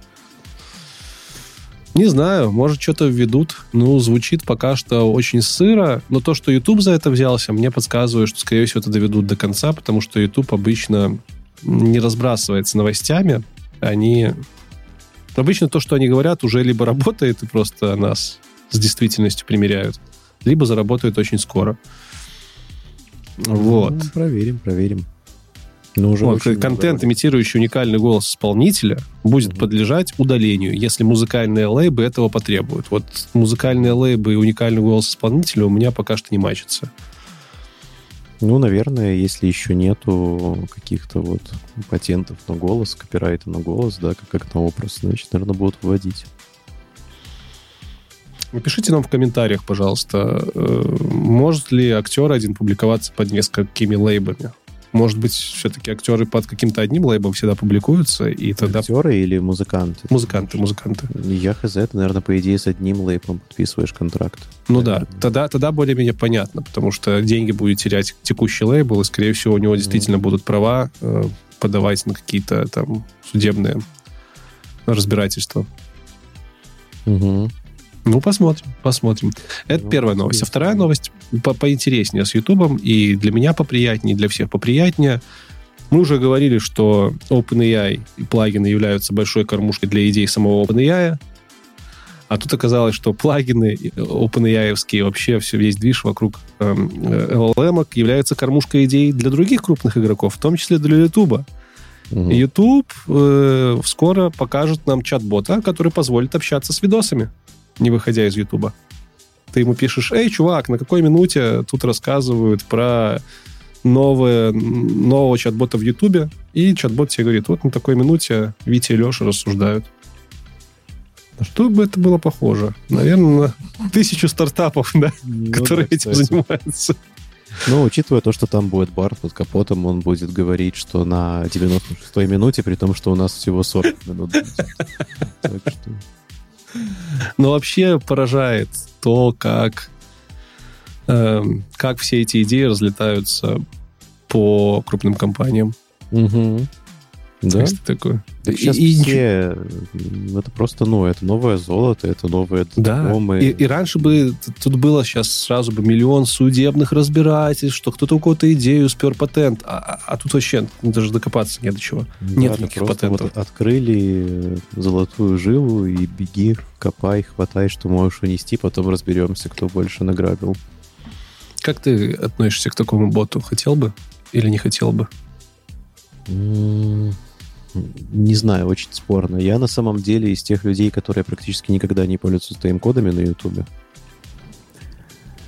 Не знаю, может, что-то введут. Ну, звучит пока что очень сыро, но то, что YouTube за это взялся, мне подсказывает, что, скорее всего, это доведут до конца, потому что YouTube обычно не разбрасывается новостями. Они... Обычно то, что они говорят, уже либо работает и просто нас с действительностью примеряют, либо заработают очень скоро. Вот. Ну, проверим, проверим. Но уже вот, контент, много. имитирующий уникальный голос исполнителя, будет mm-hmm. подлежать удалению, если музыкальные лейбы этого потребуют. Вот музыкальные лейбы и уникальный голос исполнителя у меня пока что не мачатся. Ну, наверное, если еще нету каких-то вот патентов на голос, копирайта на голос, да, как, как на образ, значит, наверное, будут вводить. Напишите нам в комментариях, пожалуйста, э, может ли актер один публиковаться под несколькими лейбами? Может быть, все-таки актеры под каким-то одним лейбом всегда публикуются, и тогда... Актеры или музыканты? Музыканты, музыканты. Я хз, ты, наверное, по идее, с одним лейбом подписываешь контракт. Ну наверное. да, тогда, тогда более-менее понятно, потому что деньги будет терять текущий лейбл, и, скорее всего, у него действительно mm. будут права э, подавать на какие-то там судебные разбирательства. Угу. Ну, посмотрим, посмотрим. Это ну, первая новость. А вторая новость по поинтереснее с Ютубом, и для меня поприятнее, и для всех поприятнее. Мы уже говорили, что OpenAI и плагины являются большой кормушкой для идей самого OpenAI, а тут оказалось, что плагины OpenAI вообще все, весь движ вокруг эм, LLM являются кормушкой идей для других крупных игроков, в том числе для YouTube. Угу. YouTube э, скоро покажет нам чат-бота, который позволит общаться с видосами не выходя из Ютуба. Ты ему пишешь, эй, чувак, на какой минуте тут рассказывают про новое, нового чат-бота в Ютубе, и чат-бот тебе говорит, вот на такой минуте Витя и Леша рассуждают. На что бы это было похоже? Наверное, на тысячу стартапов, да, ну, которые да, этим занимаются. Ну, учитывая то, что там будет бар под капотом, он будет говорить, что на 96-й минуте, при том, что у нас всего 40 минут. [LAUGHS] Так что... Но вообще поражает то, как, э, как все эти идеи разлетаются по крупным компаниям. Угу. Да? Есть такое. Так сейчас и, все... И... Это просто, ну, это новое золото, это новые да. И, и раньше бы тут было сейчас сразу бы миллион судебных разбирательств, что кто-то у кого-то идею спер патент, а, а, а тут вообще даже докопаться не до чего. Да, Нет никаких патентов. Вот открыли золотую жилу и беги, копай, хватай, что можешь унести, потом разберемся, кто больше награбил. Как ты относишься к такому боту? Хотел бы или не хотел бы? Не знаю, очень спорно. Я на самом деле из тех людей, которые практически никогда не пользуются тайм-кодами на Ютубе.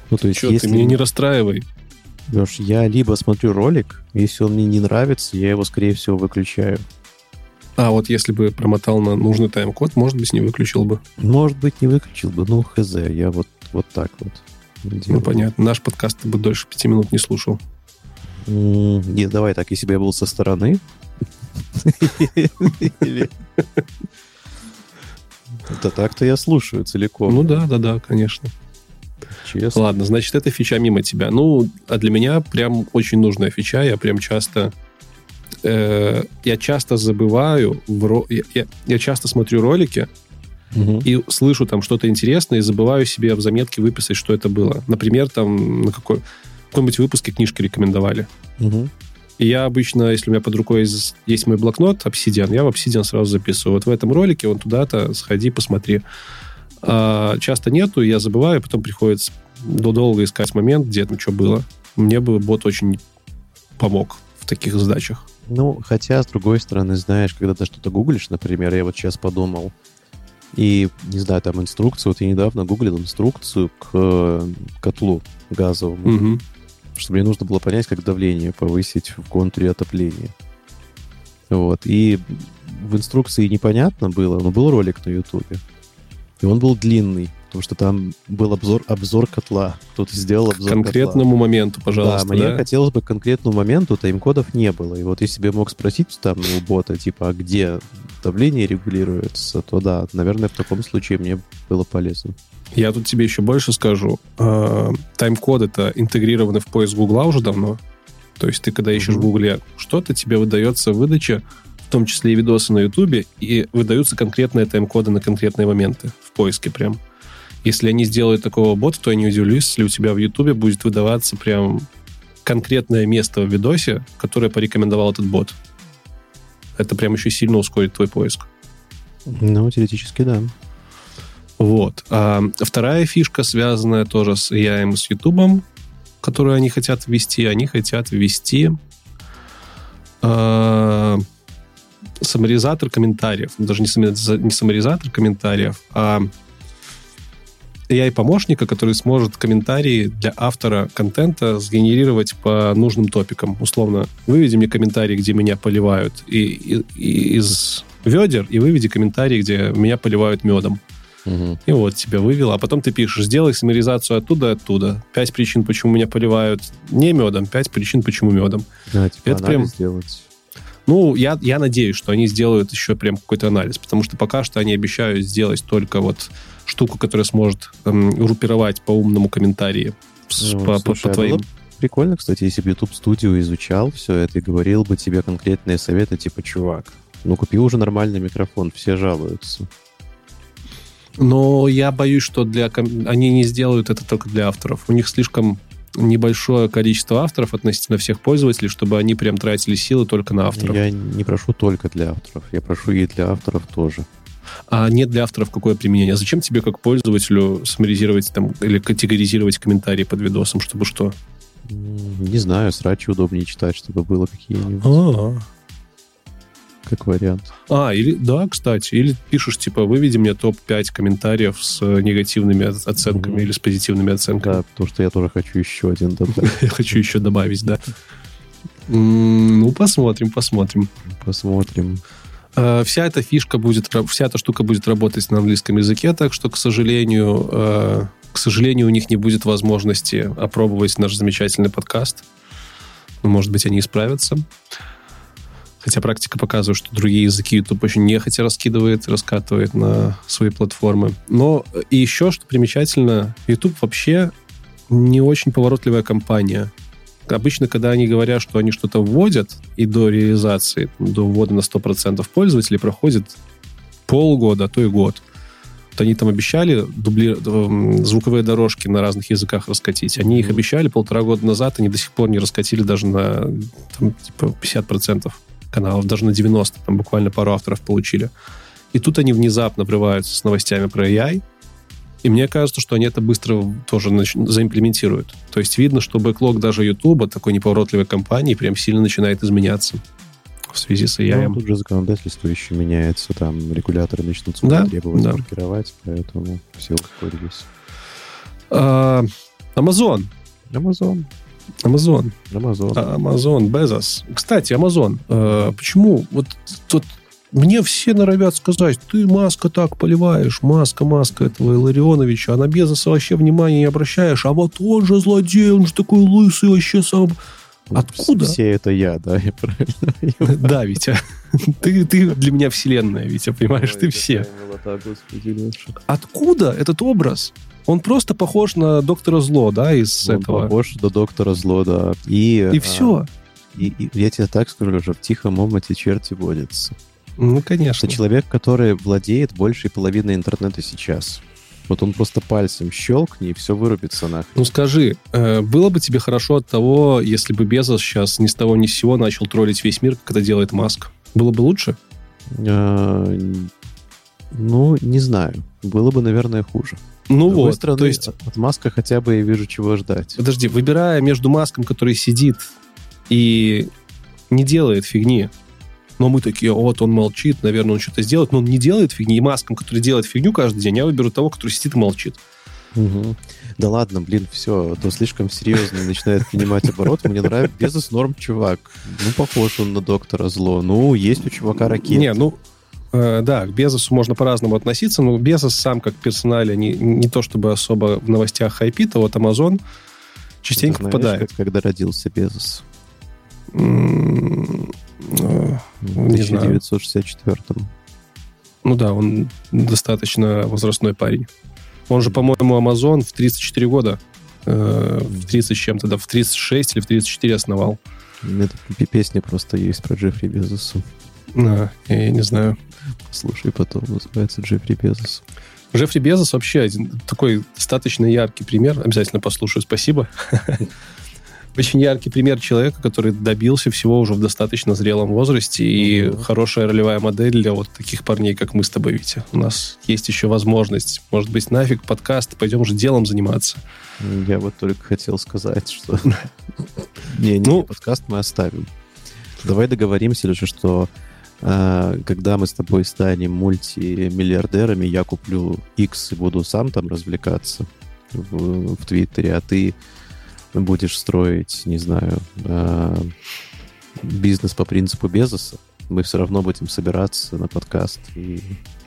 Ну, то есть, Че, если... ты меня не расстраивай. Леш, я либо смотрю ролик, если он мне не нравится, я его, скорее всего, выключаю. А вот если бы промотал на нужный тайм-код, может быть, не выключил бы. Может быть, не выключил бы. Ну, хз, я вот, вот так вот. Делаю. Ну, понятно. Наш подкаст ты бы дольше пяти минут не слушал. Нет, давай так, если бы я был со стороны, это так-то я слушаю целиком. Ну да, да, да, конечно. Честно. Ладно, значит, это фича мимо тебя. Ну, а для меня прям очень нужная фича. Я прям часто... Э, я часто забываю... В ро... я, я, я часто смотрю ролики, угу. и слышу там что-то интересное, и забываю себе в заметке выписать, что это было. Например, там на какой, каком-нибудь выпуске книжки рекомендовали. Угу. И я обычно, если у меня под рукой есть, есть мой блокнот Obsidian, я в Obsidian сразу записываю. Вот в этом ролике он туда-то сходи, посмотри. А, часто нету, я забываю, потом приходится долго искать момент, где там что было. Мне бы бот очень помог в таких задачах. Ну, хотя, с другой стороны, знаешь, когда ты что-то гуглишь, например, я вот сейчас подумал, и, не знаю, там инструкцию, вот я недавно гуглил инструкцию к э, котлу газовому, угу. Что мне нужно было понять, как давление повысить в контуре отопления. Вот, и в инструкции непонятно было, но был ролик на ютубе, и он был длинный, потому что там был обзор, обзор котла. Кто-то сделал обзор К конкретному котла. моменту, пожалуйста. Да, мне да? хотелось бы к конкретному моменту, тайм-кодов не было. И вот если бы я мог спросить там у бота, типа, а где давление регулируется, то да, наверное, в таком случае мне было полезно. Я тут тебе еще больше скажу. А, тайм-код это интегрированы в поиск Гугла уже давно. То есть ты, когда ищешь в Гугле что-то, тебе выдается выдача, в том числе и видосы на Ютубе, и выдаются конкретные тайм-коды на конкретные моменты в поиске прям. Если они сделают такого бота, то я не удивлюсь, если у тебя в Ютубе будет выдаваться прям конкретное место в видосе, которое порекомендовал этот бот. Это прям еще сильно ускорит твой поиск. Ну, теоретически, да. Вот. А вторая фишка, связанная тоже с AI и с YouTube, которую они хотят ввести, они хотят ввести э, саморизатор комментариев. Даже не, не саморизатор комментариев, а AI-помощника, который сможет комментарии для автора контента сгенерировать по нужным топикам. Условно, выведи мне комментарий, где меня поливают и, и, и из ведер, и выведи комментарий, где меня поливают медом. Угу. И вот тебя вывел, а потом ты пишешь, сделай саморизацию оттуда оттуда. Пять причин, почему меня поливают не медом, пять причин, почему медом. Да, типа Это прям сделать. Ну, я, я надеюсь, что они сделают еще прям какой-то анализ, потому что пока что они обещают сделать только вот штуку, которая сможет эм, группировать по умному комментарии ну, по, слушай, по, по твоим... Прикольно, кстати, если бы YouTube Studio изучал все это и говорил бы тебе конкретные советы, типа, чувак, ну купи уже нормальный микрофон, все жалуются. Но я боюсь, что для они не сделают это только для авторов. У них слишком небольшое количество авторов относительно всех пользователей, чтобы они прям тратили силы только на авторов. Я не прошу только для авторов, я прошу и для авторов тоже. А нет для авторов какое применение? А зачем тебе как пользователю саморизировать там или категоризировать комментарии под видосом, чтобы что? Не знаю, срачи удобнее читать, чтобы было какие-нибудь. А-а-а. Как вариант. А, или, да, кстати, или пишешь, типа, выведи мне топ-5 комментариев с негативными оценками mm-hmm. или с позитивными оценками. Да, потому что я тоже хочу еще один добавить. [LAUGHS] Я хочу еще добавить, да. Ну, посмотрим, посмотрим. Посмотрим. Э, вся эта фишка будет, вся эта штука будет работать на английском языке, так что, к сожалению, э, к сожалению, у них не будет возможности опробовать наш замечательный подкаст. Может быть, они исправятся. Хотя практика показывает, что другие языки YouTube очень нехотя раскидывает, раскатывает на свои платформы. Но и еще, что примечательно, YouTube вообще не очень поворотливая компания обычно, когда они говорят, что они что-то вводят, и до реализации, до ввода на 100% пользователей проходит полгода, а то и год. Вот они там обещали дубли... звуковые дорожки на разных языках раскатить. Они их обещали полтора года назад, они до сих пор не раскатили даже на там, типа 50% каналов, даже на 90%. Там буквально пару авторов получили. И тут они внезапно врываются с новостями про AI, и мне кажется, что они это быстро тоже нач... заимплементируют. То есть видно, что бэклог даже YouTube, такой неповоротливой компании, прям сильно начинает изменяться в связи с AI. Ну, тут же законодательство еще меняется, там регуляторы начнут да, требовать да. маркировать, поэтому все ускорились. А, Amazon. Amazon. Amazon. Amazon. А, Amazon, Bezos. Кстати, Amazon. Э, почему? Вот тут мне все норовят сказать, ты Маска так поливаешь, Маска, Маска этого Илларионовича, а на Безоса вообще внимания не обращаешь, а вот он же злодей, он же такой лысый вообще сам... Откуда? Все это я, да, я правильно [LAUGHS] Да, Витя. [LAUGHS] Ты, ты для меня вселенная, Витя, понимаешь? Ты все. Откуда этот образ? Он просто похож на доктора Зло, да, из Он этого. похож на доктора Зло, да. И, и все. И, и я тебе так скажу, что в тихом омуте черти водятся. Ну, конечно. Это человек, который владеет большей половиной интернета сейчас. Вот он просто пальцем щелкни, и все вырубится нахрен. Ну скажи, э, было бы тебе хорошо от того, если бы Безос сейчас ни с того ни с сего начал троллить весь мир, как это делает Маск? Было бы лучше? А, ну, не знаю. Было бы, наверное, хуже. Ну вот, стороны, то есть, от Маска хотя бы я вижу, чего ждать. подожди, выбирая между Маском, который сидит и не делает фигни, но мы такие, вот он молчит, наверное, он что-то сделает, но он не делает фигни, и Маском, который делает фигню каждый день, я выберу того, который сидит и молчит. Мгм. Да ладно, блин, все, то слишком серьезно начинает принимать оборот. Мне нравится Безос норм чувак. Ну, похож он на доктора зло. Ну, есть у чувака ракеты. Не, ну, да, к Безосу можно по-разному относиться, но Безос сам как персонале не, не то чтобы особо в новостях хайпит, а вот Amazon частенько Ты знаешь, попадает. как- когда родился Безос? М, э, В Не знаю. 1964 Ну да, он достаточно возрастной парень. Он же, по-моему, Amazon в 34 года, э, в 30 с чем-то, да, в 36 или в 34 основал. Это пи- песня просто есть про Джеффри Безоса. А, я не знаю. Слушай, потом называется Джеффри Безос. Джеффри Безос вообще один такой достаточно яркий пример. Обязательно послушаю, спасибо. [LAUGHS] Очень яркий пример человека, который добился всего уже в достаточно зрелом возрасте и хорошая ролевая модель для вот таких парней, как мы с тобой, Витя. У нас есть еще возможность. Может быть, нафиг подкаст, пойдем уже делом заниматься. Я вот только хотел сказать, что... [LAUGHS] Не, не, Ну- подкаст мы оставим. Давай договоримся лишь, что когда мы с тобой станем мультимиллиардерами, я куплю X и буду сам там развлекаться в, в Твиттере, а ты будешь строить, не знаю, а, бизнес по принципу Безоса. Мы все равно будем собираться на подкаст, и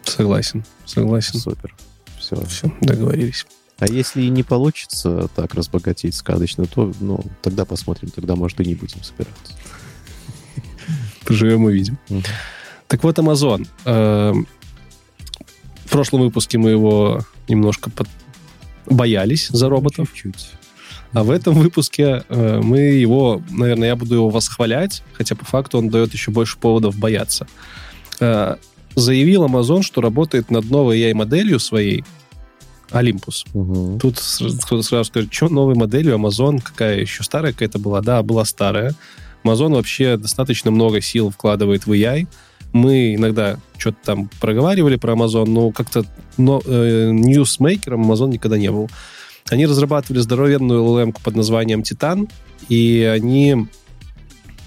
Согласен, согласен. супер. Все. Все, договорились. А если и не получится так разбогатеть сказочно, то ну, тогда посмотрим, тогда, может, и не будем собираться. Поживем увидим. Мгм. Так вот, Amazon. Эм, В прошлом выпуске мы его немножко под- боялись за роботов. Чуть-чуть. А в этом выпуске э, мы его, наверное, я буду его восхвалять, хотя по факту он дает еще больше поводов бояться. Э, заявил Amazon, что работает над новой AI-моделью своей, Olympus. Мгм. Тут кто-то сразу скажет, что новой моделью Amazon, какая еще старая какая-то была? Да, была старая. Amazon вообще достаточно много сил вкладывает в AI. Мы иногда что-то там проговаривали про Amazon, но как-то но, э, ньюсмейкером Amazon никогда не был. Они разрабатывали здоровенную LLM под названием Titan, и они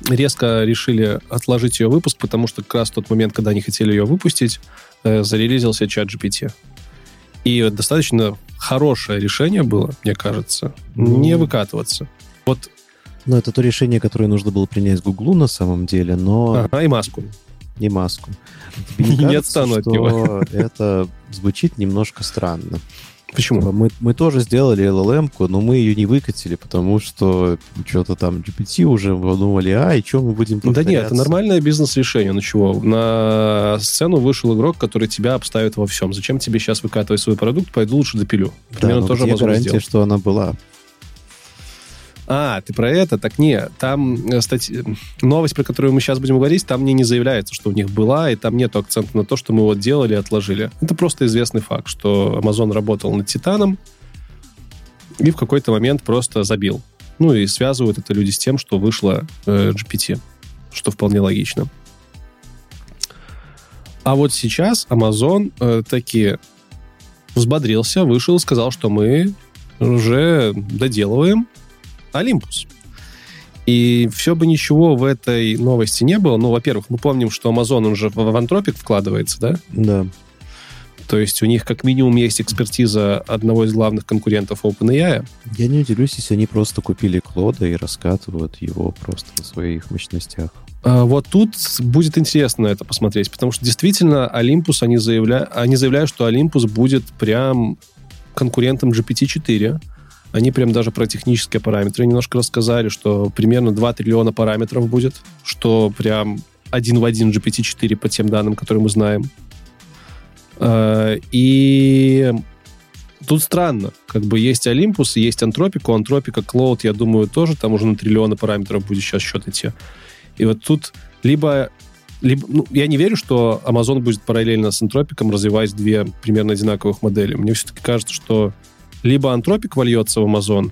резко решили отложить ее выпуск, потому что как раз в тот момент, когда они хотели ее выпустить, э, зарелизился чат GPT. И достаточно хорошее решение было, мне кажется, Ну. не выкатываться. Вот, Ну, это то решение, которое нужно было принять Гуглу на самом деле, но ага, и маску. не маску. Тебе не [LAUGHS] Не отстану от него. [LAUGHS] это звучит немножко странно? Почему? Мы, мы тоже сделали LLM-ку, но мы ее не выкатили, потому что что-то там GPT уже подумали, а, и что мы будем Да нет, это нормальное бизнес-решение. Ну чего, на сцену вышел игрок, который тебя обставит во всем. Зачем тебе сейчас выкатывать свой продукт? Пойду лучше допилю. Да, Примерно но тоже где гарантия, сделал. что она была? А, ты про это? Так не, там э, стать- новость, про которую мы сейчас будем говорить, там мне не заявляется, что у них была, и там нету акцента на то, что мы вот делали и отложили. Это просто известный факт, что Amazon работал над Титаном и в какой-то момент просто забил. Ну и связывают это люди с тем, что вышло э, GPT, что вполне логично. А вот сейчас Amazon э, таки взбодрился, вышел сказал, что мы уже доделываем Olympus. И все бы ничего в этой новости не было. Ну, во-первых, мы помним, что Amazon, он же в Anthropic вкладывается, да? Да. То есть у них как минимум есть экспертиза одного из главных конкурентов OpenAI. Я не удивлюсь, если они просто купили Клода и раскатывают его просто на своих мощностях. А Вот тут будет интересно это посмотреть, потому что действительно Olympus, они, заявля... они заявляют, что Olympus будет прям конкурентом GPT-4. Они прям даже про технические параметры немножко рассказали, что примерно 2 триллиона параметров будет, что прям один в один GPT-4 по тем данным, которые мы знаем. А, И тут странно. Как бы есть и есть Anthropic. У Anthropic Cloud, я думаю, тоже там уже на триллионы параметров будет сейчас счет идти. И вот тут либо либо, ну, я не верю, что Amazon будет параллельно с Антропиком развивать две примерно одинаковых модели. Мне все-таки кажется, что либо Антропик вольется в Amazon,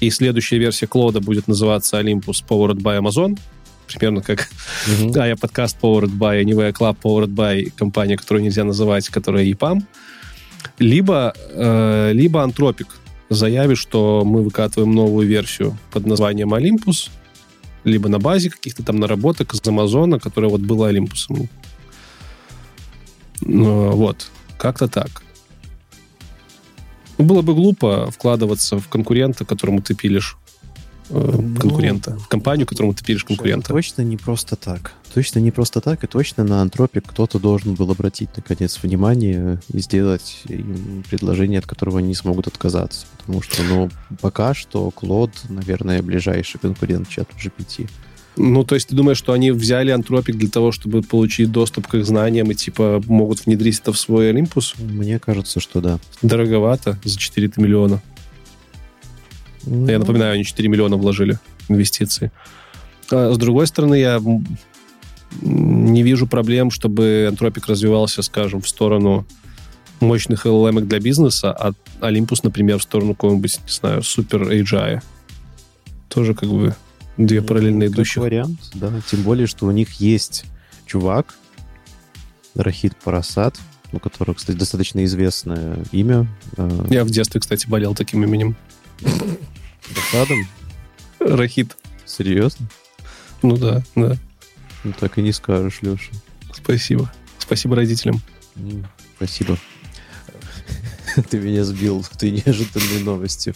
и следующая версия Клода будет называться Olympus Powered by Amazon, примерно как mm-hmm. да, я подкаст Powered by Anyway Club Powered by компания, которую нельзя называть, которая EPAM, либо, э, либо Антропик заявит, что мы выкатываем новую версию под названием Olympus, либо на базе каких-то там наработок из Амазона, которая вот была Олимпусом. Ну, вот. Как-то так. Ну, было бы глупо вкладываться в конкурента, которому ты пилишь Э, ну, конкурента, в компанию, которому ты пилишь конкурента. Точно не просто так. Точно не просто так, и точно на антропик кто-то должен был обратить, наконец, внимание и сделать им предложение, от которого они не смогут отказаться. Потому что, ну, пока что Клод, наверное, ближайший конкурент чату GPT. Ну, то есть ты думаешь, что они взяли антропик для того, чтобы получить доступ к их знаниям и, типа, могут внедрить это в свой Олимпус? Мне кажется, что да. Дороговато за 4 миллиона. Ну... Я напоминаю, они 4 миллиона вложили инвестиции. А с другой стороны, я не вижу проблем, чтобы Антропик развивался, скажем, в сторону мощных LLM для бизнеса, а Olympus, например, в сторону какого-нибудь, не знаю, супер AGI. Тоже как бы две ну, параллельно идущих. вариант, да. Тем более, что у них есть чувак, Рахид Парасад, у которого, кстати, достаточно известное имя. А я в детстве, кстати, болел таким именем. Досадом? Рахит. Серьезно? Ну да, да. Ну так и не скажешь, Леша. Спасибо. Спасибо родителям. Спасибо. [LAUGHS] Ты меня сбил в той неожиданной новости.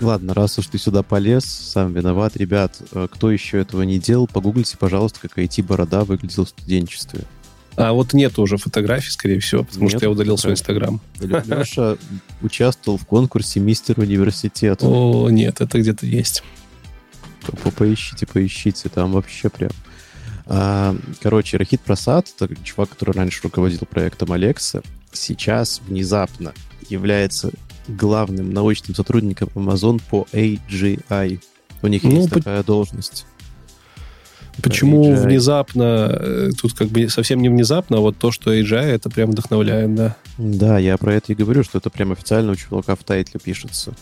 Ладно, раз уж ты сюда полез, сам виноват. Ребят, э, кто еще этого не делал, погуглите, пожалуйста, как IT-борода выглядел в студенчестве. А вот нет уже фотографий, скорее всего, потому нет, что я удалил свой Инстаграм. Леша участвовал в конкурсе «Мистер Университет». О, нет, это где-то есть. Поищите, поищите, там вообще прям. А, короче, Рахит Прасад, это чувак, который раньше руководил проектом Алекса, сейчас внезапно является главным научным сотрудником Amazon по AGI. У них ну, есть по... такая должность. Почему AGI. внезапно, э, тут как бы совсем не внезапно, а вот то, что AGI, это прям вдохновляет, да. Да, я про это и говорю, что это прям официально у чувака в тайтле пишется.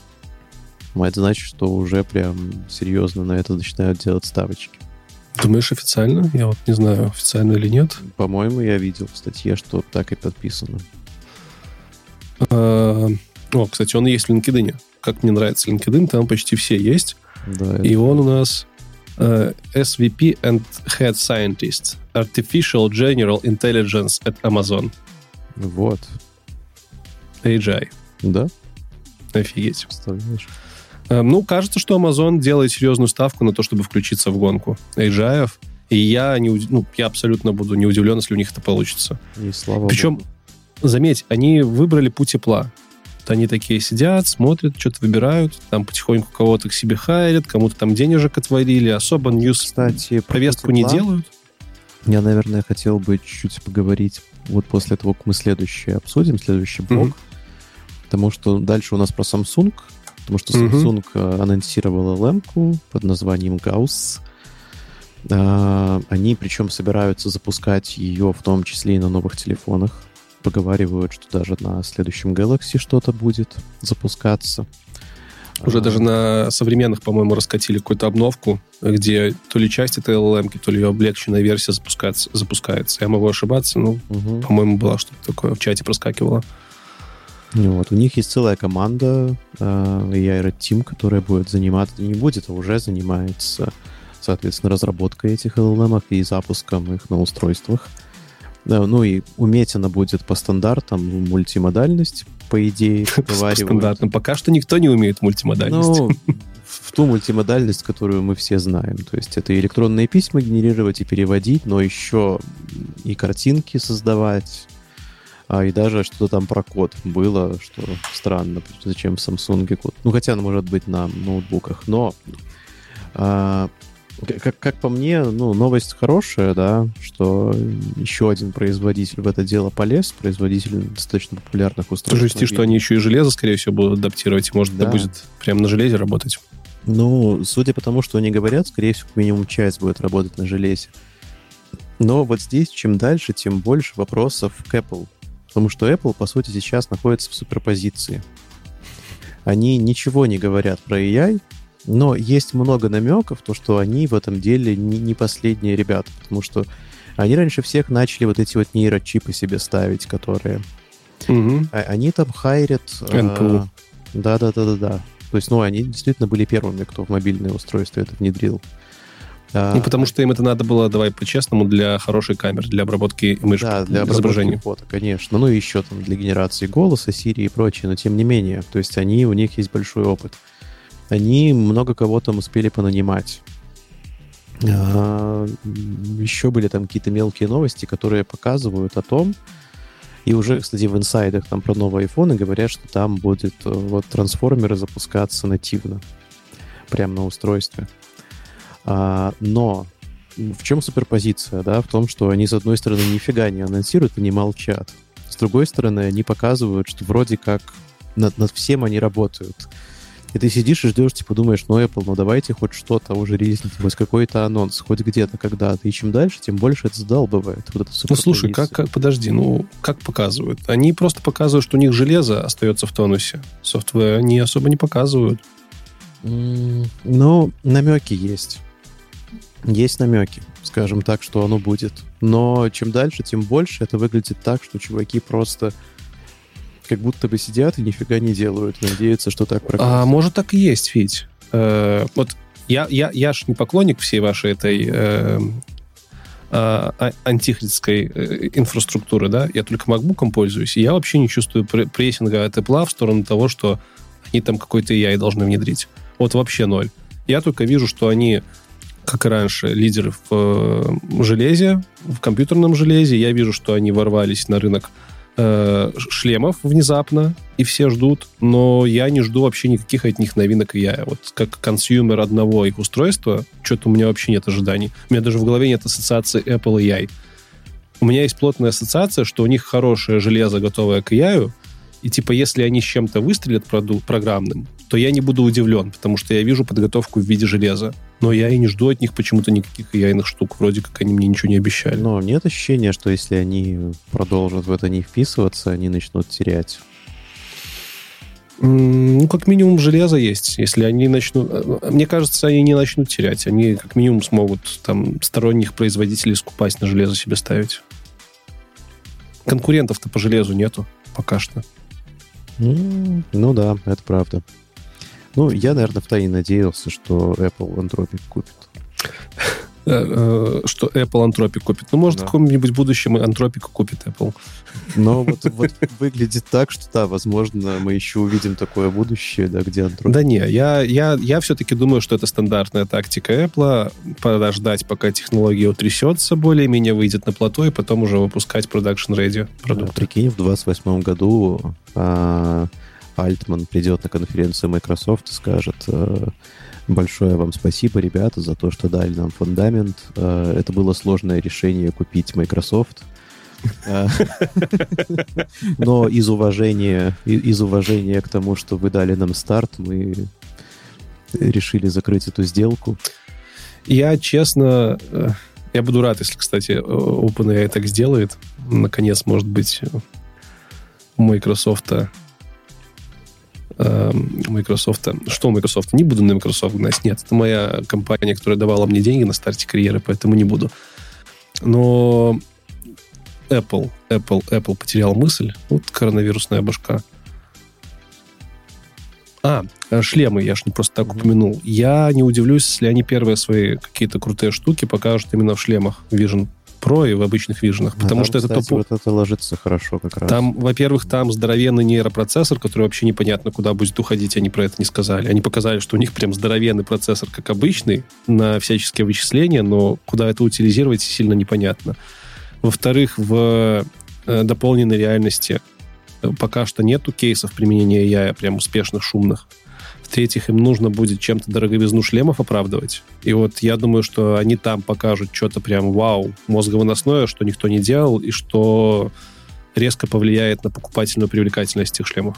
А это значит, что уже прям серьезно на это начинают делать ставочки. Думаешь, официально? Я вот не знаю, официально или нет. По-моему, я видел в статье, что так и подписано. О, кстати, он есть в LinkedIn. Как мне нравится LinkedIn, там почти все есть. Да, и это... он у нас uh, SVP and Head Scientist, Artificial General Intelligence at Amazon. Вот. AGI. Да? Офигеть. Представляешь? Uh, ну, кажется, что Amazon делает серьезную ставку на то, чтобы включиться в гонку AGI. И я, не, ну, я абсолютно буду не удивлен, если у них это получится. И слава Причем, Богу. заметь, они выбрали путь тепла они такие сидят, смотрят, что-то выбирают, там потихоньку кого-то к себе хайрят, кому-то там денежек отвалили, особо ньюс Кстати, повестку не делают. Я, наверное, хотел бы чуть-чуть поговорить вот после того, как мы следующее обсудим, следующий блок. Mm-hmm. Потому что дальше у нас про Samsung. Потому что Samsung mm-hmm. анонсировала лэмку под названием Gauss. А, они причем собираются запускать ее в том числе и на новых телефонах поговаривают, что даже на следующем Galaxy что-то будет запускаться. Уже а... даже на современных, по-моему, раскатили какую-то обновку, где то ли часть этой LLM, то ли ее облегченная версия запускается. запускается. Я могу ошибаться, но, угу. по-моему, была что-то такое в чате проскакивало. Вот. У них есть целая команда э, AI Team, которая будет заниматься, не будет, а уже занимается, соответственно, разработкой этих LLM и запуском их на устройствах. Ну и уметь она будет по стандартам, мультимодальность, по идее, [LAUGHS] По стандартам. Пока что никто не умеет мультимодальность. Ну, [LAUGHS] в ту мультимодальность, которую мы все знаем. То есть это электронные письма генерировать и переводить, но еще и картинки создавать, а и даже что-то там про код было, что странно, зачем в Samsung код. Ну, хотя оно может быть на ноутбуках, но а, как, как по мне, ну, новость хорошая, да, что еще один производитель в это дело полез, производитель достаточно популярных устройств. Жести, что они еще и железо, скорее всего, будут адаптировать, и, может, да. это будет прямо на железе работать. Ну, судя по тому, что они говорят, скорее всего, минимум часть будет работать на железе. Но вот здесь, чем дальше, тем больше вопросов к Apple. Потому что Apple, по сути, сейчас находится в суперпозиции. Они ничего не говорят про AI, но есть много намеков, то, что они в этом деле не, не последние ребята, потому что они раньше всех начали вот эти вот нейрочипы себе ставить, которые... Угу. Они там хайрят... НПУ. Да-да-да-да-да. То есть, ну, они действительно были первыми, кто в мобильное устройство это внедрил. А, ну, потому что им это надо было, давай по-честному, для хорошей камеры, для обработки мышки, да, для изображения. фото, конечно. Ну, и еще там для генерации голоса, Siri и прочее, но тем не менее. То есть они, у них есть большой опыт. Они много кого там успели понанимать. А, еще были там какие-то мелкие новости, которые показывают о том, и уже, кстати, в инсайдах там про новые айфоны говорят, что там будет э, вот трансформеры запускаться нативно, прямо на устройстве. А, но в чем суперпозиция, да? В том, что они, с одной стороны, нифига не анонсируют и не молчат. С другой стороны, они показывают, что вроде как над, над всем они работают. И ты сидишь и ждешь, типа, думаешь, ну, Apple, ну, давайте хоть что-то уже релизнуть, хоть какой-то анонс, хоть где-то, когда-то. И чем дальше, тем больше это задалбывает. Вот это ну, слушай, как, как, подожди, ну, как показывают? Они просто показывают, что у них железо остается в тонусе. Софтвер они особо не показывают. Mm, ну, намеки есть. Есть намеки, скажем так, что оно будет. Но чем дальше, тем больше это выглядит так, что чуваки просто как будто бы сидят и нифига не делают, надеются, что так прокатит. А может так и есть, Фить. Э, вот я, я, я ж не поклонник всей вашей этой э, э, антихристской э, инфраструктуры, да, я только макбуком пользуюсь, и я вообще не чувствую прессинга от Apple в сторону того, что они там какой-то AI должны внедрить. Вот вообще ноль. Я только вижу, что они, как и раньше, лидеры в э, железе, в компьютерном железе. Я вижу, что они ворвались на рынок э, шлемов внезапно, и все ждут, но я не жду вообще никаких от них новинок я. Вот как consumer одного их устройства, что-то у меня вообще нет ожиданий. У меня даже в голове нет ассоциации Apple и AI. У меня есть плотная ассоциация, что у них хорошее железо, готовое к AI, и типа, если они с чем-то выстрелят программным, то я не буду удивлен, потому что я вижу подготовку в виде железа. Но я и не жду от них почему-то никаких яйных штук. Вроде как они мне ничего не обещали. Но нет ощущения, что если они продолжат в это не вписываться, они начнут терять. Ну, как минимум, железо есть. Если они начнут... Э, мне кажется, они не начнут терять. Они как минимум смогут там сторонних производителей скупать на железо себе ставить. Конкурентов-то по железу нету пока что. Ну да, это правда. Ну, я, наверное, втайне надеялся, что Apple Anthropic купит. Э, э, что Apple Anthropic купит. Ну, может, да. в каком-нибудь будущем Anthropic купит Apple. Но вот, вот выглядит так, что да, возможно, мы еще увидим такое будущее, да, где Anthropic. Да не, я, я, я все-таки думаю, что это стандартная тактика Apple, подождать, пока технология утрясется, более-менее выйдет на плато, и потом уже выпускать production ready продукт. Да, прикинь, в 28 году а, Альтман придет на конференцию Microsoft и скажет э, большое вам спасибо, ребята, за то, что дали нам фундамент. Э, это было сложное решение купить Microsoft. Э, но из уважения, из уважения к тому, что вы дали нам старт, мы решили закрыть эту сделку. Я, честно, я буду рад, если, кстати, OpenAI так сделает. Наконец, может быть, у Microsoft Эм, Microsoft. Что Microsoft? Не буду на Microsoft гнать. Нет, это моя компания, которая давала мне деньги на старте карьеры, поэтому не буду. Но Apple, Apple, Apple потерял мысль. Вот коронавирусная башка. А, шлемы, я ж не просто так упомянул. Я не удивлюсь, если они первые свои какие-то крутые штуки покажут именно в шлемах Vision Pro и в обычных виженах, потому а там, что кстати, это топ... вот это ложится хорошо как раз. Там, во-первых, там здоровенный нейропроцессор, который вообще непонятно, куда будет уходить, они про это не сказали. Они показали, что у них прям здоровенный процессор, как обычный, на всяческие вычисления, но куда это утилизировать, сильно непонятно. Во-вторых, в э, дополненной реальности э, пока что нету кейсов применения AI прям успешных, шумных. В-третьих, им нужно будет чем-то дороговизну шлемов оправдывать. И вот я думаю, что они там покажут что-то прям вау, мозговыносное, что никто не делал, и что резко повлияет на покупательную привлекательность этих шлемов.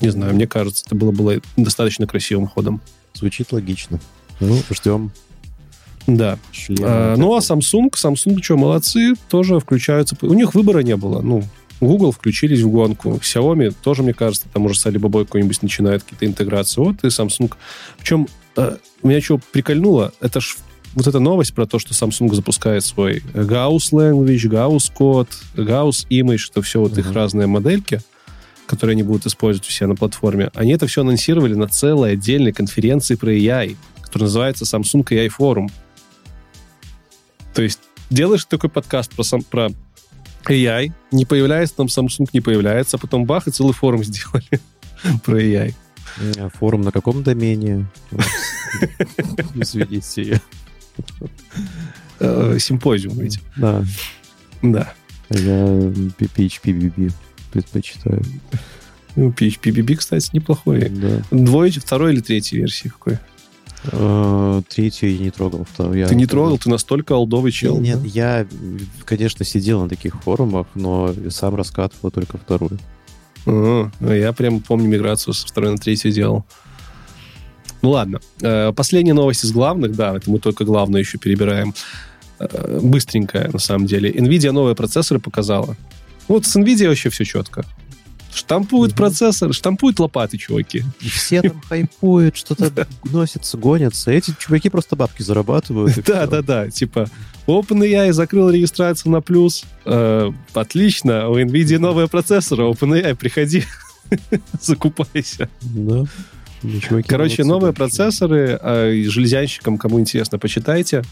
Не знаю, мне кажется, это было, было достаточно красивым ходом. Звучит логично. Ну, ждем. Да. А, ну, а Samsung, Samsung, что, молодцы, тоже включаются. У них выбора не было. Ну, Google включились в гонку. Xiaomi тоже, мне кажется, там уже с Alibaba какой-нибудь начинает какие-то интеграции. Вот и Samsung. Причем э, меня что прикольнуло, это ж вот эта новость про то, что Samsung запускает свой Gauss Language, Gauss Code, Gauss Image, это все вот mm-hmm. их разные модельки, которые они будут использовать у себя на платформе, они это все анонсировали на целой отдельной конференции про AI, которая называется Samsung AI Forum. То есть делаешь такой подкаст про, сам, про AI, не появляется там Samsung, не появляется, а потом бах, и целый форум [LAUGHS] сделали про AI. Форум на каком домене? [LAUGHS] Извините. Э, симпозиум, видите? Да. Да. Я PHPBB предпочитаю. Ну, PHPBB, кстати, неплохой. Да. Двое, второй или третьей версии какой? Uh, третью я не трогал. Я ты не трогал? Ты настолько олдовый чел? Нет, да? я, конечно, сидел на таких форумах, но сам раскатывал только вторую. Uh, я прям помню миграцию со второй на третью делал. Ну ладно. Э, последняя новость из главных, да, это мы только главное еще перебираем. Э, быстренькая, на самом деле. NVIDIA новые процессоры показала. Вот с NVIDIA вообще все четко. Штампуют mm процессор, штампуют лопаты, чуваки. И все там [LAUGHS] хайпуют, что-то носятся, гонятся. Эти чуваки просто бабки зарабатывают. Да, да, да. Типа, OpenAI закрыл регистрацию на плюс. Э, отлично, у NVIDIA новые процессоры. OpenAI, приходи, [LAUGHS] закупайся. Да. Короче, новые процессоры, э, железянщикам, кому интересно, почитайте.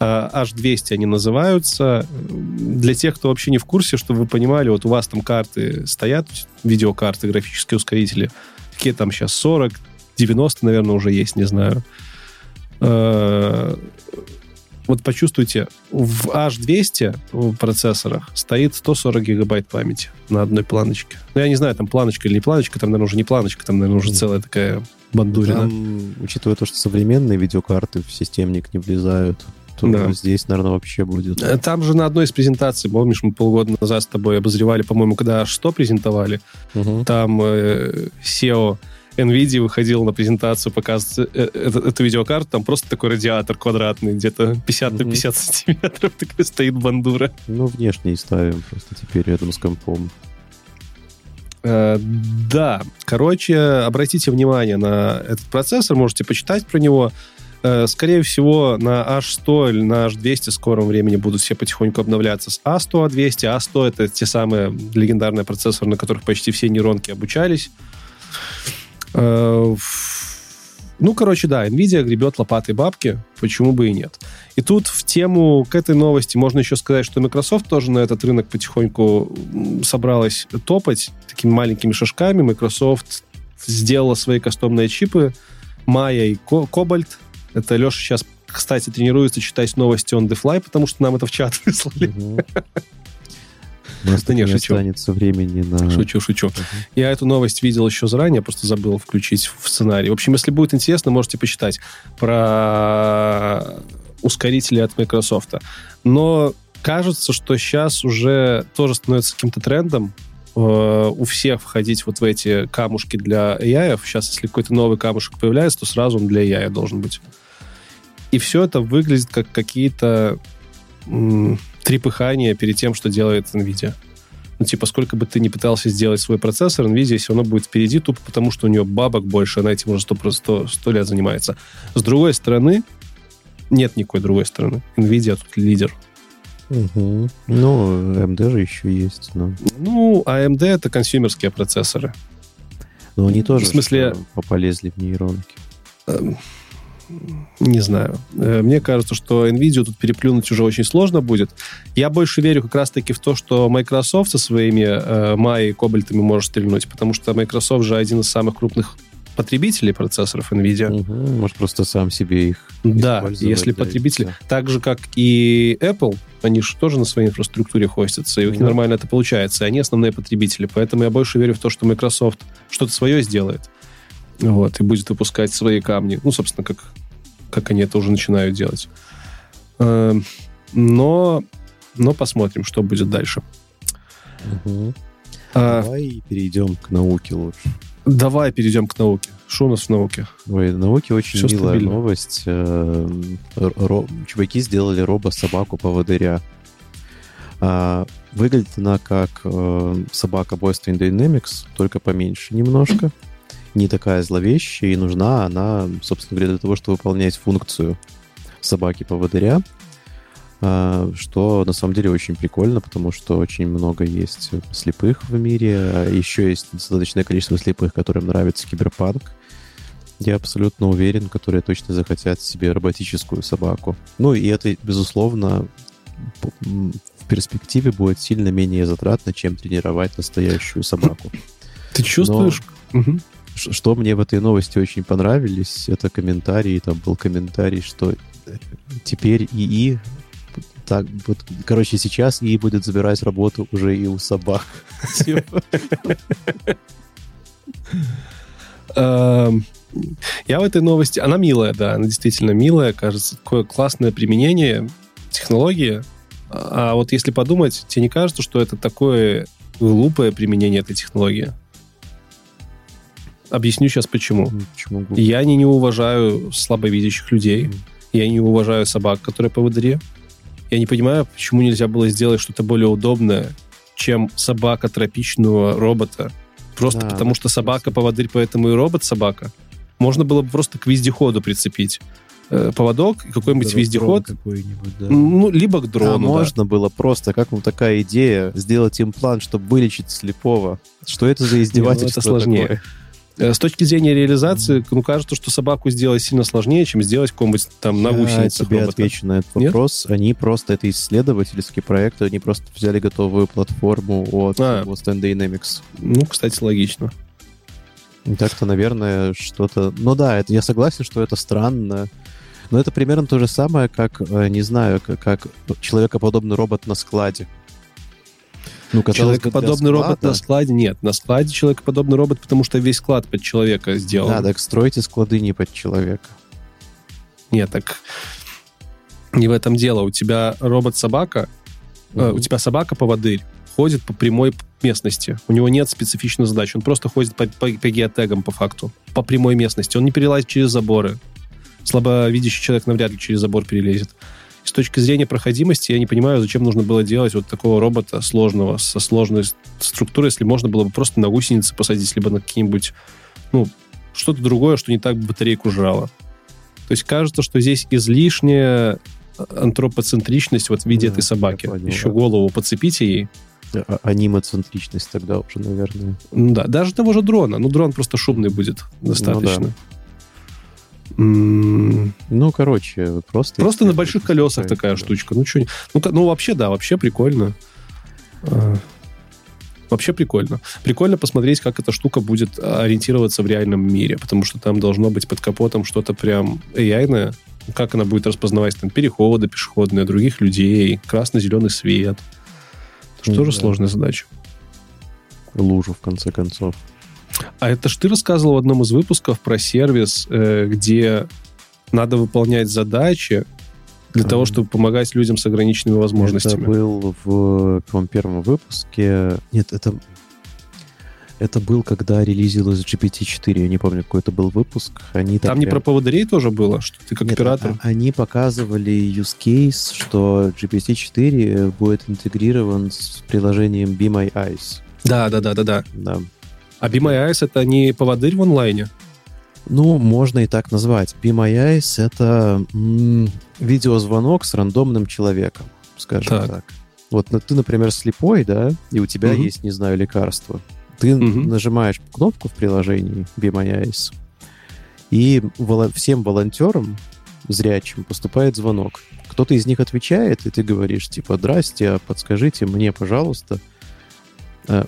H200 они называются. Для тех, кто вообще не в курсе, чтобы вы понимали, вот у вас там карты стоят, видеокарты, графические ускорители, какие там сейчас 40, 90, наверное, уже есть, не знаю. Э, вот почувствуйте, в H200 в процессорах стоит 140 гигабайт памяти на одной планочке. Ну, я не знаю, там планочка или не планочка, там, наверное, уже не планочка, там, наверное, уже целая такая бандурина. Там, учитывая то, что современные видеокарты в системник не влезают, то да. здесь, наверное, вообще будет. Э, там же на одной из презентаций, помнишь, мы полгода назад с тобой обозревали, по-моему, когда что презентовали, угу. там э, SEO NVIDIA выходил на презентацию, показывать э, эту, эту видеокарту, там просто такой радиатор квадратный, где-то 50 mm-hmm. на 50 сантиметров, такая стоит бандура. Ну, внешне ставим просто теперь рядом с компом. Э, да, короче, обратите внимание на этот процессор, можете почитать про него. Э, скорее всего, на H100 или на H200 в скором времени будут все потихоньку обновляться с A100, A200. A100 — это те самые легендарные процессоры, на которых почти все нейронки обучались. Э, ну, короче, да, Nvidia гребет лопатой бабки, почему бы и нет. И тут в тему к этой новости можно еще сказать, что Microsoft тоже на этот рынок потихоньку собралась топать такими маленькими шажками. Microsoft сделала свои кастомные чипы Maya и Cobalt. Это Леша сейчас, кстати, тренируется читать новости on the fly, потому что нам это в чат [LAUGHS] выслали. У нас да не, шучу. останется времени на... Шучу, шучу. Uh-huh. Я эту новость видел еще заранее, просто забыл включить в сценарий. В общем, если будет интересно, можете почитать про ускорители от Microsoft. Но кажется, что сейчас уже тоже становится каким-то трендом э, у всех входить вот в эти камушки для AI. Сейчас, если какой-то новый камушек появляется, то сразу он для AI должен быть. И все это выглядит как какие-то трепыхание перед тем, что делает NVIDIA. Ну, типа, сколько бы ты ни пытался сделать свой процессор, NVIDIA все равно будет впереди, тупо потому, что у нее бабок больше, она этим уже 100, 100, 100 лет занимается. С другой стороны, нет никакой другой стороны. NVIDIA тут лидер. Угу. Ну, AMD же еще есть. Но... Ну, AMD это консюмерские процессоры. Но они тоже в смысле... полезли в нейронки. Не знаю. Э, мне кажется, что NVIDIA тут переплюнуть уже очень сложно будет. Я больше верю как раз-таки в то, что Microsoft со своими э, и Кобальтами может стрельнуть, потому что Microsoft же один из самых крупных потребителей процессоров NVIDIA. Угу, может, просто сам себе их Да, если да, потребители... Так же, как и Apple, они же тоже на своей инфраструктуре хостятся, и у них да. нормально это получается, и они основные потребители. Поэтому я больше верю в то, что Microsoft что-то свое сделает. Вот, и будет выпускать свои камни. Ну, собственно, как, как они это уже начинают делать. Эм, но, но посмотрим, что будет дальше. Угу. А, Давай перейдем к науке лучше. Давай перейдем к науке. Что у нас в науке? Ой, в науке очень Все милая стабильно. новость. Э, ро- чуваки сделали робо-собаку-поводыря. А, выглядит она как э, собака Boston Dynamics, только поменьше немножко. Не такая зловещая, и нужна она, собственно говоря, для того, чтобы выполнять функцию собаки-поводыря. А, что на самом деле очень прикольно, потому что очень много есть слепых в мире, а еще есть достаточное количество слепых, которым нравится киберпанк. Я абсолютно уверен, которые точно захотят себе роботическую собаку. Ну и это, безусловно, в перспективе будет сильно менее затратно, чем тренировать настоящую собаку. Ты чувствуешь? Но... Угу. Что мне в этой новости очень понравились, это комментарии. Там был комментарий, что теперь ИИ так, вот, короче, сейчас ей будет забирать работу уже и у собак. [LAUGHS] Эм, я в этой новости... Она милая, да, она действительно милая, кажется, такое классное применение технологии. А вот если подумать, тебе не кажется, что это такое глупое применение этой технологии? Объясню сейчас почему. почему я не, не уважаю слабовидящих людей. Я не уважаю собак, которые по поводыре. Я не понимаю, почему нельзя было сделать что-то более удобное, чем собака тропичного робота. Просто да, потому что собака поводырь, поэтому и робот-собака. Можно было бы просто к вездеходу прицепить э, поводок и какой-нибудь да, вездеход. Да. Ну, либо к дрону. А да. можно было просто, как вам такая идея, сделать имплант, чтобы вылечить слепого? Что это за издевательство? Не, ну, это сложнее. Такое? Э, с точки зрения реализации, ну, кажется, что собаку сделать сильно сложнее, чем сделать какого-нибудь там на гусеницах Я тебе отвечу на этот Нет? вопрос. Они просто, это исследовательский проект, они просто взяли готовую платформу от а. Boston Dynamics. Ну, кстати, логично. Так-то, наверное, что-то... Ну да, это, я согласен, что это странно. Но это примерно то же самое, как, э, не знаю, как, как человекоподобный робот на складе. Ну, человекоподобный робот на складе нет. На складе человекоподобный робот, потому что весь склад под человека сделан. Да, так стройте склады не под человека. Нет, так не в этом дело. У тебя робот-собака, угу. э, у тебя собака-поводырь ходит по прямой местности. У него нет специфичной задачи. Он просто ходит по, по, по геотегам, по факту. По прямой местности. Он не перелазит через заборы. Слабовидящий человек навряд ли через забор перелезет с точки зрения проходимости я не понимаю, зачем нужно было делать вот такого робота сложного, со сложной структурой, если можно было бы просто на гусеницы посадить, либо на какие-нибудь, ну, что-то другое, что не так батарейку жрало. То есть кажется, что здесь излишняя антропоцентричность вот в виде да, этой собаки. Понял, Еще да. голову подцепите ей. А, анимоцентричность тогда уже, наверное. Да, даже того же дрона. Ну, дрон просто шумный будет достаточно. Ну, да. Ну, короче, просто... Просто на больших колесах такая штучка. Ну, что... Ну, ну, вообще, да, вообще прикольно. А, вообще прикольно. Прикольно посмотреть, как эта штука будет ориентироваться в реальном мире, потому что там должно быть под капотом что-то прям ai Как она будет распознавать там переходы пешеходные, других людей, красно-зеленый свет. Это же тоже да. сложная задача. Лужу, в конце концов. А это ж ты рассказывал в одном из выпусков про сервис, э, где надо выполнять задачи для того, чтобы помогать людям с ограниченными возможностями. Это был в, в первом выпуске. Нет, это это был, когда релизилась GPT-4. Я не помню, какой это был выпуск. Они Там не прям... про поводырей тоже было, что ты как Нет, оператор? А, они показывали use case, что GPT-4 будет интегрирован с приложением Be My Eyes. Да, да, да, да, да. Да. А Be My Eyes это не поводырь в онлайне? Ну, можно и так назвать. Be My Eyes — это м- видеозвонок с рандомным человеком, скажем так. так. Вот ты, например, слепой, да, и у тебя угу. есть, не знаю, лекарство. Ты угу. нажимаешь кнопку в приложении Be My Eyes, и вол- всем волонтерам зрячим поступает звонок. Кто-то из них отвечает, и ты говоришь, типа, «Здрасте, а подскажите мне, пожалуйста,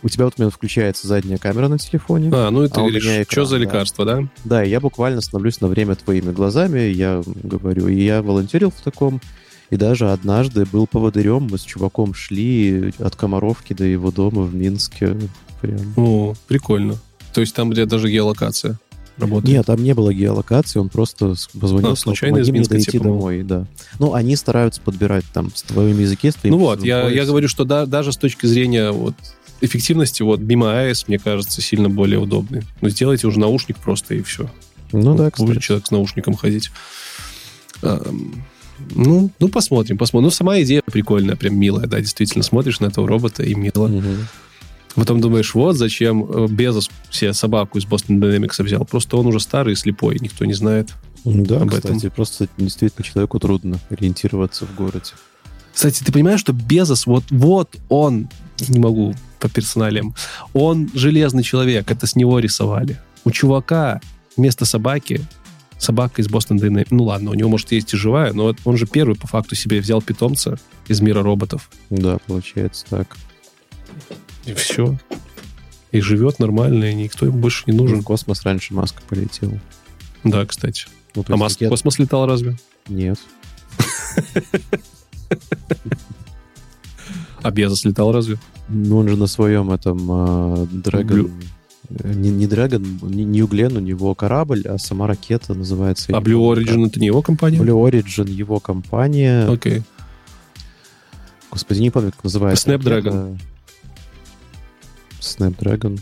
у тебя вот у меня включается задняя камера на телефоне. А, ну и ты а говоришь, экран, что за лекарство, да? да? Да, я буквально становлюсь на время твоими глазами, я говорю, и я волонтерил в таком, и даже однажды был поводырем, мы с чуваком шли от Комаровки до его дома в Минске. Прям. О, прикольно. То есть там, где даже геолокация работает? Нет, там не было геолокации, он просто позвонил, а, случайно из Минска дойти домой, да. Ну, они стараются подбирать там с твоим языке, с твоим Ну вот, я, я говорю, что да, даже с точки зрения вот эффективности вот Bima AS, мне кажется, сильно более удобный. Но сделайте уже наушник просто и все. Ну да, кстати. Будет человек с наушником ходить. Ну, ну, посмотрим, посмотрим. Ну, сама идея прикольная, прям милая, да, действительно. Смотришь на этого робота и мило. Мгм. Потом думаешь, вот зачем э, Безос себе собаку из Boston Dynamics взял. Просто он уже старый и слепой, никто не знает. Да, об кстати, этом. просто действительно человеку трудно ориентироваться в городе. Кстати, ты понимаешь, что Безос, вот, вот он, не могу по персоналиям, он железный человек, это с него рисовали. У чувака вместо собаки собака из Boston Dynamics. Ну ладно, у него, может, есть и живая, но он же первый по факту себе взял питомца из мира роботов. Да, получается так. И все. И живет нормально, и никто ему больше не В нужен. космос раньше Маска полетел. Да, кстати. Ну, А есть Маск в космос летал разве? Нет. [LAUGHS] А Безос летал разве? Ну, он же на своем этом а, Dragon... э, Не, не Dragon, не New Glenn, у него корабль, а сама ракета называется... А Blue помню, Origin это не его компания? Blue Origin, его компания. Окей. Господи, не помню, как называется. Snapdragon. Snapdragon.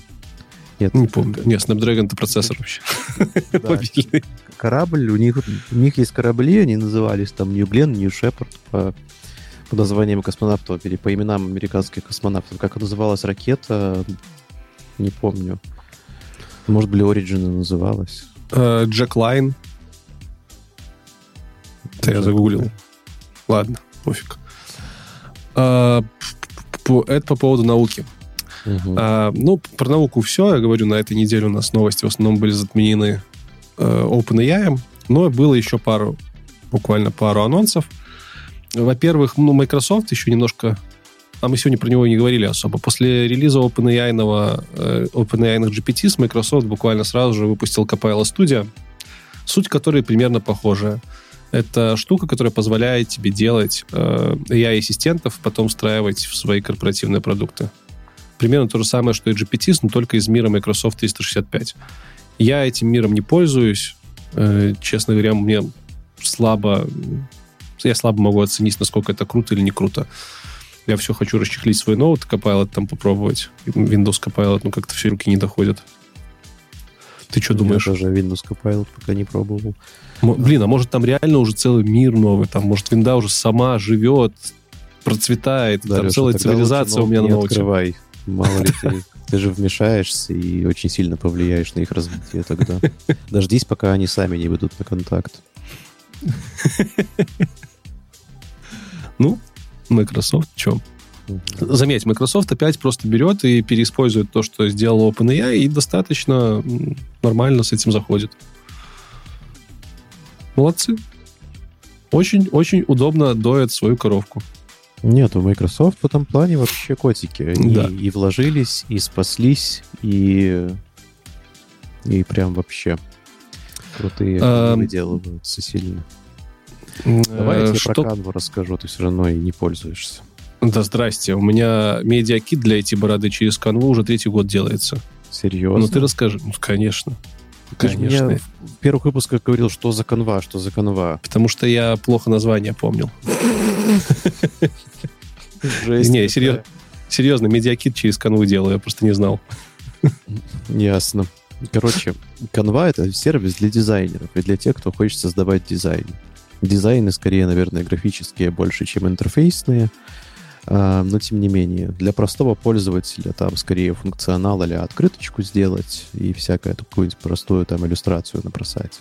Нет, Не помню. Не, Snapdragon это процессор вообще. [LAUGHS] Мобильный. корабль, у них, у них есть корабли, они назывались там New Glenn, New Shepard по, по названиям космонавтов или по именам американских космонавтов. Как называлась ракета, не помню. Может, Blue Origin называлась. Э, Джек Лайн. Это я загуглил. Ладно, пофиг. П- Это по поводу науки. Мгм. А, ну, про науку все. Я говорю, на этой неделе у нас новости в основном были затменены э, OpenAI, но было еще пару, буквально пару анонсов. Во-первых, ну, Microsoft еще немножко... А мы сегодня про него не говорили особо. После релиза OpenAI, э, OpenAI GPT с Microsoft буквально сразу же выпустил Copilot Studio, суть которой примерно похожая. Это штука, которая позволяет тебе делать э, AI-ассистентов, потом встраивать в свои корпоративные продукты примерно то же самое, что и GPT, но только из мира Microsoft 365. Я этим миром не пользуюсь. Э, Честно говоря, мне слабо... Я слабо могу оценить, насколько это круто или не круто. Я все хочу расчехлить свой ноут, Copilot там попробовать. Windows Copilot, но как-то все руки не доходят. Ты что думаешь? Я даже Windows Copilot пока не пробовал. М- Блин, а может там реально уже целый мир новый? Там, может, винда уже сама живет, процветает, там Леша, целая цивилизация у меня на ноуте. открывай. Мало ли ты, [LAUGHS] ты же вмешаешься и очень сильно повлияешь на их развитие тогда. [LAUGHS] Дождись, пока они сами не выйдут на контакт. Ну, Microsoft, что? Мгм. Заметь, Microsoft опять просто берет и переиспользует то, что сделал OpenAI, и достаточно нормально с этим заходит. Молодцы. Очень-очень удобно доят свою коровку. Нет, у Microsoft в этом плане вообще котики. Они Да. и вложились, и спаслись, и... И прям вообще крутые Эм, выделываются сильно. Давай я э, тебе что- про канву расскажу, ты все равно и не пользуешься. Да здрасте, у меня медиакит для эти бороды через канву уже третий год делается. Серьезно? Ну ты расскажи. Ну, конечно. Ты Конечно. мне в первых выпусках говорил, что за канва, что за канва. Потому что я плохо название помнил. Жесть Не. Серьезно, медиакит через канву делаю, я просто не знал. Ясно. Короче, канва — это сервис для дизайнеров и для тех, кто хочет создавать дизайн. Дизайны скорее, наверное, графические больше, чем интерфейсные, а, но тем не менее. Для простого пользователя там скорее функционал или открыточку сделать и всякое какую-нибудь простую там иллюстрацию набросать.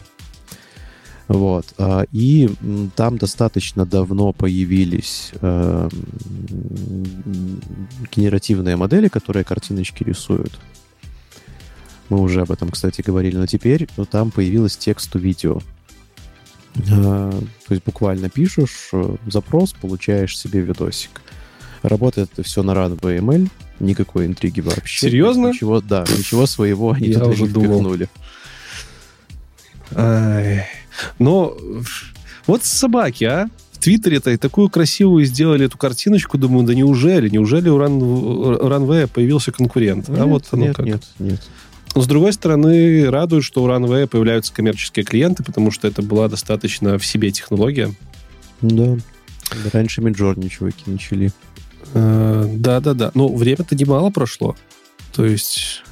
Вот. а, И там достаточно давно появились м, генеративные модели, которые картиночки рисуют. Мы уже об этом, кстати, говорили. Но теперь ну, там появилось текст-то-видео. А, То есть буквально пишешь э, запрос, получаешь себе видосик. Работает это все на Run.ml, никакой интриги вообще. Серьезно? Ничего, да, ничего своего они Я туда уже не думал. Ай. Но вот собаки, а? В Твиттере-то и такую красивую сделали эту картиночку, думаю, да неужели? Неужели у Ран... Runway появился конкурент? а Нет, вот оно нет, как. нет, нет. Но, с другой стороны, радует, что у Runway появляются коммерческие клиенты, потому что это была достаточно в себе технология. Да. Раньше Midjourney чуваки начали. Да-да-да. Ну, время-то немало прошло. То есть...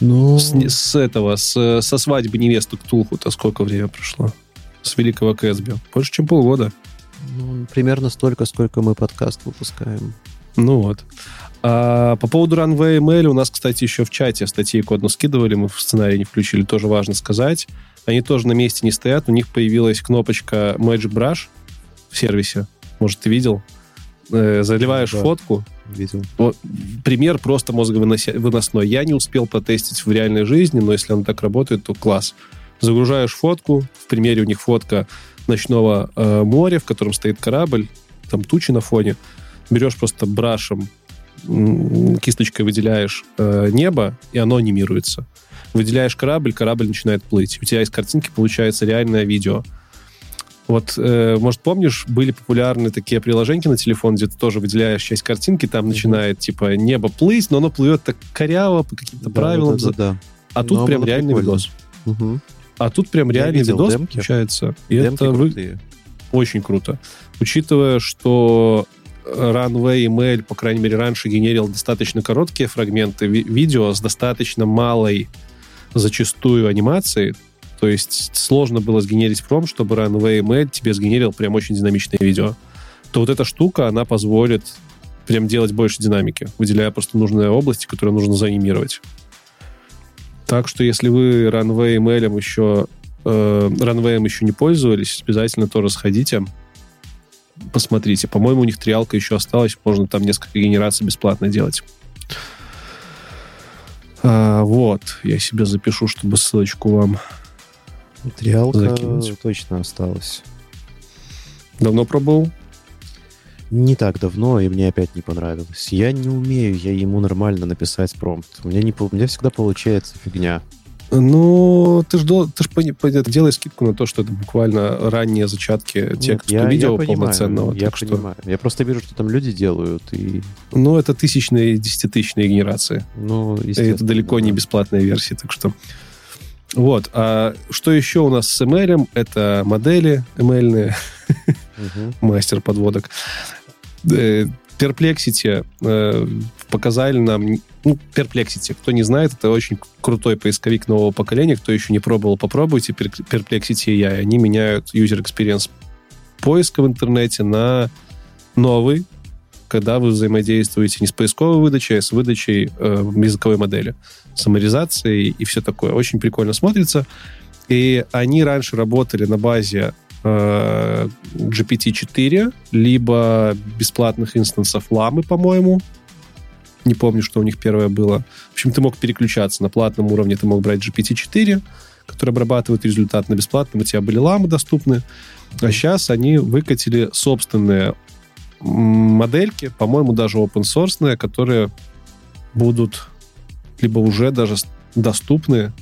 Ну... С, с этого, с, со свадьбы невесты к Тулху-то сколько времени прошло? С великого Кэсби? Больше, чем полгода. Ну, примерно столько, сколько мы подкаст выпускаем. Ну вот. А по поводу Runway ML у нас, кстати, еще в чате статейку одну скидывали, мы в сценарий не включили, тоже важно сказать. Они тоже на месте не стоят, у них появилась кнопочка Magic Brush в сервисе. Может, ты видел? Э, заливаешь да, фотку. Видел. Вот, пример просто мозговыносной. Я не успел протестить в реальной жизни, но если он так работает, то класс. Загружаешь фотку, в примере у них фотка ночного э, моря, в котором стоит корабль, там тучи на фоне. Берешь просто брашем, кисточкой выделяешь э, небо, и оно анимируется. Выделяешь корабль, корабль начинает плыть. У тебя из картинки получается реальное видео. Вот, э, может, помнишь, были популярны такие приложения на телефон, где ты тоже выделяешь часть картинки, там mm-hmm. начинает, типа, небо плыть, но оно плывет так коряво, по каким-то да, правилам. Да, да, да. А тут но прям реальный прикольно. видос. Угу. А тут прям реальный видос демки. получается. И демки это вы... очень круто. Учитывая, что Runway email, по крайней мере, раньше генерил достаточно короткие фрагменты ви- видео с достаточно малой зачастую анимацией, то есть сложно было сгенерить пром, чтобы Runway email тебе сгенерил прям очень динамичное видео. То вот эта штука, она позволит прям делать больше динамики, выделяя просто нужные области, которые нужно заанимировать. Так что если вы Runway email еще э, Runway еще не пользовались, обязательно тоже сходите посмотрите. По-моему, у них триалка еще осталась, можно там несколько генераций бесплатно делать. А, вот, я себе запишу, чтобы ссылочку вам Триалка закинуть. точно осталась. Давно пробовал? Не так давно, и мне опять не понравилось. Я не умею, я ему нормально написать промпт. У меня, не, у меня всегда получается фигня. Ну, ты же ты ж делаешь скидку на то, что это буквально ранние зачатки текста я, видео я полноценного. Я так понимаю. Что... Я просто вижу, что там люди делают. И... Ну, это тысячные, десятитысячные генерации. Ну, это далеко да. не бесплатная версия, так что... Вот. А что еще у нас с ML? Это модели ML, угу. [LAUGHS] мастер подводок. Perplexity э, показали нам... Ну, Perplexity, кто не знает, это очень крутой поисковик нового поколения. Кто еще не пробовал, попробуйте Perplexity AI. Они меняют user experience поиска в интернете на новый, когда вы взаимодействуете не с поисковой выдачей, а с выдачей э, языковой модели, саморизацией и все такое. Очень прикольно смотрится. И они раньше работали на базе э, GPT-4, либо бесплатных инстансов ламы, по-моему. Не помню, что у них первое было. В общем, ты мог переключаться на платном уровне, ты мог брать GPT-4, который обрабатывает результат на бесплатном, у тебя были ламы доступны. А сейчас они выкатили собственные модельки, по-моему, даже open source, которые будут либо уже даже доступны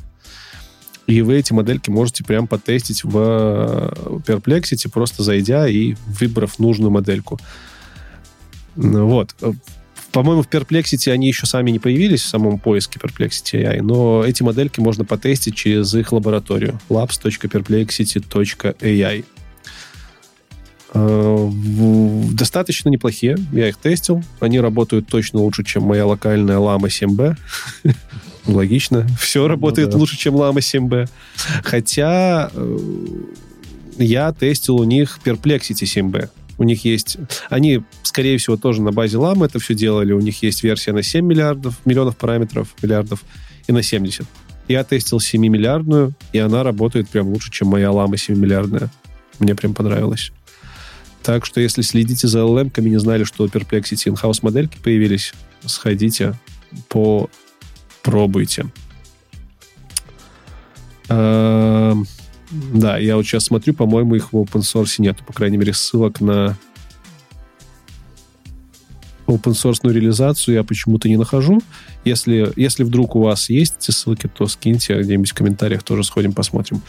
и вы эти модельки можете прям потестить в э, Perplexity, просто зайдя и выбрав нужную модельку. Вот. По-моему, в Perplexity они еще сами не появились в самом поиске Perplexity AI, но эти модельки можно потестить через их лабораторию labs.perplexity.ai. Э, достаточно неплохие, я их тестил. Они работают точно лучше, чем моя локальная Lama 7B. [LAUGHS] Логично. Все ну, работает да. лучше, чем Lama 7B. Хотя э, я тестил у них Perplexity 7B. У них есть... Они, скорее всего, тоже на базе Lama это все делали. У них есть версия на 7 миллиардов, миллионов параметров, миллиардов, и на 70. Я тестил 7-миллиардную, и она работает прям лучше, чем моя Lama 7-миллиардная. Мне прям понравилось. Так что, если следите за LLM-ками, не знали, что Perplexity in-house модельки появились, сходите по пробуйте. Эм, да, я вот сейчас смотрю, по-моему, их в open source нету, по крайней мере, ссылок на open source реализацию я почему-то не нахожу. Если, если вдруг у вас есть эти ссылки, то скиньте где-нибудь в комментариях, тоже сходим, посмотрим.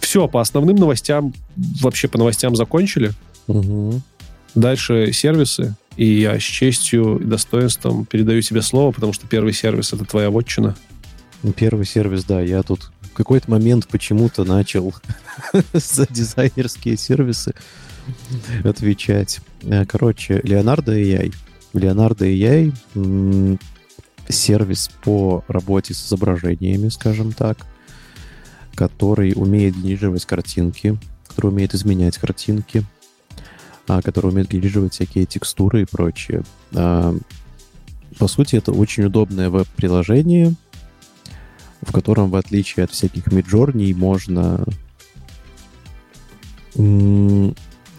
Все, по основным новостям, вообще по новостям закончили. Угу. Дальше сервисы. И я с честью и достоинством передаю тебе слово, потому что первый сервис — это твоя вотчина. Ну, первый сервис, да. Я тут в какой-то момент почему-то начал [LAUGHS] за дизайнерские сервисы. отвечать. Э, короче, Leonardo AI. Leonardo AI сервис по работе с изображениями, скажем так, который умеет генерировать картинки, который умеет изменять картинки, который умеет генерировать всякие текстуры и прочее. А, по сути, это очень удобное веб-приложение, в котором, в отличие от всяких миджорней, можно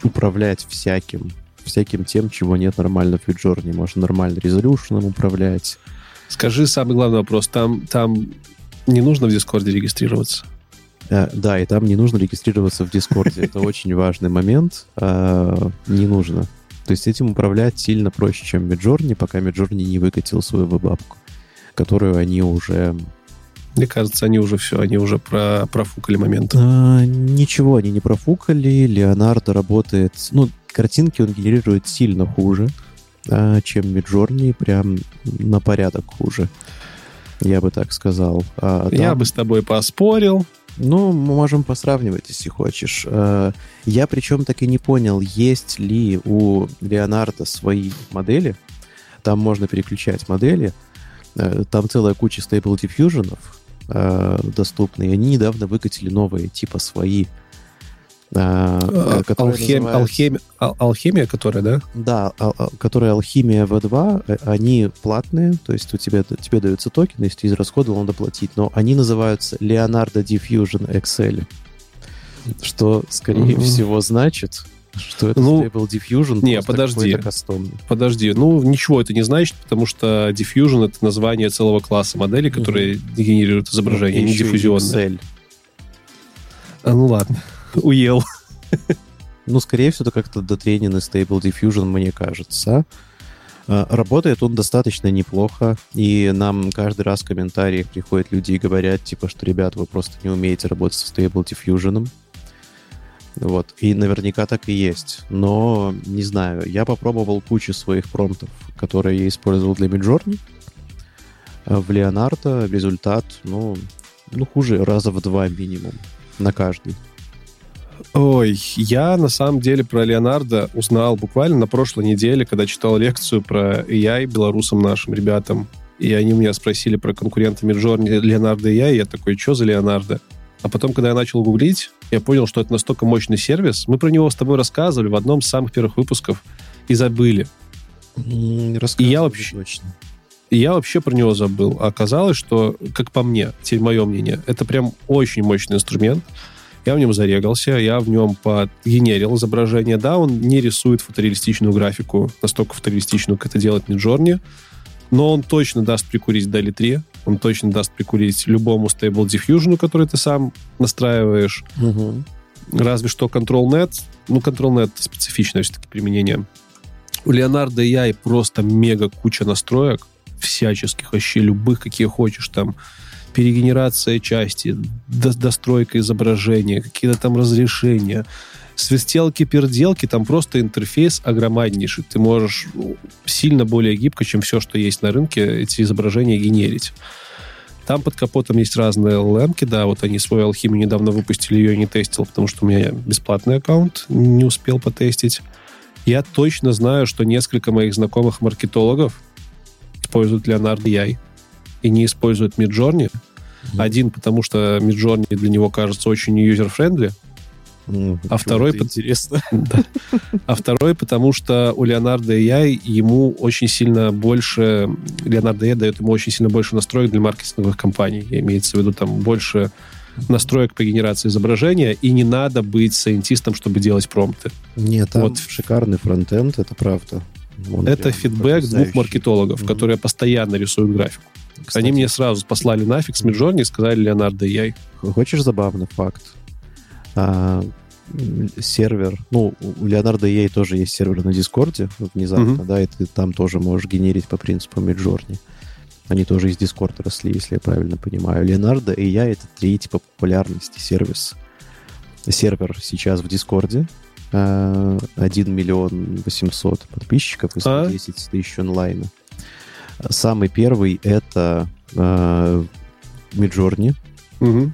управлять всяким, всяким тем, чего нет нормально в Midjourney. Можно нормально резолюшеном управлять. Скажи самый главный вопрос. Там, там не нужно в Дискорде регистрироваться? Э, да, и там не нужно регистрироваться в Дискорде. Это [LAUGHS] очень важный момент. Э, не нужно. То есть этим управлять сильно проще, чем Midjourney, пока Midjourney не выкатил свою веб-апку, которую они уже мне кажется, они уже все, они уже про, профукали момент. А, ничего они не профукали. Leonardo работает... Ну, картинки он генерирует сильно хуже, а, чем Midjourney, прям на порядок хуже. Я бы так сказал. А, там... Я бы с тобой поспорил. Ну, мы можем посравнивать, если хочешь. А, я причем так и не понял, есть ли у Леонардо свои модели. Там можно переключать модели. А, там целая куча Diffusion, э, доступны. они недавно выкатили новые, типа свои. Э, э Алхем, называются... алхем, ал, алхемия, которая, да? Да, а, а, которая Алхимия V2, э, они платные, то есть у тебя, тебе даются токены, если ты израсходовал, надо платить, но они называются Leonardo Diffusion XL, что, скорее mm-hmm. всего, значит, что это ну, Stable Diffusion не, подожди, подожди. Ну, ничего это не значит, потому что Diffusion — это название целого класса моделей, которые mm-hmm. генерируют изображение, ну, не диффузионные. А, ну ладно, уел. Ну, скорее всего, это как-то дотрененный Stable Diffusion, мне кажется. А, работает он достаточно неплохо, и нам каждый раз в комментариях приходят люди и говорят, типа, что, ребят, вы просто не умеете работать со Stable Diffusion. Вот. И наверняка так и есть. Но, не знаю, я попробовал кучу своих промптов, которые я использовал для Midjourney. А в Леонардо результат, ну, ну, хуже раза в два минимум на каждый. Ой, я на самом деле про Леонардо узнал буквально на прошлой неделе, когда читал лекцию про AI белорусам нашим ребятам. И они меня спросили про конкурента Миджорни Леонардо AI. И я такой, что за Леонардо? А потом, когда я начал гуглить, я понял, что это настолько мощный сервис. Мы про него с тобой рассказывали в одном из самых первых выпусков и забыли. И я вообще... Точно. И я вообще про него забыл. А оказалось, что, как по мне, теперь мое мнение, это прям очень мощный инструмент. Я в нем зарегался, я в нем подгенерил изображение. Да, он не рисует фотореалистичную графику, настолько фотореалистичную, как это делает Midjourney, но он точно даст прикурить DALI 3, он точно даст прикурить любому Stable Diffusion, который ты сам настраиваешь. Угу. Разве что ControlNet. Ну, ControlNet специфичное все-таки применение. У Leonardo AI просто мега куча настроек всяческих, вообще любых, какие хочешь, там, перегенерация части, до, достройка изображения, какие-то там разрешения, свистелки-перделки, там просто интерфейс огромнейший. Ты можешь ну, сильно более гибко, чем все, что есть на рынке, эти изображения генерить. Там под капотом есть разные лэмки, да, вот они свою алхимию недавно выпустили, ее не тестил, потому что у меня бесплатный аккаунт, не успел потестить. Я точно знаю, что несколько моих знакомых маркетологов используют Leonardo AI и не используют Midjourney. Mm-hmm. Один, потому что Midjourney для него кажется очень user-friendly, а второй... Интересно. [LAUGHS] Да. А второй, потому что у Leonardo AI ему очень сильно больше... Leonardo AI дает ему очень сильно больше настроек для маркетинговых компаний. Имеется в виду там больше настроек по генерации изображения, и не надо быть scientist ом, чтобы делать промпты. Нет, там вот. шикарный фронтенд, это правда. Он это фидбэк двух маркетологов, mm-hmm. которые постоянно рисуют графику. Кстати, Они мне сразу послали нафиг с Midjourney и сказали Леонардо AI. Хочешь забавный факт? А, сервер, ну, у Leonardo EA тоже есть сервер на Дискорде внезапно, mm-hmm. да, и ты там тоже можешь генерить по принципу Midjourney. Они тоже из Дискорда росли, если я правильно понимаю. Leonardo AI — это третий по популярности сервис. Сервер сейчас в Дискорде. 1 э, миллион 800 подписчиков и 110 а? тысяч онлайна. Самый первый — это э, Midjourney. Угу.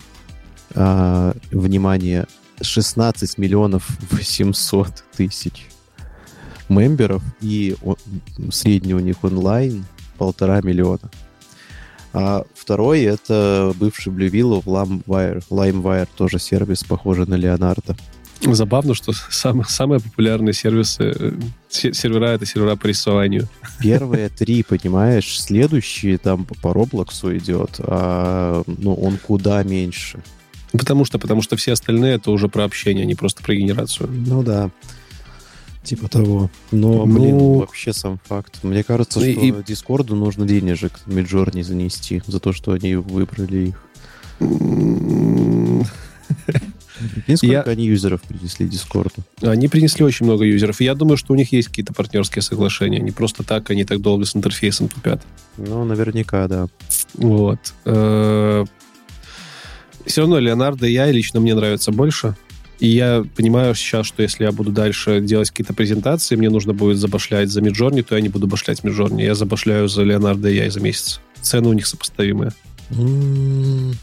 Э, внимание, 16 миллионов 800 тысяч мемберов, и средний у них онлайн полтора миллиона. А второй — это бывший Blue Willow, LimeWire. LimeWire тоже сервис, похожий на Леонардо. Забавно, что сам, самые популярные сервисы, э, сервера — это сервера по рисованию. Первые три, понимаешь, следующие там по Роблоксу идет, а ну, он куда меньше. Потому что, потому что все остальные это уже про общение, а не просто про генерацию. Ну да. Типа того. Но, ну, блин, вообще сам факт. Мне кажется, и, что и... Дискорду нужно денежек Миджорни занести за то, что они выбрали их. Сколько я... они юзеров принесли Дискорду? Они принесли очень много юзеров. я думаю, что у них есть какие-то партнерские соглашения. Не просто так они так долго с интерфейсом тупят. Ну, наверняка, да. Вот. Э, Все равно Леонардо и я лично мне нравится больше. И я понимаю сейчас, что если я буду дальше делать какие-то презентации, мне нужно будет забашлять за Миджорни, то я не буду башлять Миджорни. Я забашляю за Леонардо и я за месяц. Цены у них сопоставимые.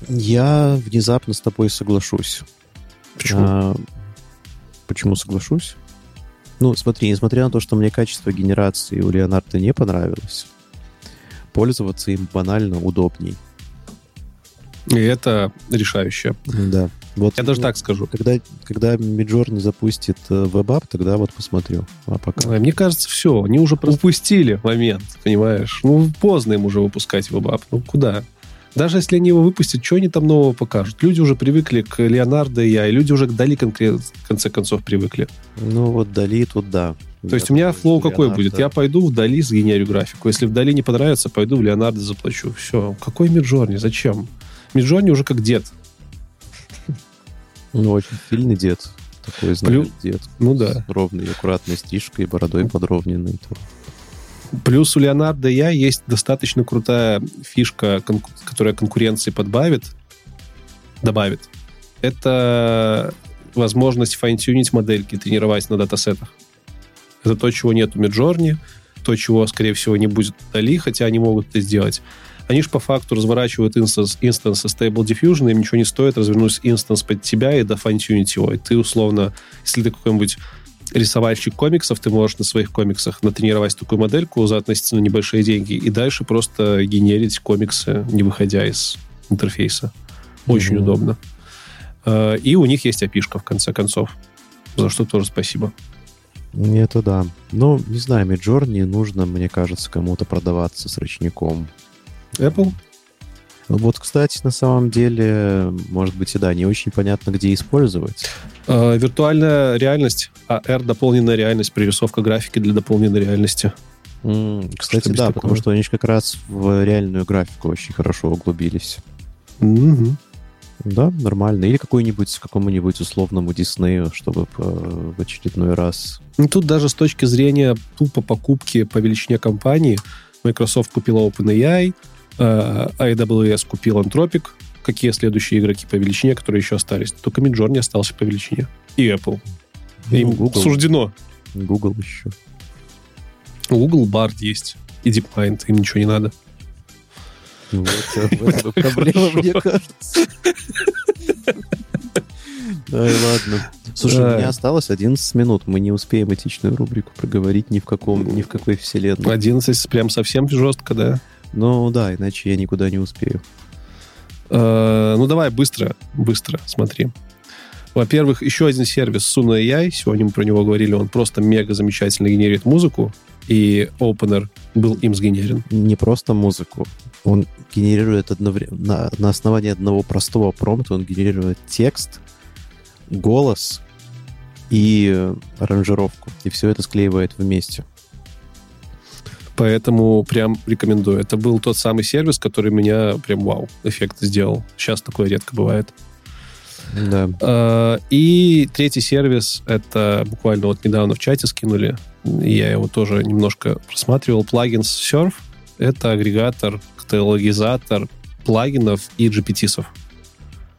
Я внезапно с тобой соглашусь. Почему? А, почему соглашусь? Ну, смотри, несмотря на то, что мне качество генерации у Леонардо не понравилось, пользоваться им банально удобней. И это решающее. Да. Вот, Я даже так скажу. Когда, когда не запустит э, тогда вот посмотрю. А пока... Мне кажется, все. Они уже упустили момент, понимаешь? Ну, поздно им уже выпускать WebApp. Ну, куда? Даже если они его выпустят, что они там нового покажут? Люди уже привыкли к Леонардо и я, и люди уже к Дали конкрет, в конце концов привыкли. Ну вот Дали тут да. То есть у меня флоу какой Леонардо. будет? Я пойду в Дали сгенерю графику. Если в Дали не понравится, пойду в Леонардо заплачу. Все. Какой Миджорни? Зачем? Миджорни уже как дед. Ну, очень сильный дед. Такой, знаешь, Плю... дед. Ну да. С ровной, аккуратной стрижкой, бородой подровненной. Плюс у Leonardo AI есть достаточно крутая фишка, которая конкуренции подбавит, добавит. Это возможность fine-tune ить модельки, тренировать на датасетах. Это то, чего нет у Midjourney, то, чего, скорее всего, не будет DALL-E, хотя они могут это сделать. Они же по факту разворачивают instance, instance ы Stable Diffusion, им ничего не стоит развернуть instance под тебя и до fine-tune ить его. И ты, условно, если ты какой-нибудь рисовальщик комиксов, ты можешь на своих комиксах натренировать такую модельку за относительно небольшие деньги и дальше просто генерить комиксы, не выходя из интерфейса. Очень mm-hmm. удобно. А, и у них есть api в конце концов, за что тоже спасибо. Это да. Ну, не знаю, Midjourney нужно, мне кажется, кому-то продаваться с ручником. Apple? Вот, кстати, на самом деле, может быть, и да, не очень понятно, где использовать. Э, виртуальная реальность, AR а дополненная реальность, прорисовка графики для дополненной реальности. Mm, кстати, да, такого? потому что они же как раз в реальную графику очень хорошо углубились. Mm-hmm. Да, нормально. Или какой-нибудь какому-нибудь условному Диснею, чтобы в очередной раз. Ну, тут даже с точки зрения тупо покупки по величине компании Microsoft купила OpenAI, Э, AWS купил Anthropic. Какие следующие игроки по величине, которые еще остались? Только Midjourney остался по величине. И Apple. Ну, Им Google. суждено. Google еще. Google Bard есть. И DeepMind. Им ничего не надо. Вот в [LAUGHS] проблема, мне кажется. [LAUGHS] Ай, ладно. Слушай, да. у меня осталось 11 минут. Мы не успеем этичную рубрику проговорить ни в каком, ни в какой вселенной. 11 прям совсем жестко, да? Ну да, иначе я никуда не успею. Э, ну давай быстро, быстро, смотри. Во-первых, еще один сервис Suno AI, сегодня мы про него говорили, он просто мега замечательно генерирует музыку, и Opener был им сгенерен. Не просто музыку, он генерирует одновременно, на, на основании одного простого промпта, он генерирует текст, голос и аранжировку, и все это склеивает вместе. Поэтому прям рекомендую. Это был тот самый сервис, который меня прям вау, эффект сделал. Сейчас такое редко бывает. Да. А, и третий сервис, это буквально вот недавно в чате скинули, я его тоже немножко просматривал, плагин Surf. Это агрегатор, каталогизатор плагинов и GPT-сов.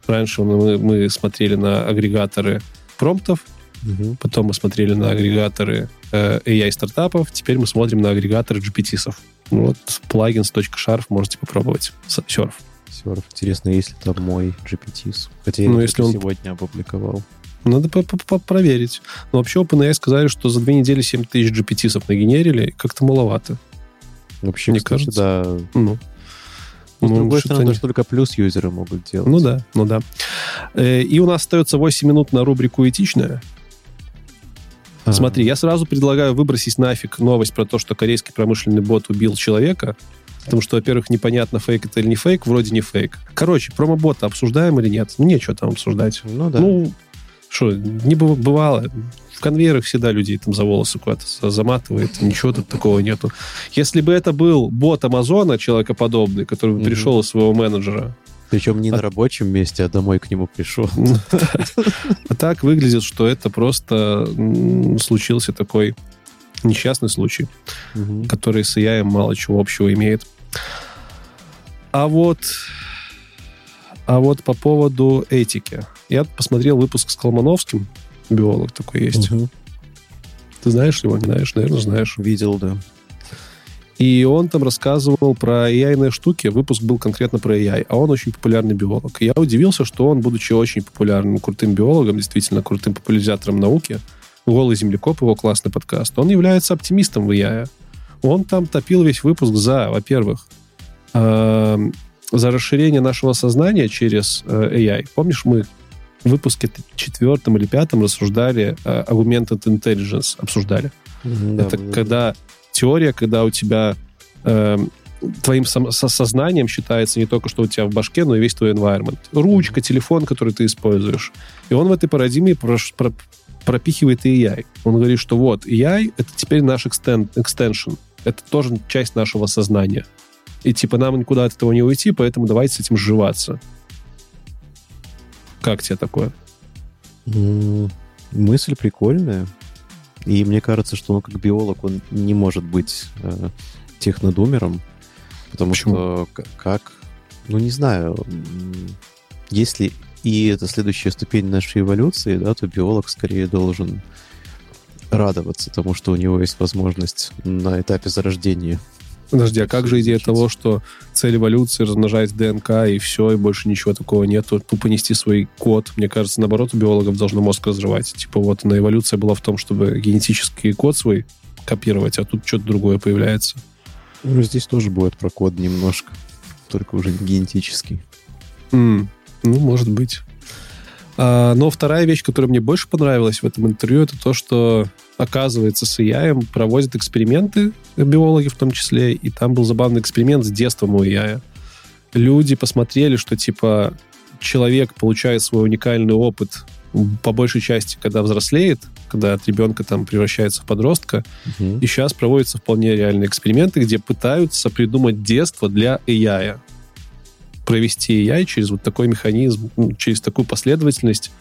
Раньше мы, мы смотрели на агрегаторы промптов, Угу. Потом мы смотрели на агрегаторы AI-стартапов. Теперь мы смотрим на агрегаторы GPT-сов. Вот plugins.sharf можете попробовать. Surf. Surf. Интересно, есть ли там мой GPT? Хотя я ну, если он... сегодня опубликовал. Надо проверить. Но вообще OpenAI сказали, что за две недели 7 тысяч GPT-сов нагенерили, как-то маловато. Вообще, Мне кстати, кажется, да. Ну, но, с ну, другой стороны, не... только плюс юзеры могут делать. Ну да, ну да. Э, и у нас остается 8 минут на рубрику «Этичная». Смотри, я сразу предлагаю выбросить нафиг новость про то, что корейский промышленный бот убил человека, потому что, во-первых, непонятно, фейк это или не фейк, вроде не фейк. Короче, промо-бота обсуждаем или нет? Ну, нечего там обсуждать. Ну, да. Ну, что, не бывало. В конвейерах всегда людей там за волосы куда-то заматывает, ничего тут такого нету. Если бы это был бот Амазона, человекоподобный, который бы mm-hmm. пришел из своего менеджера, причем не а... на рабочем месте, а домой к нему пришел. [LAUGHS] А так выглядит, что это просто случился такой несчастный случай, который с AI мало чего общего имеет. А вот, а вот по поводу этики. Я посмотрел выпуск с Колмановским, биолог такой есть. Ты знаешь его, не знаешь? Наверное, знаешь. Видел, да. И он там рассказывал про ai штуки. Выпуск был конкретно про AI. А он очень популярный биолог. И я удивился, что он, будучи очень популярным, крутым биологом, действительно крутым популяризатором науки, «Голый землекоп», его классный подкаст, он является оптимистом в AI. Он там топил весь выпуск за, во-первых, э, за расширение нашего сознания через э, AI. Помнишь, мы в выпуске четвертом или пятом рассуждали э, Augmented Intelligence, обсуждали. Mm-hmm, Это да, когда теория, когда у тебя э, твоим со, сознанием считается не только, что у тебя в башке, но и весь твой environment. Ручка, телефон, который ты используешь. И он в этой парадигме про, про, пропихивает и AI. Он говорит, что вот, AI — это теперь наш extend, extension. Это тоже часть нашего сознания. И типа нам никуда от этого не уйти, поэтому давайте с этим сживаться. Как тебе такое? Мысль прикольная. И мне кажется, что он как биолог, он не может быть э, технодумером, потому Почему? что как, ну не знаю, если и это следующая ступень нашей эволюции, да, то биолог скорее должен радоваться тому, что у него есть возможность на этапе зарождения Подожди, а как же идея того, что цель эволюции размножать ДНК и все, и больше ничего такого нету, тупо нести свой код? Мне кажется, наоборот, у биологов должно мозг разрывать. Типа вот на эволюция была в том, чтобы генетический код свой копировать, а тут что-то другое появляется. Ну, здесь тоже будет про код немножко, только уже не генетический. Mm, ну, может быть. А, но вторая вещь, которая мне больше понравилась в этом интервью, это то, что, оказывается, с AI проводят эксперименты, биологи в том числе, и там был забавный эксперимент с детством у AI. Люди посмотрели, что, типа, человек получает свой уникальный опыт по большей части, когда взрослеет, когда от ребенка там превращается в подростка. Угу. И сейчас проводятся вполне реальные эксперименты, где пытаются придумать детство для AI провести AI через вот такой механизм, ну, через такую последовательность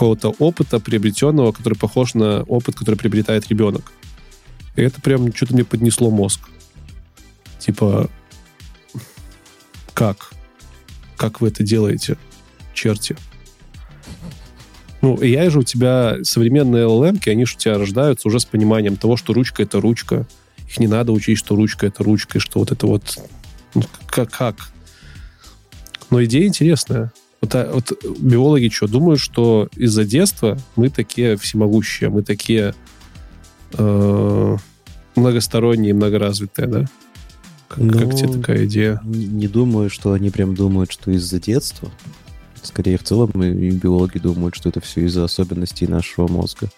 какого-то опыта приобретенного, который похож на опыт, который приобретает ребенок. И это прям что-то мне поднесло мозг. Типа, как? Как вы это делаете, черти? Ну, AI же у тебя, современные LLM, они же у тебя рождаются уже с пониманием того, что ручка — это ручка. Их не надо учить, что ручка — это ручка, и что вот это вот... Ну, как? как? Но идея интересная. Вот, а, вот биологи что, думают, что из-за детства мы такие всемогущие, мы такие э, многосторонние, многоразвитые, да? Как, ну, как тебе такая идея? Не, не думаю, что они прям думают, что из-за детства. Скорее, в целом, и биологи думают, что это все из-за особенностей нашего мозга.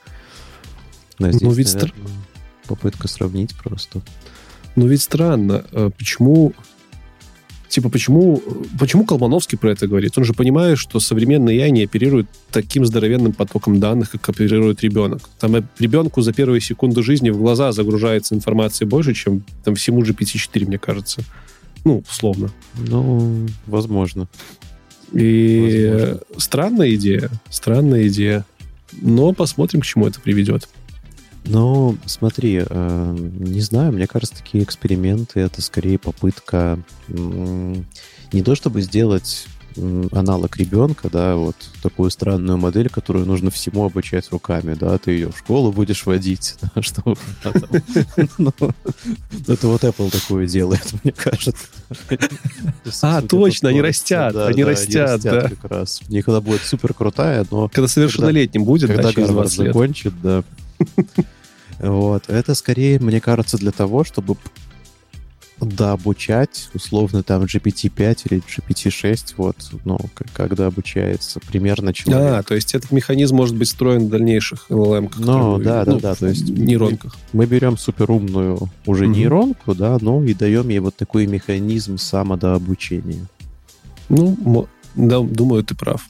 Но здесь, ну, ведь наверное, стр... попытка сравнить просто. Ну, ведь странно, а почему типа, почему, почему Колмановский про это говорит? Он же понимает, что современные я не оперируют таким здоровенным потоком данных, как оперирует ребенок. Там э, ребенку за первые секунды жизни в глаза загружается информации больше, чем там всему GPT-4, мне кажется. Ну, условно. Ну, возможно. И возможно. странная идея, странная идея. Но посмотрим, к чему это приведет. Ну, смотри, э, не знаю, мне кажется, такие эксперименты это скорее попытка не то чтобы сделать аналог ребенка, да, вот такую странную модель, которую нужно всему обучать руками, да, ты ее в школу будешь водить, [LAUGHS] да, что [LAUGHS] ну, это вот Apple такое делает, [LAUGHS] мне кажется. А, точно, они растят, они растят, да. как раз. Она будет супер крутая, но... Когда совершеннолетним будет, когда Гарвард закончит, да. [LAUGHS] Вот. Это скорее, мне кажется, для того, чтобы да, обучать, условно, там GPT-5 или GPT-6, вот, ну, когда обучается примерно человек. А, то есть этот механизм может быть встроен в дальнейших LLM. Ну, да, да, ну, да, то есть нейронках. Мы, мы берем суперумную уже угу. нейронку, да, ну, и даем ей вот такой механизм самодообучения. Ну, да, думаю, ты прав.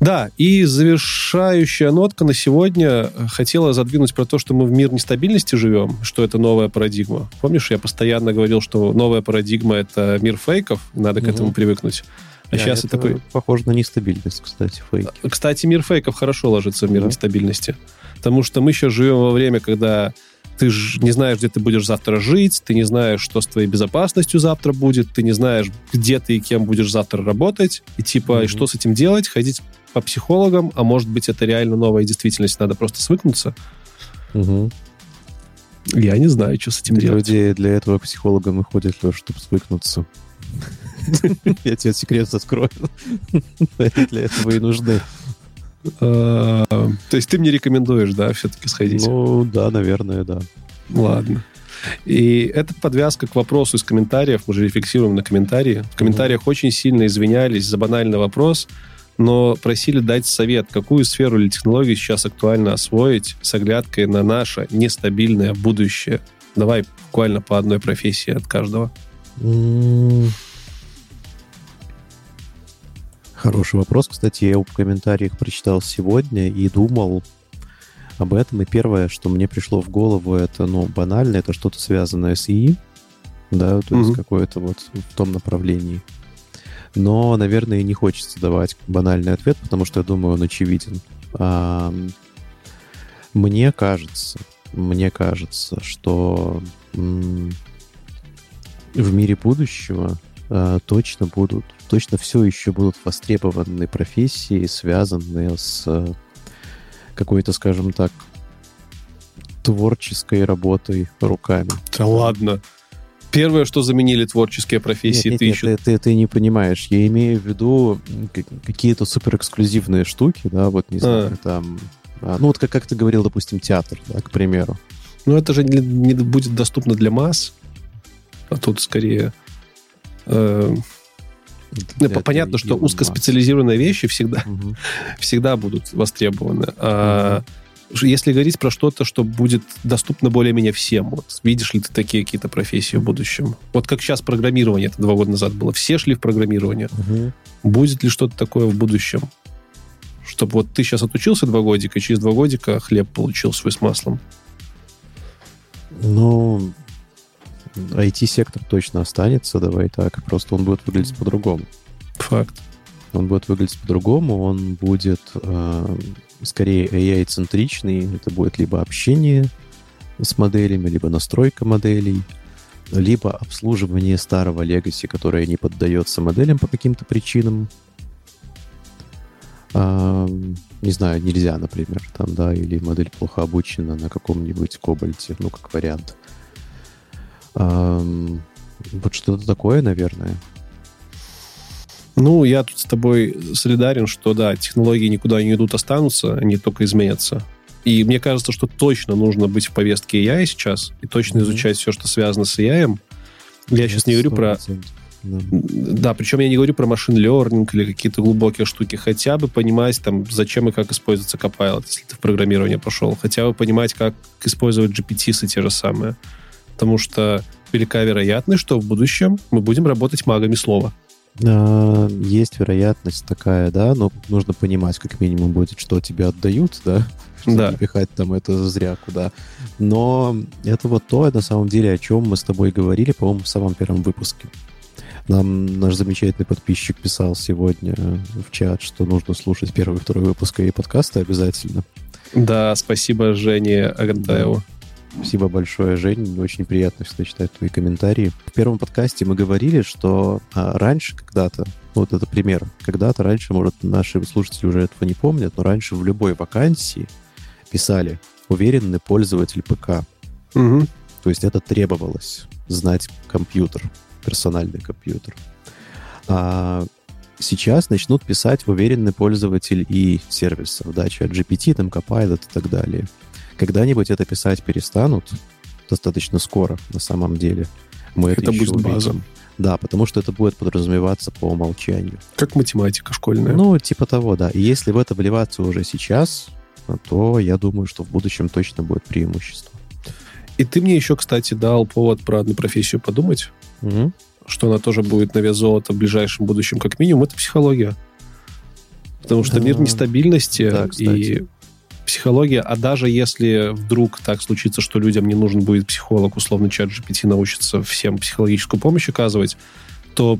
Да, и завершающая нотка на сегодня хотела задвинуть про то, что мы в мир нестабильности живем, что это новая парадигма. Помнишь, я постоянно говорил, что новая парадигма — это мир фейков, надо угу. к этому привыкнуть. А да, сейчас это такой... похоже на нестабильность, кстати, фейки. Кстати, мир фейков хорошо ложится в мир да. нестабильности. Потому что мы сейчас живем во время, когда ты же не знаешь, где ты будешь завтра жить, ты не знаешь, что с твоей безопасностью завтра будет, ты не знаешь, где ты и кем будешь завтра работать, и типа, mm-hmm. и что с этим делать, ходить по психологам, а может быть, это реально новая действительность, надо просто свыкнуться. Угу. Я не знаю, что с этим делать. Люди для этого к психологам и ходят, Леш, чтобы свыкнуться. [LAUGHS] Я тебе секрет открою. [LAUGHS] Для этого и нужны. А, то есть ты мне рекомендуешь, да, все-таки сходить? Ну, да, наверное, да. Ладно. И это подвязка к вопросу из комментариев. Мы же фиксируем на комментарии. В комментариях очень сильно извинялись за банальный вопрос, но просили дать совет, какую сферу или технологию сейчас актуально освоить с оглядкой на наше нестабильное будущее. Давай буквально по одной профессии от каждого. Хороший вопрос. Кстати, я в комментариях прочитал сегодня и думал об этом. И первое, что мне пришло в голову, это, ну, банально, это что-то связанное с ИИ, да, то есть mm-hmm. какое-то вот в том направлении. Но, наверное, не хочется давать банальный ответ, потому что я думаю, он очевиден. Мне кажется, мне кажется, что в мире будущего а, точно будут точно все еще будут востребованы профессии, связанные с какой-то, скажем так, творческой работой руками. Да ладно. Первое, что заменили творческие профессии, нет, ты нет, еще... Ты, ты, ты не понимаешь. Я имею в виду какие-то суперэксклюзивные штуки, да, вот, не знаю, а. там... А, ну, вот как, как ты говорил, допустим, театр, да, к примеру. Ну, это же не, не будет доступно для масс, а тут скорее... Э, ну, понятно, что узкоспециализированные вещи всегда, угу. [LAUGHS] всегда будут востребованы. А угу. Если говорить про что-то, что будет доступно более-менее всем, вот видишь ли ты такие какие-то профессии в будущем? Вот как сейчас программирование, это два года назад было. Все шли в программирование. Угу. Будет ли что-то такое в будущем? Чтобы вот ты сейчас отучился два годика, и через два годика хлеб получил свой с маслом. Ну, IT-сектор точно останется, давай так. Просто он будет выглядеть по-другому. Факт. Он будет выглядеть по-другому, он будет э, скорее AI-центричный. Это будет либо общение с моделями, либо настройка моделей, либо обслуживание старого легаси, которое не поддается моделям по каким-то причинам. А, не знаю, нельзя, например, там, да, или модель плохо обучена на каком-нибудь кобальте, ну, как вариант. Вот что-то такое, наверное. Ну, я тут с тобой солидарен, что да, технологии никуда не идут, останутся, они только изменятся. И мне кажется, что точно нужно быть в повестке AI сейчас и точно mm-hmm. изучать все, что связано с AI. Я сейчас не говорю про... Да. да, причем я не говорю про машин learning или какие-то глубокие штуки. Хотя бы понимать, там, зачем и как используется Copilot, если ты в программирование пошел. Хотя бы понимать, как использовать GPT-сы те же самые потому что велика вероятность, что в будущем мы будем работать магами слова. А, есть вероятность такая, да, но нужно понимать, как минимум будет, что тебе отдают, да, [LAUGHS] да. не пихать там это зря куда. Но это вот то, на самом деле, о чем мы с тобой говорили, по-моему, в самом первом выпуске. Нам наш замечательный подписчик писал сегодня в чат, что нужно слушать первый и второй выпуск и подкаста обязательно. Да, спасибо Жене Агантаеву. Спасибо большое, Жень. Очень приятно всегда читать твои комментарии. В первом подкасте мы говорили, что а, раньше когда-то, вот это пример, когда-то раньше, может, наши слушатели уже этого не помнят, но раньше в любой вакансии писали «уверенный пользователь ПК». Угу. То есть это требовалось знать компьютер, персональный компьютер. А сейчас начнут писать уверенный пользователь и сервисов, да, чат GPT, там, Copilot и так далее. Когда-нибудь это писать перестанут, достаточно скоро, на самом деле. Мы это, это будет база. Да, потому что это будет подразумеваться по умолчанию. Как математика школьная. Ну, типа того, да. И если в это вливаться уже сейчас, то я думаю, что в будущем точно будет преимущество. И ты мне еще, кстати, дал повод про одну профессию подумать, угу. что она тоже будет на вес золота в ближайшем будущем, как минимум, это психология. Потому что да. мир нестабильности да, и психология, а даже если вдруг так случится, что людям не нужен будет психолог, условно чат GPT научится всем психологическую помощь оказывать, то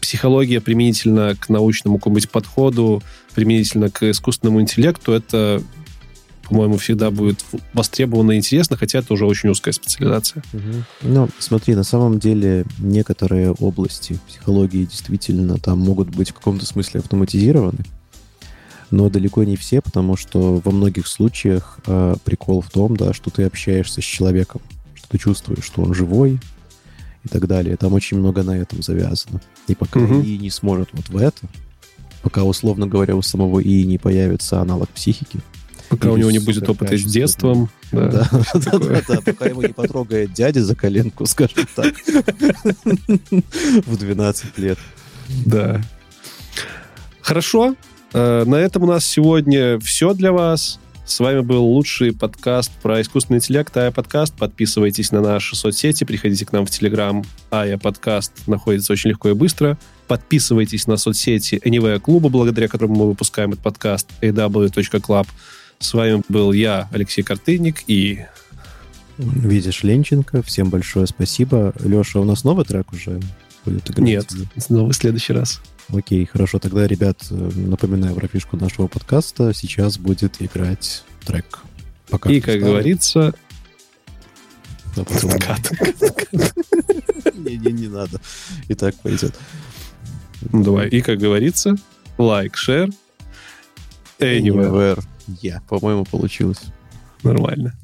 психология применительно к научному какому-нибудь подходу, применительно к искусственному интеллекту, это, по-моему, всегда будет востребовано и интересно, хотя это уже очень узкая специализация. Угу. Ну, смотри, на самом деле некоторые области психологии действительно там могут быть в каком-то смысле автоматизированы но далеко не все, потому что во многих случаях э, прикол в том, да, что ты общаешься с человеком, что ты чувствуешь, что он живой и так далее. Там очень много на этом завязано. И пока угу. ИИ не сможет вот в это, пока, условно говоря, у самого ИИ не появится аналог психики, Пока у него не будет опыта с детством. Да, да, [LAUGHS] да, да, да, пока его не потрогает дядя за коленку, [LAUGHS] скажем так, [LAUGHS] в 12 лет. Да. Хорошо. Э, на этом у нас сегодня все для вас. С вами был лучший подкаст про искусственный интеллект, Ая Подкаст. Подписывайтесь на наши соцсети, приходите к нам в Телеграм. Ая Подкаст находится очень легко и быстро. Подписывайтесь на соцсети Anyway клуба, благодаря которому мы выпускаем этот подкаст, aw.club. С вами был я, Алексей Картынник, и... Витя Ленченко. Всем большое спасибо. Леша, у нас новый трек уже будет играть? Нет, новый в следующий раз. Окей, хорошо. Тогда, ребят, напоминаю про фишку нашего подкаста. Сейчас будет играть трек. Пока И, как говорится... Не-не, [LAUGHS] не надо. И так пойдет. Ну, давай. И, как говорится, лайк, share, anywhere. Я, по-моему, получилось. Нормально.